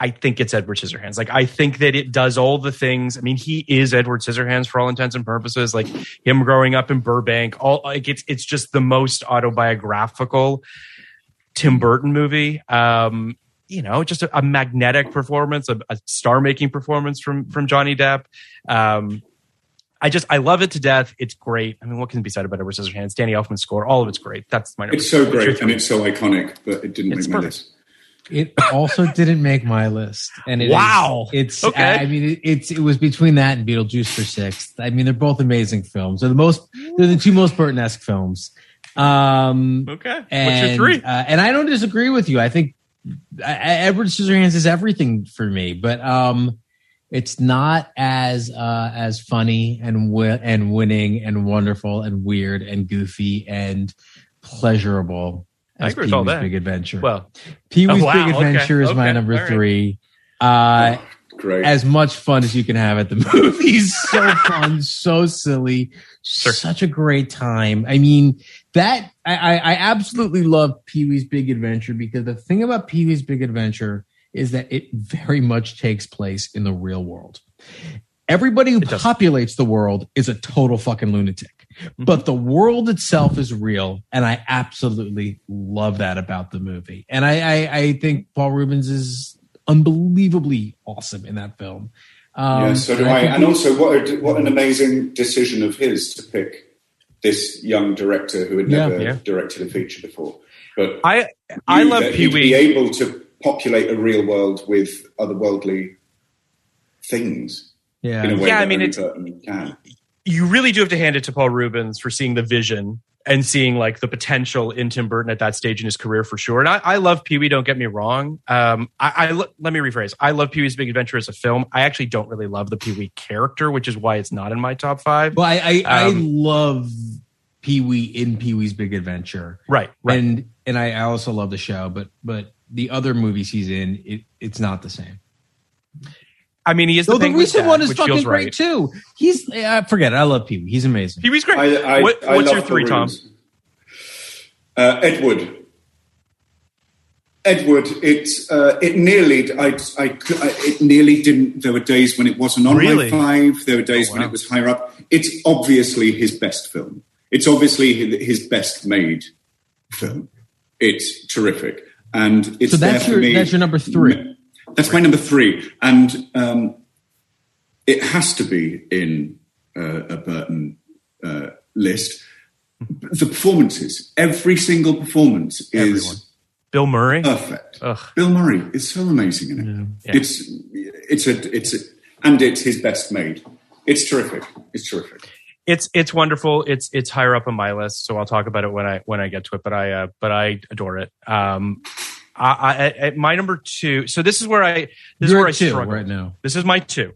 I think it's Edward Scissorhands. Like I think that it does all the things. I mean, he is Edward Scissorhands for all intents and purposes. Like him growing up in Burbank, all like it's it's just the most autobiographical Tim Burton movie. Um, you know, just a, a magnetic performance, a, a star-making performance from from Johnny Depp. Um, I just I love it to death. It's great. I mean, what can be said about Edward Scissorhands? Danny Elfman's score, all of it's great. That's my. number It's so three. What's great and it's so iconic, but it didn't It's make my list. It also didn't make my list, and it is- Wow. it's Okay. I mean, it, it's it was between that and Beetlejuice for sixth. I mean, they're both amazing films. They're the most they're the two most Burton-esque films. Um, Okay. What's and, your three? Uh, and I don't disagree with you. I think I, I- Edward Scissorhands is everything for me, but um, it's not as uh, as funny and wi- and winning and wonderful and weird and goofy and pleasurable I as agree with all Pee-wee's. Big Adventure. Well, Pee Wee's Oh, wow, Big okay, Adventure is my number all right. three. Uh, Great. as much fun as you can have at the movies. So fun, so silly, Sure. such a great time. I mean, that I, I, I absolutely love Pee Wee's Big Adventure because the thing about Pee Wee's Big Adventure is that it very much takes place in the real world. Everybody who populates the world is a total fucking lunatic, Mm-hmm. but the world itself is real, and I absolutely love that about the movie. And I, I, I think Paul Reubens is unbelievably awesome in that film. Um, yeah, so do I. think And also, what a, what an amazing decision of his to pick this young director who had never Yeah. directed a feature before. But I I knew love Pee he'd be Wee. able to populate a real world with otherworldly things yeah, in a way Yeah, I mean, only it's- can. You really do have to hand it to Paul Reubens for seeing the vision and seeing like the potential in Tim Burton at that stage in his career for sure. And I, I love Pee Wee. Don't get me wrong. Um, I, I lo- let me rephrase. I love Pee Wee's Big Adventure as a film. I actually don't really love the Pee Wee character, which is why it's not in my top five. Well, I I, Um, I love Pee Wee in Pee Wee's Big Adventure, right, right. and and I I also love the show, but but the other movies he's in, it, it's not the same. I mean, he is So the, the Penguin's recent dad, one is fucking great right. too. He's I forget it. I love Pee Wee. He's amazing. Pee Wee's great. I, I, what, I what's your three, Tom? Uh, Edward. Edward, it's uh, it nearly I, I, it nearly didn't. There were days when it wasn't on Really? my five. There were days Oh, when it was higher up. It's obviously his best film. It's obviously his, his best made film. It's terrific, and it's So that's there for your- me. that's your number three. That's my number three, and um, it has to be in uh, a Burton uh, list. The performances, every single performance is Everyone. Bill Murray. perfect. Ugh. Bill Murray is so amazing in it. Yeah. It's it's a it's a, and it's his best made. It's terrific. It's terrific. It's it's wonderful. It's it's higher up on my list, so I'll talk about it when I when I get to it. But I uh, but I adore it. Um, I, I, I my number two. So this is where I this is You're where I struggle right now. This is my two.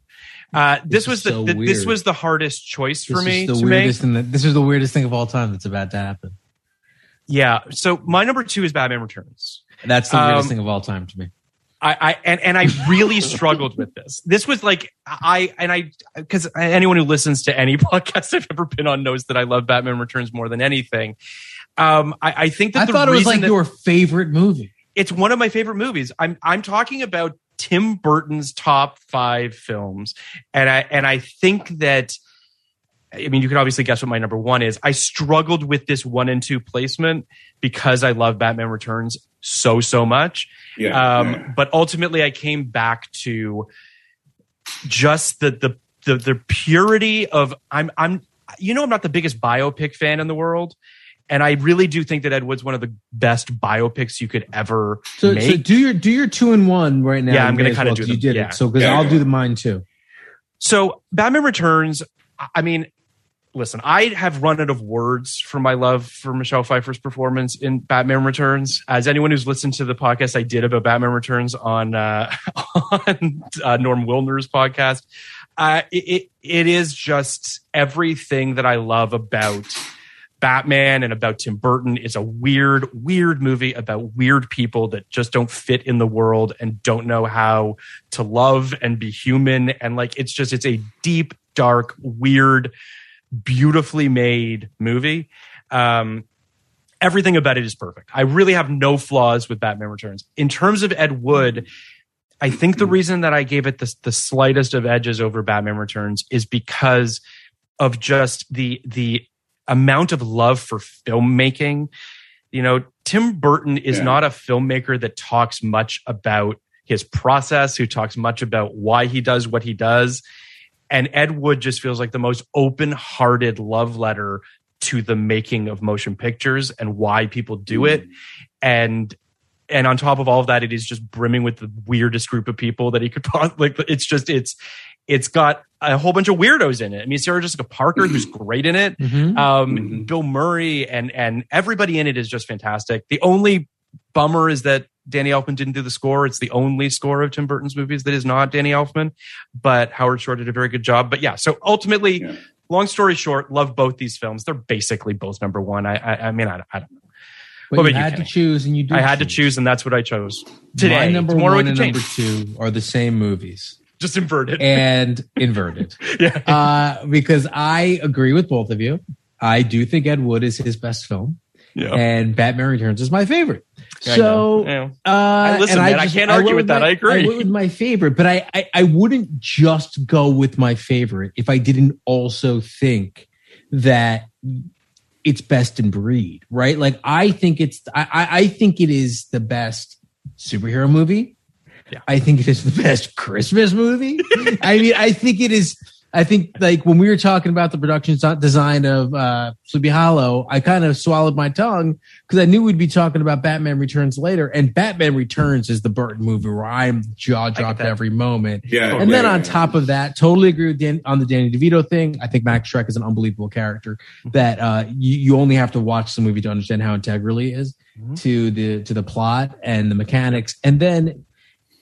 Uh, this, This was the, so the this was the hardest choice for This me is the to make. weirdest thing. That, this is the weirdest thing of all time that's about to happen. Yeah. So my number two is Batman Returns. That's the weirdest Um, thing of all time to me. I, I and and I really struggled with this. This was like I and I because anyone who listens to any podcast I've ever been on knows that I love Batman Returns more than anything. Um, I, I think that I the thought it was like that- your favorite movie. it's one of my favorite movies. I'm I'm talking about Tim Burton's top five films, and I and I think that. I mean, you can obviously guess what my number one is. I struggled with this one and two placement because I love Batman Returns so so much. Yeah. Um, yeah. But ultimately, I came back to just the the the, the purity of I'm I'm you know I'm not the biggest biopic fan in the world. And I really do think that Ed Wood's one of the best biopics you could ever So, make. so do your do your two and one right now. Yeah, I'm gonna may as kinda well, do 'cause You them. did Yeah. it. So because Yeah, I'll yeah. do the mine too. So Batman Returns, I- I mean, listen, I have run out of words for my love for Michelle Pfeiffer's performance in Batman Returns. As anyone who's listened to the podcast I did about Batman Returns on uh, on uh, Norm Wilner's podcast, uh, it, it it is just everything that I love about Batman and about Tim Burton. It's a weird, weird movie about weird people that just don't fit in the world and don't know how to love and be human. And like, it's just, it's a deep, dark, weird, beautifully made movie. Um, everything about it is perfect. I really have no flaws with Batman Returns. In terms of Ed Wood, I think the reason that I gave it the, the slightest of edges over Batman Returns is because of just the the amount of love for filmmaking. You know, Tim Burton is Yeah. not a filmmaker that talks much about his process, who talks much about why he does what he does. And Ed Wood just feels like the most open hearted love letter to the making of motion pictures and why people do it. And and on top of all of that, it is just brimming with the weirdest group of people that he could possibly like. It's just it's it's got a whole bunch of weirdos in it. I mean, Sarah Jessica Parker, who's great in it. Mhm. Um, Mhm. Bill Murray and and everybody in it is just fantastic. The only bummer is that Danny Elfman didn't do the score. It's the only score of Tim Burton's movies that is not Danny Elfman, but Howard Shore did a very good job. But yeah, so ultimately, Yeah. long story short, love both these films. They're basically both number one. I I, I mean, I, I don't know. But What you about you, had to Kenny? choose, and you did I had to choose, and that's what I chose My today. number Tomorrow one and can number two are the same movies Just inverted. and inverted. yeah. uh, because I agree with both of you. I do think Ed Wood is his best film, yeah. and Batman Returns is my favorite. I so, know. Yeah. uh, listen, and man, I can't argue went with that. my- I agree. I went with my favorite, but I, I I wouldn't just go with my favorite if I didn't also think that it's best in breed, right? Like I think it's I I, I think it is the best superhero movie. Yeah. I think it is the best Christmas movie. I mean, I think it is. I think like when we were talking about the production design of uh, Sleepy Hollow, I kind of swallowed my tongue because I knew we'd be talking about Batman Returns later, and Batman Returns is the Burton movie where I'm jaw dropped every moment. Yeah. And then on top of that, totally agree with Dan on the Danny DeVito thing. I think Max Schreck is an unbelievable character that uh, you, you only have to watch the movie to understand how integral he is Mhm. to the to the plot and the mechanics. And then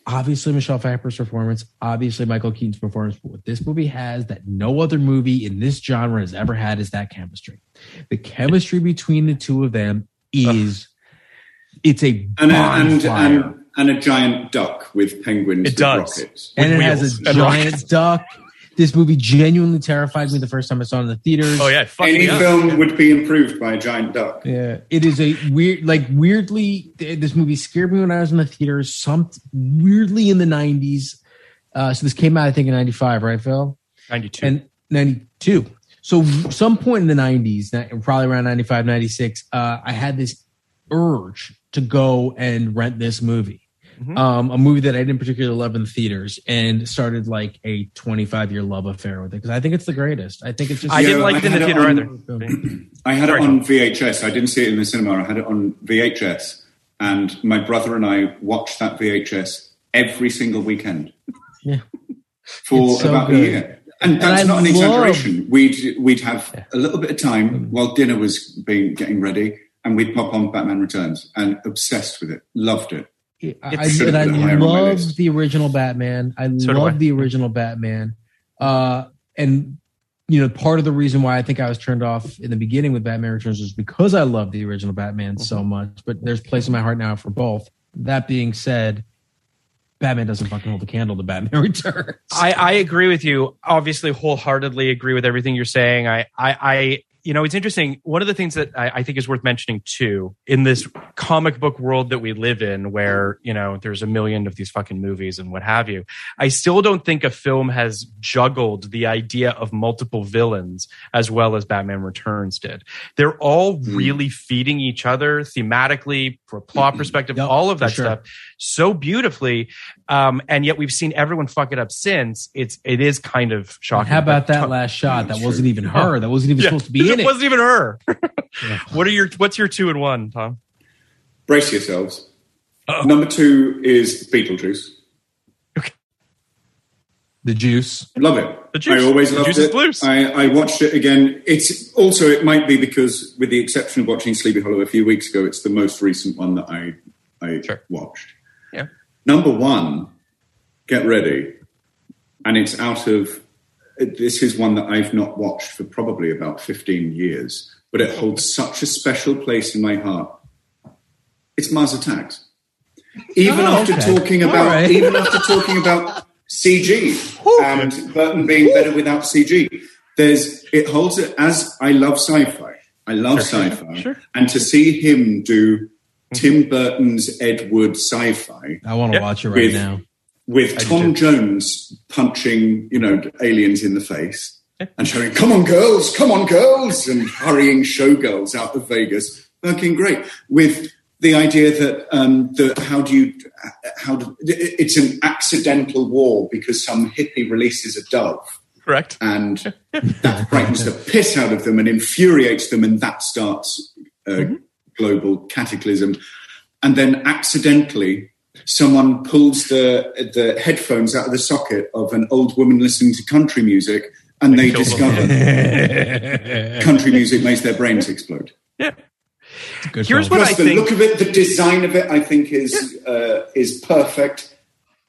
obviously Michelle Pfeiffer's performance, obviously Michael Keaton's performance. But what this movie has that no other movie in this genre has ever had is that chemistry. The chemistry between the two of them is it's a and a, and, and and a giant duck with penguins It does. rockets. and it with has a and giant duck. This movie genuinely terrified me the first time I saw it in the theaters. Oh yeah, fuck Any me up. film would be improved by a giant duck. Yeah, it is a weird, like weirdly, this movie scared me when I was in the theaters. Some weirdly in the nineties. Uh, so this came out, I think, in ninety five, right, Phil? Ninety-two. And ninety two. So some point in the nineties, probably around 95, 96, uh, I had this urge to go and rent this movie. Mhm. Um, a movie that I didn't particularly love in the theaters, and started like a twenty five year love affair with it because I think it's the greatest. I think it's just. I Yeah, didn't like I it in the had theater on- either. I had Sorry, it on VHS. I didn't see it in the cinema. I had it on VHS, and my brother and I watched that VHS every single weekend Yeah. for so about good. a year. And that's I not an love- exaggeration. We'd we'd have a little bit of time while dinner was being getting ready, and we'd pop on Batman Returns and obsessed with it, loved it. I, It and I have been higher on my love the original Batman. I So love I. the original Batman. Uh, and you know, part of the reason why I think I was turned off in the beginning with Batman Returns was because I love the original Batman Mm-hmm. so much. But there's place in my heart now for both. That being said, Batman doesn't fucking hold a candle to Batman Returns. I, I agree with you. Obviously, wholeheartedly agree with everything you're saying. I, I, I you know, it's interesting. One of the things that I, I think is worth mentioning too, in this comic book world that we live in, where you know there's a million of these fucking movies and what have you, I still don't think a film has juggled the idea of multiple villains as well as Batman Returns did. They're all hmm. really feeding each other thematically, from a plot mm-hmm. perspective, Yep, all of that sure. stuff so beautifully. Um, and yet we've seen everyone fuck it up since. It's it is kind of shocking. How about that Tom- last shot? That True. wasn't even her. That wasn't even Yeah, supposed to be in it it. wasn't even her. what are your what's your two and one, Tom? Brace yourselves. Uh-oh. Number two is Beetlejuice. The juice. Love it. The juice. I always The loved juice is it. loose. I, I watched it again. It's also it might be because, with the exception of watching Sleepy Hollow a few weeks ago, it's the most recent one that I I Sure. watched. Yeah. Number one, get ready, and it's out of. This is one that I've not watched for probably about fifteen years, but it holds such a special place in my heart. It's Mars Attacks. Even Oh, after okay. talking about, right. even after talking about CG and Burton being better without CG, there's it holds it as I love sci-fi. I love sci-fi, Sure. and to see him do Mm-hmm. Tim Burton's Ed Wood sci-fi I want to Yep. watch it right With- now. with do Tom too. Jones punching, you know, aliens in the face and shouting, "Come on, girls! Come on, girls!" and hurrying showgirls out of Vegas. Fucking great. With the idea that um, the how do you how do, it's an accidental war because some hippie releases a dove Correct. and that frightens the piss out of them and infuriates them, and that starts a global cataclysm. And then accidentally, someone pulls the the headphones out of the socket of an old woman listening to country music, and they discover country music makes their brains explode. Yeah. Here's film. what Plus, I the think. look of it, the design of it, I think is uh, is perfect.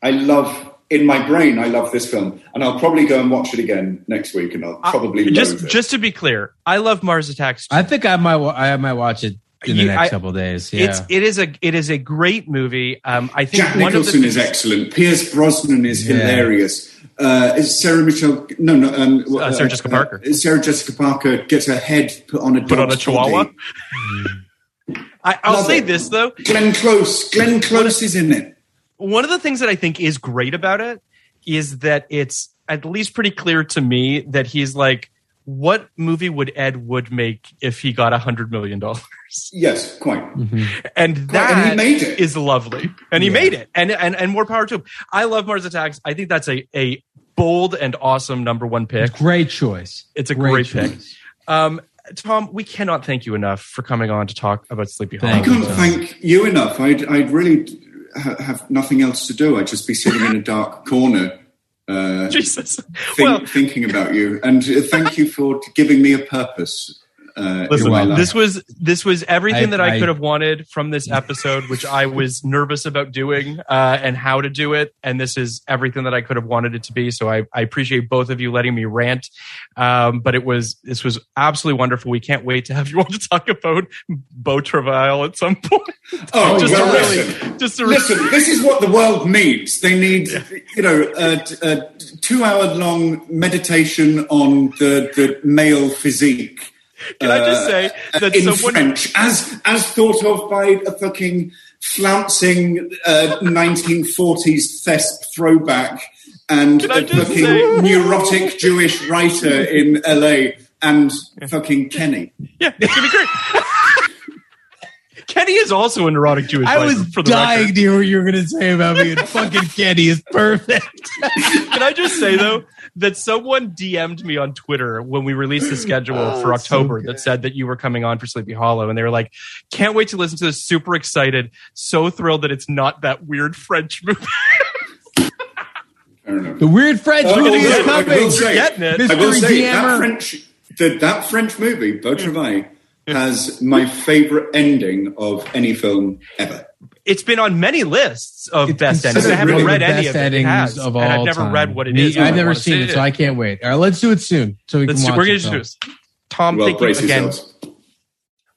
I love in my brain. I love this film, and I'll probably go and watch it again next week, and I'll probably loathe just it. just to be clear, I love Mars Attacks. I think I might. I might watch it in the You- next I- couple of days. Yeah. It's it is a it is a great movie. Um, I think Jack one Nicholson of the is excellent. Pierce Brosnan is Yeah. hilarious. Uh, is Sarah Michelle? No, no. Um, Uh, Sarah Jessica Parker. Sarah Jessica Parker gets her head put on a put on a dog's chihuahua. I, I'll Love say it. this though, Glenn Close. Glenn Close is in it. one of the things that I think is great about it is that it's at least pretty clear to me that he's like, what movie would Ed Wood make if he got a hundred million dollars? Yes, quite. And and that he made it. is lovely, and he made it, and and and more power to him. I love Mars Attacks. I think that's a a bold and awesome number one pick. great choice. It's a great, pick. choice. Um, Tom, we cannot thank you enough for coming on to talk about Sleepy Hollow. I can't you. thank you enough. I'd, I'd really ha- have nothing else to do. I'd just be sitting in a dark corner. Uh, Jesus. think, well, thinking about you, and uh, thank you for giving me a purpose. Uh, Listen, in this was this was everything I- that I, I- could have wanted from this episode, which I was nervous about doing uh, and how to do it. And this is everything that I could have wanted it to be. So I, I appreciate both of you letting me rant. Um, but it was this was absolutely wonderful. We can't wait to have you on to talk about Beau Travail at some point. Oh, just well, to really, listen. just to really, Listen, this is what the world needs. They need, you know, a, a two-hour-long meditation on the, the male physique. Can I just say uh, that in someone French, as as thought of by a fucking flouncing uh, 1940s thesp throwback and Can I a fucking say- neurotic Jewish writer in LA and fucking Kenny. yeah, it's gonna be great. Kenny is also a neurotic Jewish. I writer, was for the dying record. to hear what you were going to say about me, and fucking Kenny is perfect. Can I just say though that someone DM'd me on Twitter when we released the schedule Oh, for it's so October that said that you were coming on for Sleepy Hollow, and they were like, "Can't wait to listen to this! Super excited! So thrilled that it's not that weird French movie." The weird French Uh, movie is although I will coming. say- Getting it. I will say that French, the, that French movie, Beau Travail, has my favorite ending of any film ever. It's been on many lists of It's best endings. I haven't one of read any of it. It has, of all and I've never time. read what it is. Me- I've never seen see it, so I can't wait. All right, let's do it soon. So we Let's can do, watch we're gonna so. do this. Tom, Well, thank you again. yourselves.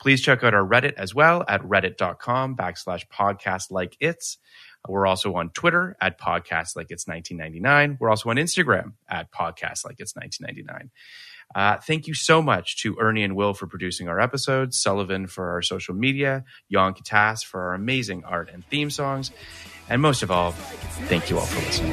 Please check out our Reddit as well at reddit.com backslash podcast like it's. We're also on Twitter at podcast like it's 1999. We're also on Instagram at podcast like it's 1999. Uh, thank you so much to Ernie and Will for producing our episodes, Sullivan for our social media, Jan Katas for our amazing art and theme songs, and most of all, thank you all for listening.